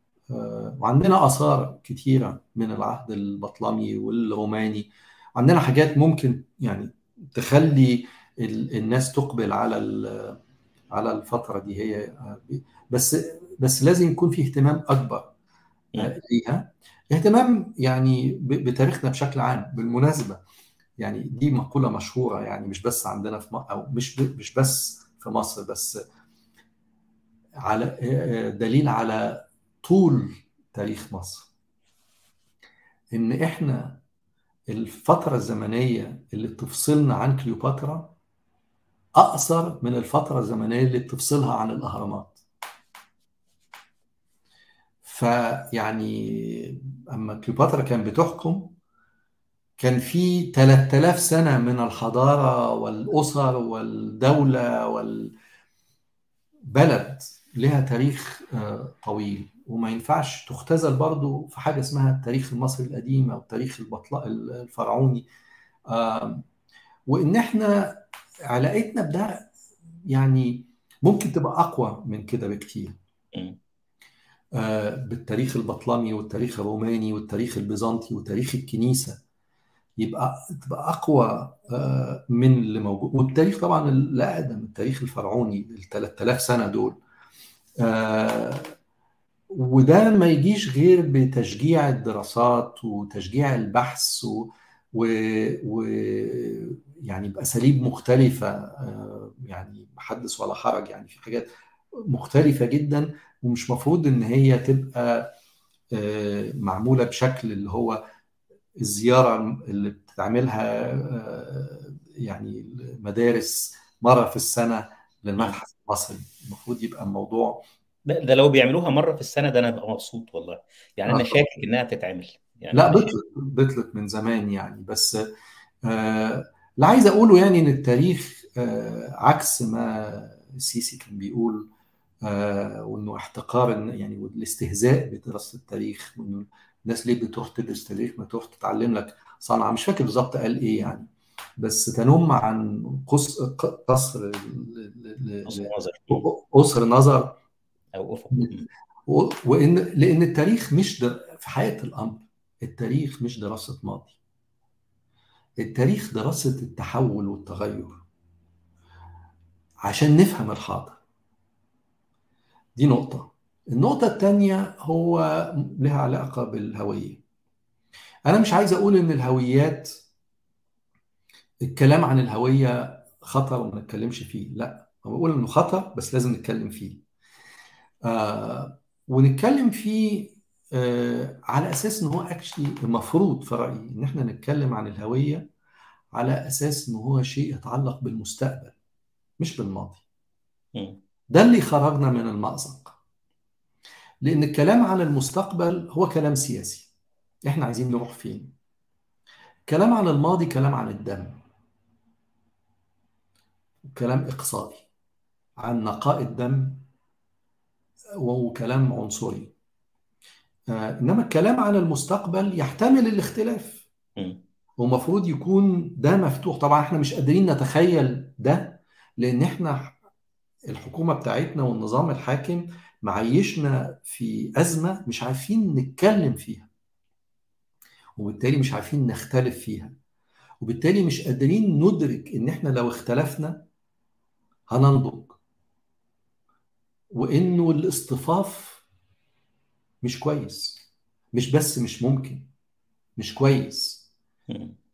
وعندنا آثار كتيرة من العهد البطلمي والروماني. عندنا حاجات ممكن يعني تخلي الناس تقبل على على الفترة دي هي بس بس لازم يكون في اهتمام أكبر ليها. اهتمام يعني بتاريخنا بشكل عام بالمناسبة. يعني دي مقولة مشهورة يعني مش بس عندنا في مصر أو مش مش بس في مصر بس على دليل على طول تاريخ مصر. إن إحنا الفترة الزمنية اللي بتفصلنا عن كليوباترا أقصر من الفترة الزمنية اللي بتفصلها عن الأهرامات. فيعني أما كليوباترا كان بتحكم كان في 3000 سنة من الحضارة والأسر والدولة والبلد لها تاريخ طويل. وما ينفعش تختزل برضو في حاجة اسمها التاريخ المصري القديم أو التاريخ الفرعوني. وإن إحنا علاقتنا بده يعني ممكن تبقى أقوى من كده بكتير. بالتاريخ البطلمي والتاريخ الروماني والتاريخ البيزنطي وتاريخ الكنيسة يبقى تبقى أقوى من اللي موجود. والتاريخ طبعا الأقدم التاريخ الفرعوني ال 3000 سنة دول. وده ما يجيش غير بتشجيع الدراسات وتشجيع البحث و, و... و... يعني بأساليب مختلفة يعني حدث ولا حرج يعني في حاجات مختلفة جدا ومش مفروض إن هي تبقى معمولة بشكل اللي هو الزيارة اللي بتعملها يعني مدارس مرة في السنة للمتحف المصري. المفروض يبقى الموضوع ده, ده لو بيعملوها مرة في السنة ده أنا أبقى مبسوط والله. يعني أنا شاكك إنها تتعمل. يعني لا بطلت بطلت من زمان يعني بس آه اللي عايز أقوله يعني إن التاريخ آه عكس ما السيسي كان بيقول آه وإنه احتقار يعني والاستهزاء بدراسة التاريخ وإنه الناس ليه بتروح تدرس تاريخ ما تروح تتعلم لك صنعة مش فاكر بالظبط قال إيه يعني. بس تنم عن قصر قصر قصر نظر. أو افق وإن لأن التاريخ مش در... في حياة الأمر التاريخ مش دراسة ماضي. التاريخ دراسة التحول والتغير. عشان نفهم الحاضر. دي نقطة. النقطة الثانية هو لها علاقة بالهوية. أنا مش عايز أقول إن الهويات الكلام عن الهوية خطر وما نتكلمش فيه. لا بقول إنه خطر بس لازم نتكلم فيه. آه ونتكلم فيه على أساس إن هو اكشلي المفروض في رأيي إن إحنا نتكلم عن الهوية على أساس إن هو شيء يتعلق بالمستقبل مش بالماضي. ده اللي خرجنا من المأزق. لأن الكلام عن المستقبل هو كلام سياسي. إحنا عايزين نروح فين؟ كلام عن الماضي كلام عن الدم. كلام إقصائي عن نقاء الدم وهو كلام عنصري. آه إنما الكلام عن المستقبل يحتمل الاختلاف. ومفروض يكون ده مفتوح. طبعا إحنا مش قادرين نتخيل ده لأن إحنا الحكومة بتاعتنا والنظام الحاكم معيشنا في أزمة مش عارفين نتكلم فيها وبالتالي مش عارفين نختلف فيها. وبالتالي مش قادرين ندرك إن إحنا لو اختلفنا هننضج. وإنه الاصطفاف مش كويس. مش بس مش ممكن مش كويس.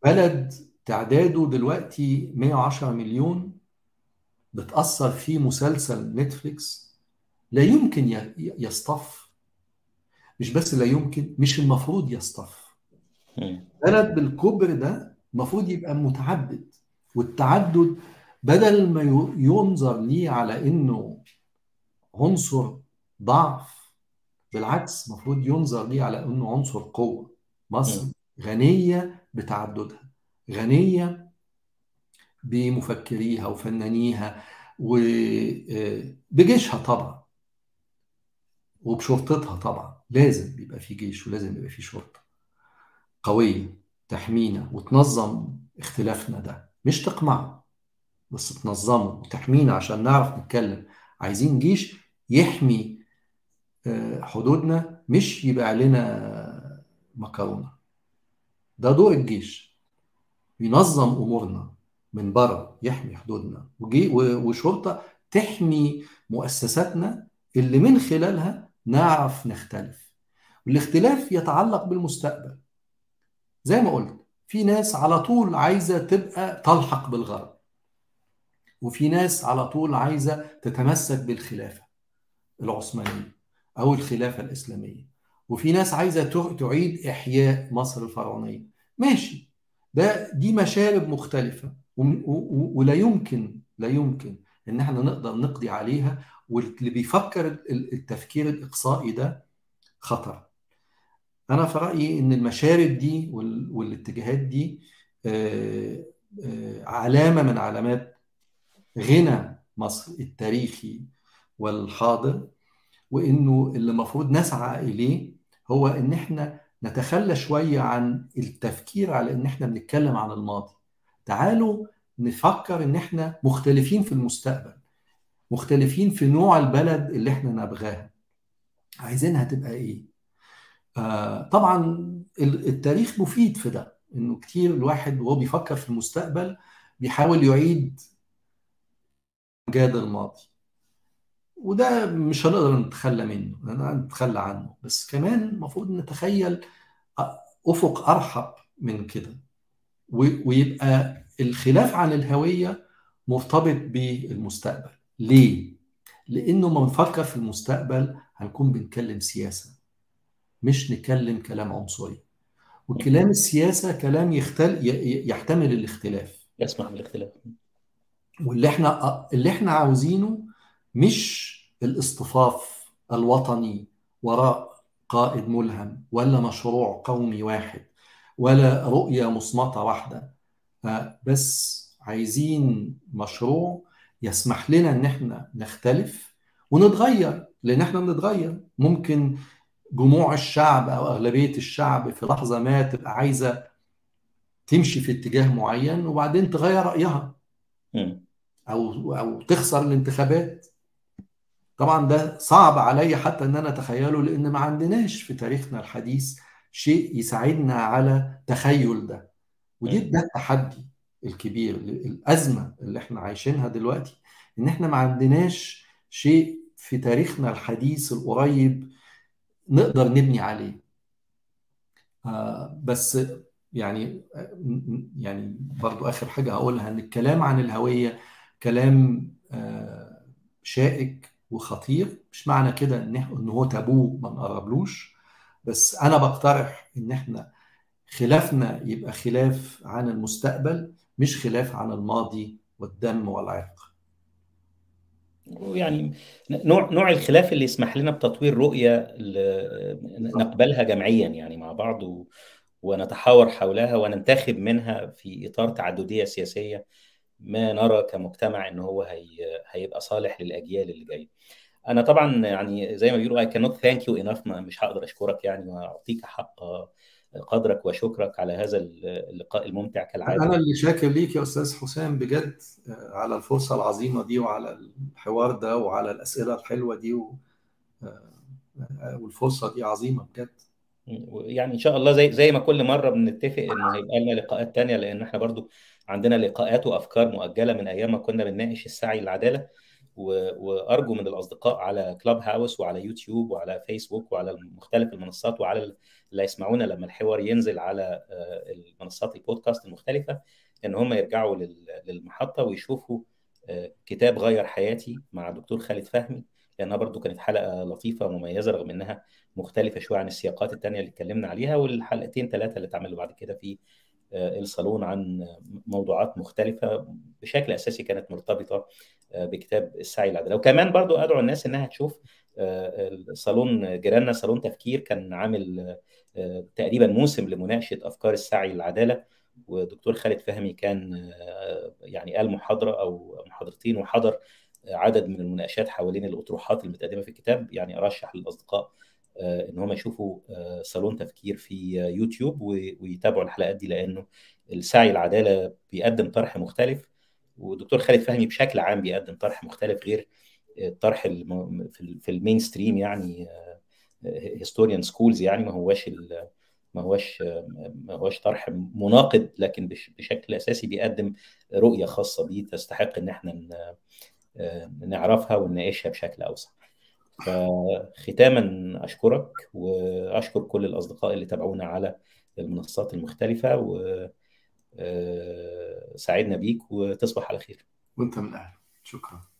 بلد تعداده دلوقتي 110 مليون بتأثر فيه مسلسل نتفليكس لا يمكن يصطف. مش بس لا يمكن مش المفروض يصطف. بلد بالكبر ده المفروض يبقى متعدد والتعدد بدل ما ينظر ليه على إنه عنصر ضعف بالعكس المفروض ينظر ليه على إنه عنصر قوة. مصر غنية بتعددها غنية بمفكريها وفنانيها وبجيشها طبعا وبشرطتها طبعا. لازم يبقى في جيش ولازم يبقى في شرطة قوية تحمينا وتنظم اختلافنا ده. مش تقمعه بس تنظمه وتحمينا عشان نعرف نتكلم. عايزين جيش يحمي حدودنا مش يبقى لنا مكرونة. ده دور الجيش. ينظم أمورنا من بره يحمي حدودنا. وشرطة تحمي مؤسساتنا اللي من خلالها نعرف نختلف. والاختلاف يتعلق بالمستقبل. زي ما قلت في ناس على طول عايزة تبقى تلحق بالغرب. وفي ناس على طول عايزة تتمسك بالخلافة العثمانية. أو الخلافة الإسلامية. وفي ناس عايزة تعيد إحياء مصر الفرعونية. ماشي. ده دي مشارب مختلفة. ولا يمكن لا يمكن إن إحنا نقدر نقضي عليها. واللي بيفكر التفكير الإقصائي ده خطر. أنا في رأيي إن المشارب دي والاتجاهات دي علامة من علامات غنى مصر التاريخي والحاضر. وإنه اللي المفروض نسعى إليه هو إن إحنا نتخلى شوية عن التفكير على إن إحنا بنتكلم عن الماضي. تعالوا نفكر إن إحنا مختلفين في المستقبل مختلفين في نوع البلد اللي إحنا نبغاها عايزينها تبقى إيه؟ آه طبعا التاريخ مفيد في ده إنه كتير الواحد وهو بيفكر في المستقبل بيحاول يعيد جاد الماضي. وده مش هنقدر نتخلى منه نتخلى عنه. بس كمان المفروض نتخيل أفق أرحب من كده. ويبقى الخلاف عن الهوية مرتبط بالمستقبل. ليه؟ لأنه ما بنفكر في المستقبل هنكون بنتكلم سياسة مش نتكلم كلام عنصري. وكلام السياسة كلام يختل... يحتمل الاختلاف. يسمح بالاختلاف. واللي إحنا اللي إحنا عاوزينه مش الاصطفاف الوطني وراء قائد ملهم ولا مشروع قومي واحد ولا رؤية مصمتة واحدة. بس عايزين مشروع يسمح لنا إن إحنا نختلف ونتغير. لأن إحنا بنتغير. ممكن جموع الشعب أو أغلبية الشعب في لحظة ما تبقى عايزة تمشي في اتجاه معين وبعدين تغير رأيها. أو أو تخسر الانتخابات. طبعا ده صعب علي حتى إن أنا أتخيله لأن ما عندناش في تاريخنا الحديث شيء يساعدنا على تخيل ده. ودي ده التحدي الكبير الأزمة اللي إحنا عايشينها دلوقتي إن إحنا ما عندناش شيء في تاريخنا الحديث القريب نقدر نبني عليه. آه بس يعني يعني برضو آخر حاجة هقولها إن الكلام عن الهوية كلام آه شائك وخطير. مش معنى كده إن إن هو تابو ما نقربلوش بس أنا بقترح إن إحنا خلافنا يبقى خلاف عن المستقبل مش خلاف عن الماضي والدم والعرق. يعني نوع نوع الخلاف اللي يسمح لنا بتطوير رؤية نقبلها جمعيا يعني مع بعض و... ونتحاور حولها وننتخب منها في إطار تعددية سياسية ما نرى كمجتمع إن هو هي... هيبقى صالح للأجيال اللي جاية. أنا طبعا يعني زي ما بيقولوا I cannot thank you enough مش هقدر أشكرك يعني واعطيك حق قدرك وشكرك على هذا اللقاء الممتع كالعادة أنا اللي شاكر ليك يا أستاذ حسام بجد على الفرصة العظيمة دي وعلى الحوار ده وعلى الأسئلة الحلوة دي و... والفرصة دي عظيمة بجد يعني إن شاء الله زي زي ما كل مرة بنتفق انه هيبقى لنا لقاءات تانية لأن إحنا برضو عندنا لقاءات وأفكار مؤجلة من أيام ما كنا بنناقش السعي للعدالة وأرجو من الأصدقاء على كلاب هاوس وعلى يوتيوب وعلى فيسبوك وعلى مختلف المنصات وعلى اللي يسمعونا لما الحوار ينزل على المنصات البودكاست المختلفة إن هم يرجعوا للمحطة ويشوفوا كتاب غير حياتي مع دكتور خالد فهمي لأنها برضو كانت حلقة لطيفة ومميزة رغم إنها مختلفة شوية عن السياقات الثانية اللي اتكلمنا عليها والحلقتين ثلاثة اللي اتعملوا بعد كده في الصالون عن موضوعات مختلفة بشكل أساسي كانت مرتبطة بكتاب السعي للعدالة. وكمان برضو أدعو الناس إنها تشوف صالون جيراننا صالون تفكير كان عامل تقريبا موسم لمناقشة أفكار السعي للعدالة. ودكتور خالد فهمي كان يعني قال محاضرة أو محاضرتين وحضر عدد من المناقشات حوالين الأطروحات المتقدمة في الكتاب. يعني أرشح للأصدقاء إن هم يشوفوا صالون تفكير في يوتيوب ويتابعوا الحلقات دي لأنه السعي العدالة بيقدم طرح مختلف ودكتور خالد فهمي بشكل عام بيقدم طرح مختلف غير الطرح في ال mainstream يعني historian schools يعني ما هواش ما هوش ما هوش طرح مناقض لكن بشكل أساسي بيقدم رؤية خاصة بيه تستحق إن إحنا نعرفها ونناقشها بشكل أوسع. فختاما أشكرك وأشكر كل الأصدقاء اللي تابعونا على المنصات المختلفة و سعدنا بيك وتصبح على خير. وأنت من أهل شكرا.